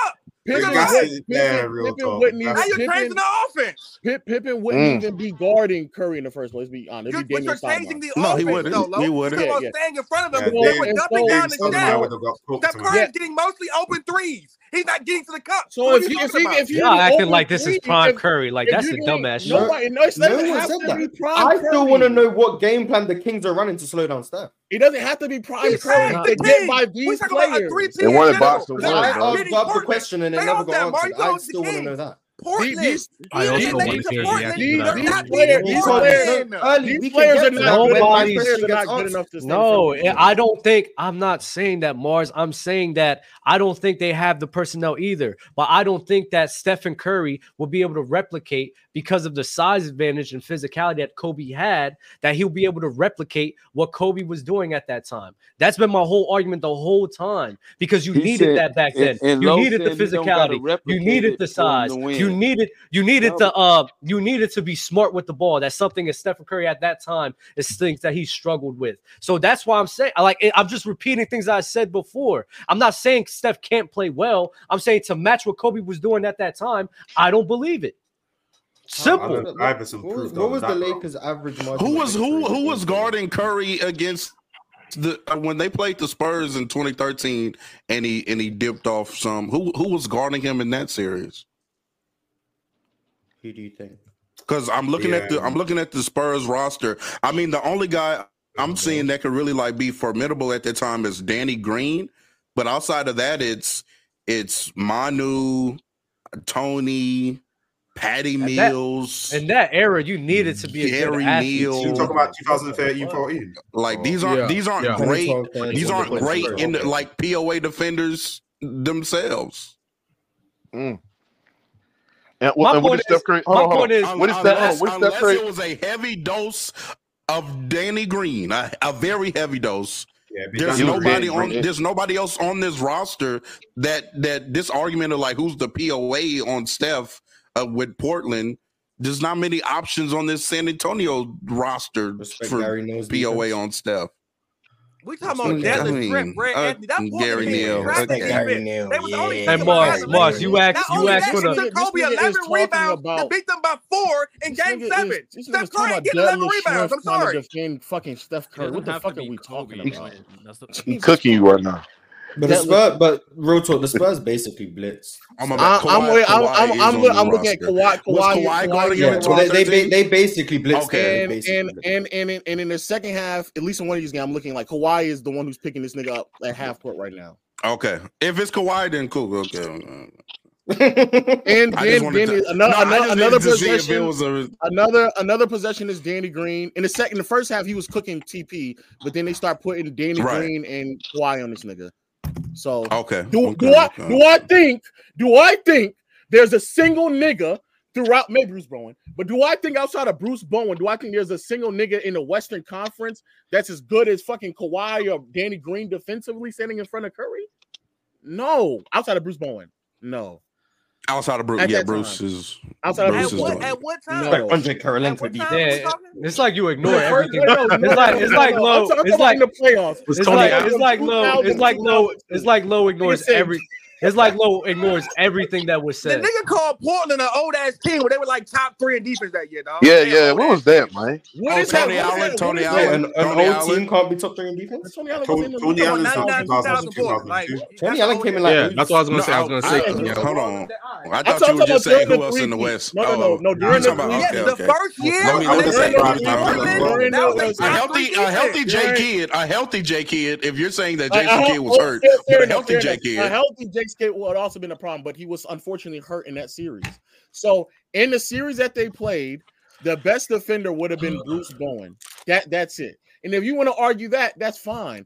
Pippen, Pippen, Pippen, Pippen wouldn't even. Now you're the offense. Pippen, Pippen wouldn't mm. even be guarding Curry in the first place. Be honest. You're, you're changing the offense. No, he wouldn't. Though, he wouldn't. Yeah, yeah. staying in front of him. Yeah, they were dumping so, down the down. Steph Curry is getting mostly open threes. He's not getting to the cup. So if you, if you, if you y'all acting like this is prime Curry, like that's a dumbass. Nobody, no, no one said that. I still want to know what game plan the Kings are running to slow down Steph. He doesn't have to be prime he's pro to get by these players. They want to box the one, bro. I asked Bob the question and they never go on. I still want to know that. Portland. These, these, these players, are not nobody, players are not good enough to No, I don't think I'm not saying that Marz. I'm saying that I don't think they have the personnel either. But I don't think that Stephen Curry will be able to replicate because of the size advantage and physicality that Kobe had, that he'll be able to replicate what Kobe was doing at that time. That's been my whole argument the whole time because you he needed said, that back then. And, and you needed the physicality, you needed the size. You you needed you needed no. to uh you needed to be smart with the ball. That's something that Stephen Curry at that time is things that he struggled with. So that's why I'm saying I like I'm just repeating things I said before. I'm not saying Steph can't play well. I'm saying to match what Kobe was doing at that time, I don't believe it. Simple. I haven't. What was, what was the Lakers' average margin? Who was who who was guarding Curry against the uh, when they played the Spurs in 2013 and he and he dipped off some? Who who was guarding him in that series? Who do you think? Because I'm looking yeah. at the I'm looking at the Spurs roster. I mean, the only guy I'm seeing that could really like be formidable at that time is Danny Green, but outside of that, it's it's Manu, Tony, Patty and Mills. That, in that era, you needed to be a Jerry Neal. You talk about 2005 you Like these aren't yeah. these aren't yeah. great. These aren't great in the, like POA defenders themselves. Mm. And, my and point is, Steph Curry? My on, point is, what is unless, that? Unless Steph Curry? it was a heavy dose of Danny Green, a, a very heavy dose. Yeah, there's nobody on. There's nobody else on this roster that that this argument of like who's the POA on Steph uh, with Portland. There's not many options on this San Antonio roster Respect for POA defense. on Steph. We talking about Desert I Brad uh, Anthony. That boy Gary Neal. Gary Neal. They was the only hey, Marz, Marz, you asked, you asked for the. Kobe 11 rebounds about, to beat them by four in Game Seven. Steph Curry getting 11 rebounds. I'm sorry. Defend fucking Steph Curry. What the fuck are we talking about? Cooking you right now. But the Spurs, but real talk, the Spurs basically blitz. I'm, I'm, I'm, I'm, looking at Kawhi. Kawhi, Was Kawhi, Kawhi yeah. they, they, they basically blitz. Okay, and, and, and, and, and, and in the second half, at least in one of these games, I'm looking like Kawhi is the one who's picking this nigga up at half court right now. Okay, if it's Kawhi, then cool. Okay. and then, another no, another, another possession. A... Another another possession is Danny Green. In the second, the first half, he was cooking TP, but then they start putting Danny right. Green and Kawhi on this nigga. So okay, do, okay, do I okay. do I think do I think there's a single nigga throughout maybe Bruce Bowen, but do I think outside of Bruce Bowen, do I think there's a single nigga in the Western Conference that's as good as fucking Kawhi or Danny Green defensively standing in front of Curry? No, outside of Bruce Bowen, no. Outside of Bruce, at yeah, Bruce is outside Bruce of Bruce. At, at what, time? No. Andre Carlin could be there. It's like you ignore everything. it's like it's like low. It's like the playoffs. It's like it's like low. It's like low. It's like low ignores everything. It's like low ignores everything that was said. The nigga called Portland an old ass team where they were like top three in defense that year, dog. Yeah, yeah. What was that, man? What oh, is Tony that? Allen? Tony Allen. An, an old Allen. team can't be top three in defense. Tony Allen. Tony, Tony Allen. Like, Tony Allen came in like. Yeah, that's what I was gonna say. I was gonna say. Yeah, hold on. I thought you were just saying who else in the West. No, no, no. During the first year, a say a healthy J Kidd. a healthy J Kidd. If you're saying that J Kidd was hurt, but a healthy J Kidd. a healthy J Skate would also been a problem, but he was unfortunately hurt in that series. So in the series that they played, the best defender would have been Bruce Bowen. That that's it. And if you want to argue that, that's fine.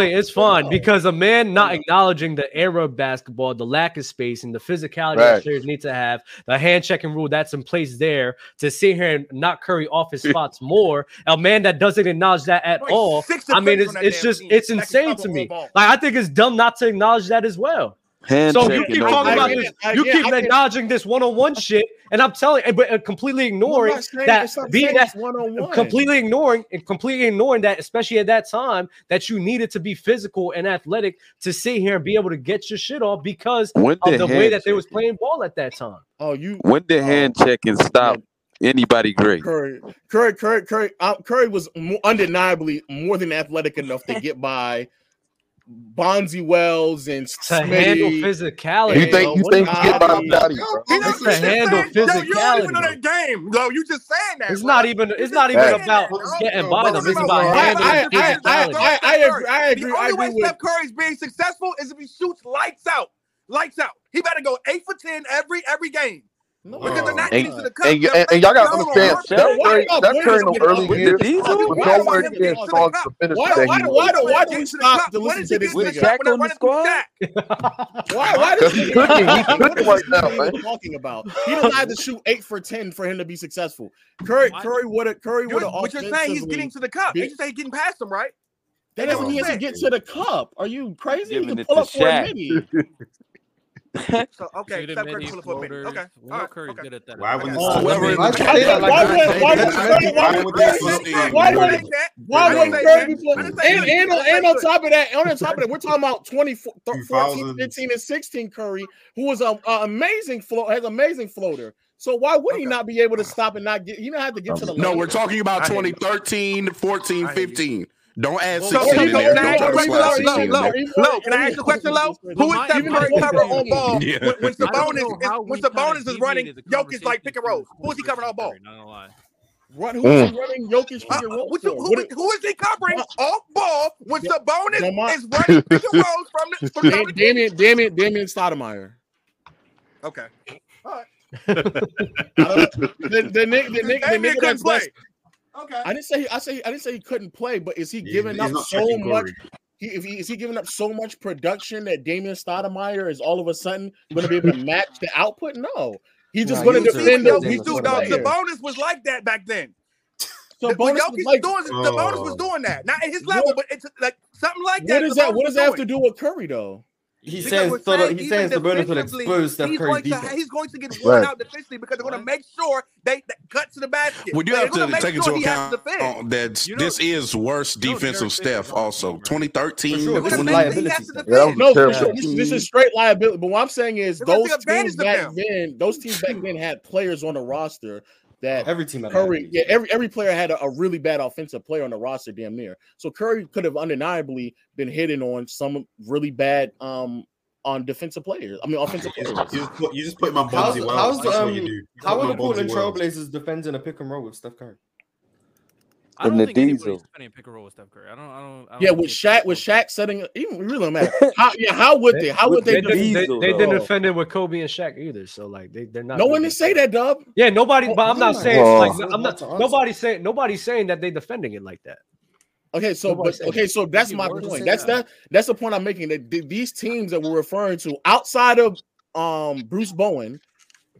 really it's fun because a man not acknowledging the era of basketball, the lack of space, and the physicality right. that players need to have, the hand checking rule that's in place there to sit here and not Curry off his spots more. A man that doesn't acknowledge that at all. I mean, it's, it's just team. it's insane to me. Like I think it's dumb not to acknowledge that as well. Hand so you keep talking about this, you keep I this one-on-one shit, and I'm telling, but uh, completely ignoring that being that one-on-one. completely ignoring and completely ignoring that, especially at that time, that you needed to be physical and athletic to sit here and be able to get your shit off because when of the way that they was playing ball at that time. Oh, you when the oh. hand checking stopped, anybody great. Curry, Curry, Curry, Curry, uh, Curry was more, undeniably more than athletic enough to get by Bonzi Wells and to handle physicality. You think you think he get by body? He doesn't to handle physicality. Yo, you don't even know that game, bro. You just saying that. It's bro. not even. It's not even that. about bro, getting bro, by them. It's about handling I, I, I, I, agree. I agree. The only agree way with... Steph Curry's being successful is if he shoots lights out. Lights out. He better go eight for ten every every game. No. Because they're not and, used to the cup. And, and, and y'all got to understand, Steph Curry, Steph Curry in the early years was nowhere near as strong to the finish why, that why, he why, was. Why, why do you stop to listen to this nigga? Shaq on the squad? why, why does he cooking? He's cooking right now, man. talking about? He doesn't have to shoot 8 for 10 for him to be successful. Curry Curry would have Curry would have But you're saying he's getting to the cup. They just say getting past him, right? That doesn't mean he has to get to the cup. Are you crazy? He can pull up for a mini. so okay, Steph Curry for a minute. Okay, Will right, Curry's okay. good at that. Why wouldn't oh, whoever is why would why would why would Curry be and and and on top of that, on top of that, we're talking about 2014, 15, and 16 Curry, who was an amazing float, has amazing floater. So why would okay. he not be able to stop and not get? He don't have to get to the. No, line. we're talking about 2013, 14, 15. Don't ask. so can I ask you a question, Low? Who is Steph Curry cover on ball when, when Sabonis is, when Sabonis is running, Jokic like pick and uh, roll? Who is he covering on ball? Not gonna lie. Run, who mm. is running Jokic pick and roll? Uh, who, who, who is he covering uh, off ball when yeah, Sabonis is running pick and rolls from the from Damn, damn it, Damon Stoudamire. Okay. All right. the, the, the, the, the, the, the, the, the, the, the, Okay. I didn't say I say I didn't say he couldn't play, but is he giving he's, up so much? He, if he, is he giving up so much production that Damon Stoudamire is all of a sudden going to be able to match the output? No, he's just going to defend. The, he do, the bonus was like that back then. So the, bonus was like, doing, the bonus was doing that, not at his level, what, but it's like something like what that what does that have to do with Curry though? He says he says the Bruno could expose Steph Curry's defense. To, he's going to get worn right. out defensively because they're going to make sure they, they cut to the basket. Well, you have to take sure into account that you know, this is worse defensive Steph. Also, 2013, sure. Yeah, no, this is straight liability. But what I'm saying is those teams back then, those teams back then had players on the roster that every team Curry, yeah, every every player had a, a, really bad offensive player on the roster, damn near. So Curry could have undeniably been hitting on some really bad um on defensive players. I mean, offensive players. you, just put, you just put my Bonzi How's, how's the, um, how are the Portland Trailblazers defending a pick and roll with Steph Curry? I don't think anybody's playing pick and roll with Steph Curry. I don't. I don't. I don't yeah, with Shaq, with Shaq setting, even really matter. How, yeah, how would they? How would they? They, didn't, they, they didn't defend it with Kobe and Shaq either. So like, they are not. No one to say that, Dub. Yeah, nobody. Oh, but I'm not saying oh. like I'm not. Nobody saying nobody's saying that they defending it like that. Okay, so but, okay, so that's my point. That's that. that. That's the point I'm making. That these teams that we're referring to outside of um Bruce Bowen,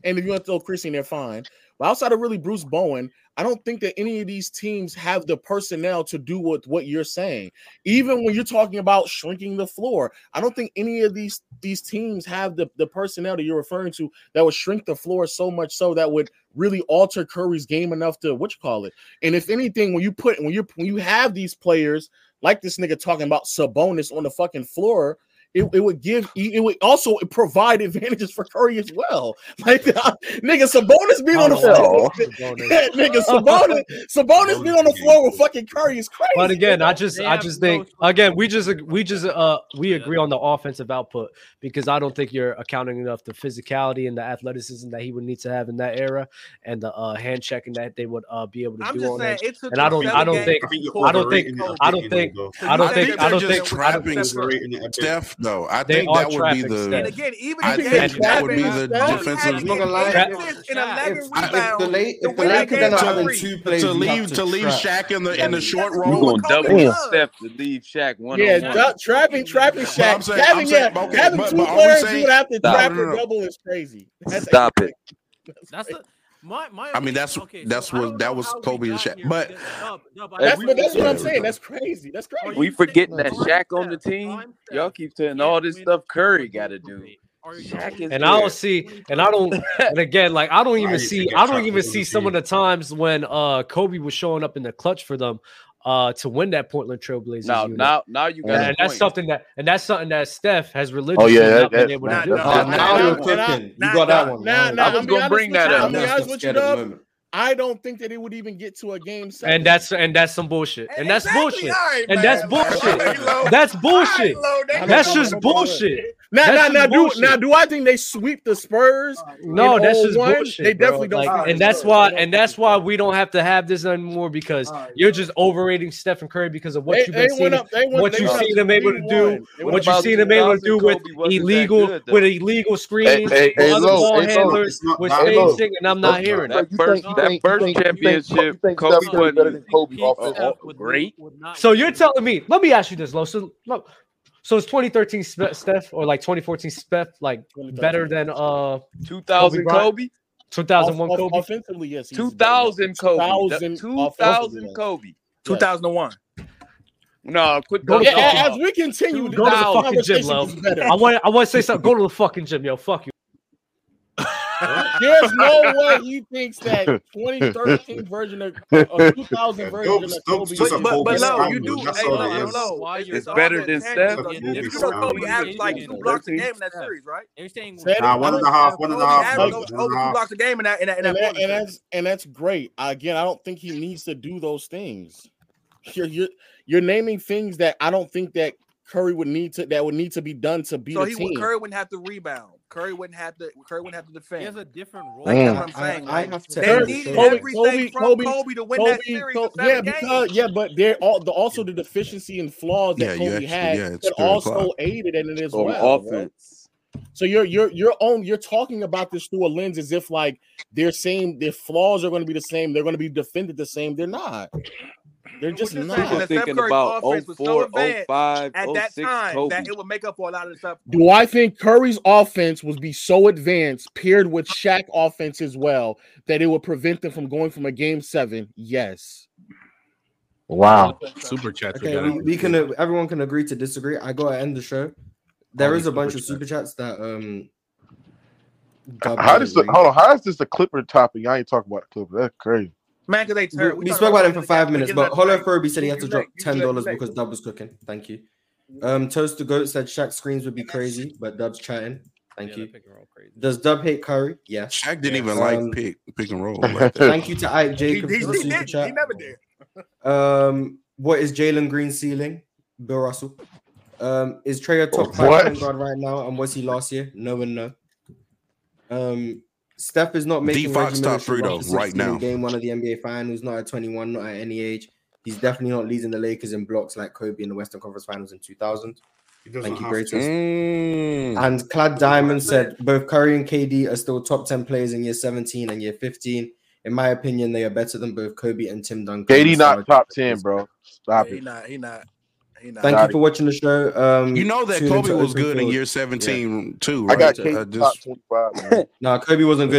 and if you want to throw Christie in there, fine. But outside of really Bruce Bowen, I don't think that any of these teams have the personnel to do with what you're saying. Even when you're talking about shrinking the floor, I don't think any of these these teams have the, the personnel that you're referring to that would shrink the floor so much so that would really alter Curry's game enough to what you call it. And if anything, when you put when you when you have these players like this nigga talking about Sabonis on the fucking floor – it, it would give it would also provide advantages for Curry as well. Like uh, nigga Sabonis being on the floor, yeah, nigga Sabonis Sabonis being on the floor with fucking Curry is crazy. But again, I just I just think again we just we just uh we agree on the offensive output because I don't think you're accounting enough the physicality and the athleticism that he would need to have in that era and the uh, hand checking that they would uh, be able to I'm do on that. And I don't I don't think I don't think I don't think I don't think I don't think trapping Steph no, I they think that would be the. Steps. And again, even I think that, that would be the defensive. In eleven rebound, the late, if the late could not having two plays to leave to leave Shaq in the in the short role. You gonna double step to leave Shaq one? Yeah, trapping, trapping Shaq. Having yeah, having two players you would have to trap or double is crazy. Stop it. That's the my, my I mean, that's okay, that's so what that was Kobe and Shaq. But that's, what, I'm saying. That's crazy. That's crazy. We forgetting that Shaq on the team. Y'all keep saying all this stuff Curry got to do. Shaq and there. I don't see, and I don't, and again, like I don't even see, I don't even see some of the times when uh Kobe was showing up in the clutch for them uh, to win that Portland Trailblazers. Now, unit. now, now you got. And, and that's something that, and that's something that Steph has religiously oh, yeah, not that, been able to do. Now, now, now, now, now, now, now, now, now, now, now, now, now, now, now, now, now, now, now, I don't think that it would even get to a game seven. And that's and that's some bullshit. And, that's exactly bullshit. Right, and that's bullshit. that's bullshit. Right, that's just bullshit. Now, now, now, do now do I think they sweep the Spurs? No, that's just one? bullshit. They definitely bro. don't. Like, and that's why and that's why we don't have to have this anymore because right, you're just overrating Stephen Curry because of what they, you've been seeing, up, went, what you've seen him able to do, what you've seen him able to do with illegal with illegal screens, other ball handlers, with spacing, and I'm not hearing it think- you think- championship, you think Kobe Steph wasn't better than Kobe King offensively? Steph great. So you're telling me? Let me ask you this, Lo. So, look, so it's 2013 Steph or like 2014 Steph like better than uh 2000 Bryant? Kobe, 2001 Off- Kobe? Offensively, yes. 2000 Kobe, 2000 2000. Kobe. Yes. 2001. No, quit Go to the the Yeah, as we continue the Go to the fucking gym, Lo. I want. I want to say something. Go to the fucking gym, yo. Fuck you. There's no way he thinks that 2013 version of or 2000 version Dope's- of Kobe. just a But, but, Kobe but Lo, you do. That's Hey, all Lo, it is. Lo, Why you're it's better than. Steph? If You do know Kobe standard. averaged like two blocks a game in that series, right? They're saying Nah, one and a half, one and a Kobe half, one over, and over two half. blocks a game in that in that, and, that, Portland and series. that's and that's great. Again, I don't think he needs to do those things. You're you're you're naming things that I don't think that Curry would need to that would need to be done to beat So a he team. would Curry wouldn't have to rebound. Curry wouldn't have to. Curry wouldn't have to defend. he has a different role. Like Mm. that's what I'm saying. I, I have to. they Curry- needed Kobe- everything Kobe- from Kobe- Kobe to win Kobe, that series. Kobe- in yeah, games. because yeah, but they're all the also the deficiency and flaws that Yeah, you Kobe actually- had yeah, it's that also clock. aided in it as on well. bro. offense. So you're you're you're on you're talking about this through a lens as if like they're same their flaws are going to be the same, they're going to be defended the same. They're not. They're just not. saying Steph thinking about offense was so 04, 05, at that 06 time Kobe. that it would make up for a lot of the stuff. Do I think Curry's offense would be so advanced, paired with Shaq offense as well, that it would prevent them from going from a game seven? Yes. Wow. Super chats. Okay, we, we can. uh, Everyone can agree to disagree. I gotta end the show. There Oh, is a super bunch of super chats that um. How does the hold on? How is this the Clipper topic? Y'all ain't talking about the Clipper. That's crazy. Man, because they We, turn. we spoke about him for five minutes, but Holo Furby Furby said he had to drop ten dollars because Dub was cooking. Thank you. Um, Toast the Goat said Shaq screens would be crazy, but Dub's chatting. Thank you. Does Dub hate Curry? Yes. Shaq didn't even Um, like pick pick and roll. Like that. Thank you to Ike He, Jacob he, for the he super did. He chat. never did. Um, what is Jalen Green ceiling? Bill Russell. Um, is Trae a top five point guard right now? And was he last year? No one know. Um, Steph is not making D Fox Reggie top Miller three, though, right now. Game one of the NBA Finals, not at 21, not at any age. He's definitely not leading the Lakers in blocks like Kobe in the Western Conference Finals in 2000. Thank you, greatest. Mm. And Clad Diamond said both Curry and KD are still top 10 players in year 17 and year 15. In my opinion, they are better than both Kobe and Tim Duncan. KD not top ten, bro. Stop Yeah, he not. He not. He not. Thank you for watching the show. Um, You know that Kobe was Open good in year 17 too, I right? got Uh, KD top twenty five. No, Kobe wasn't good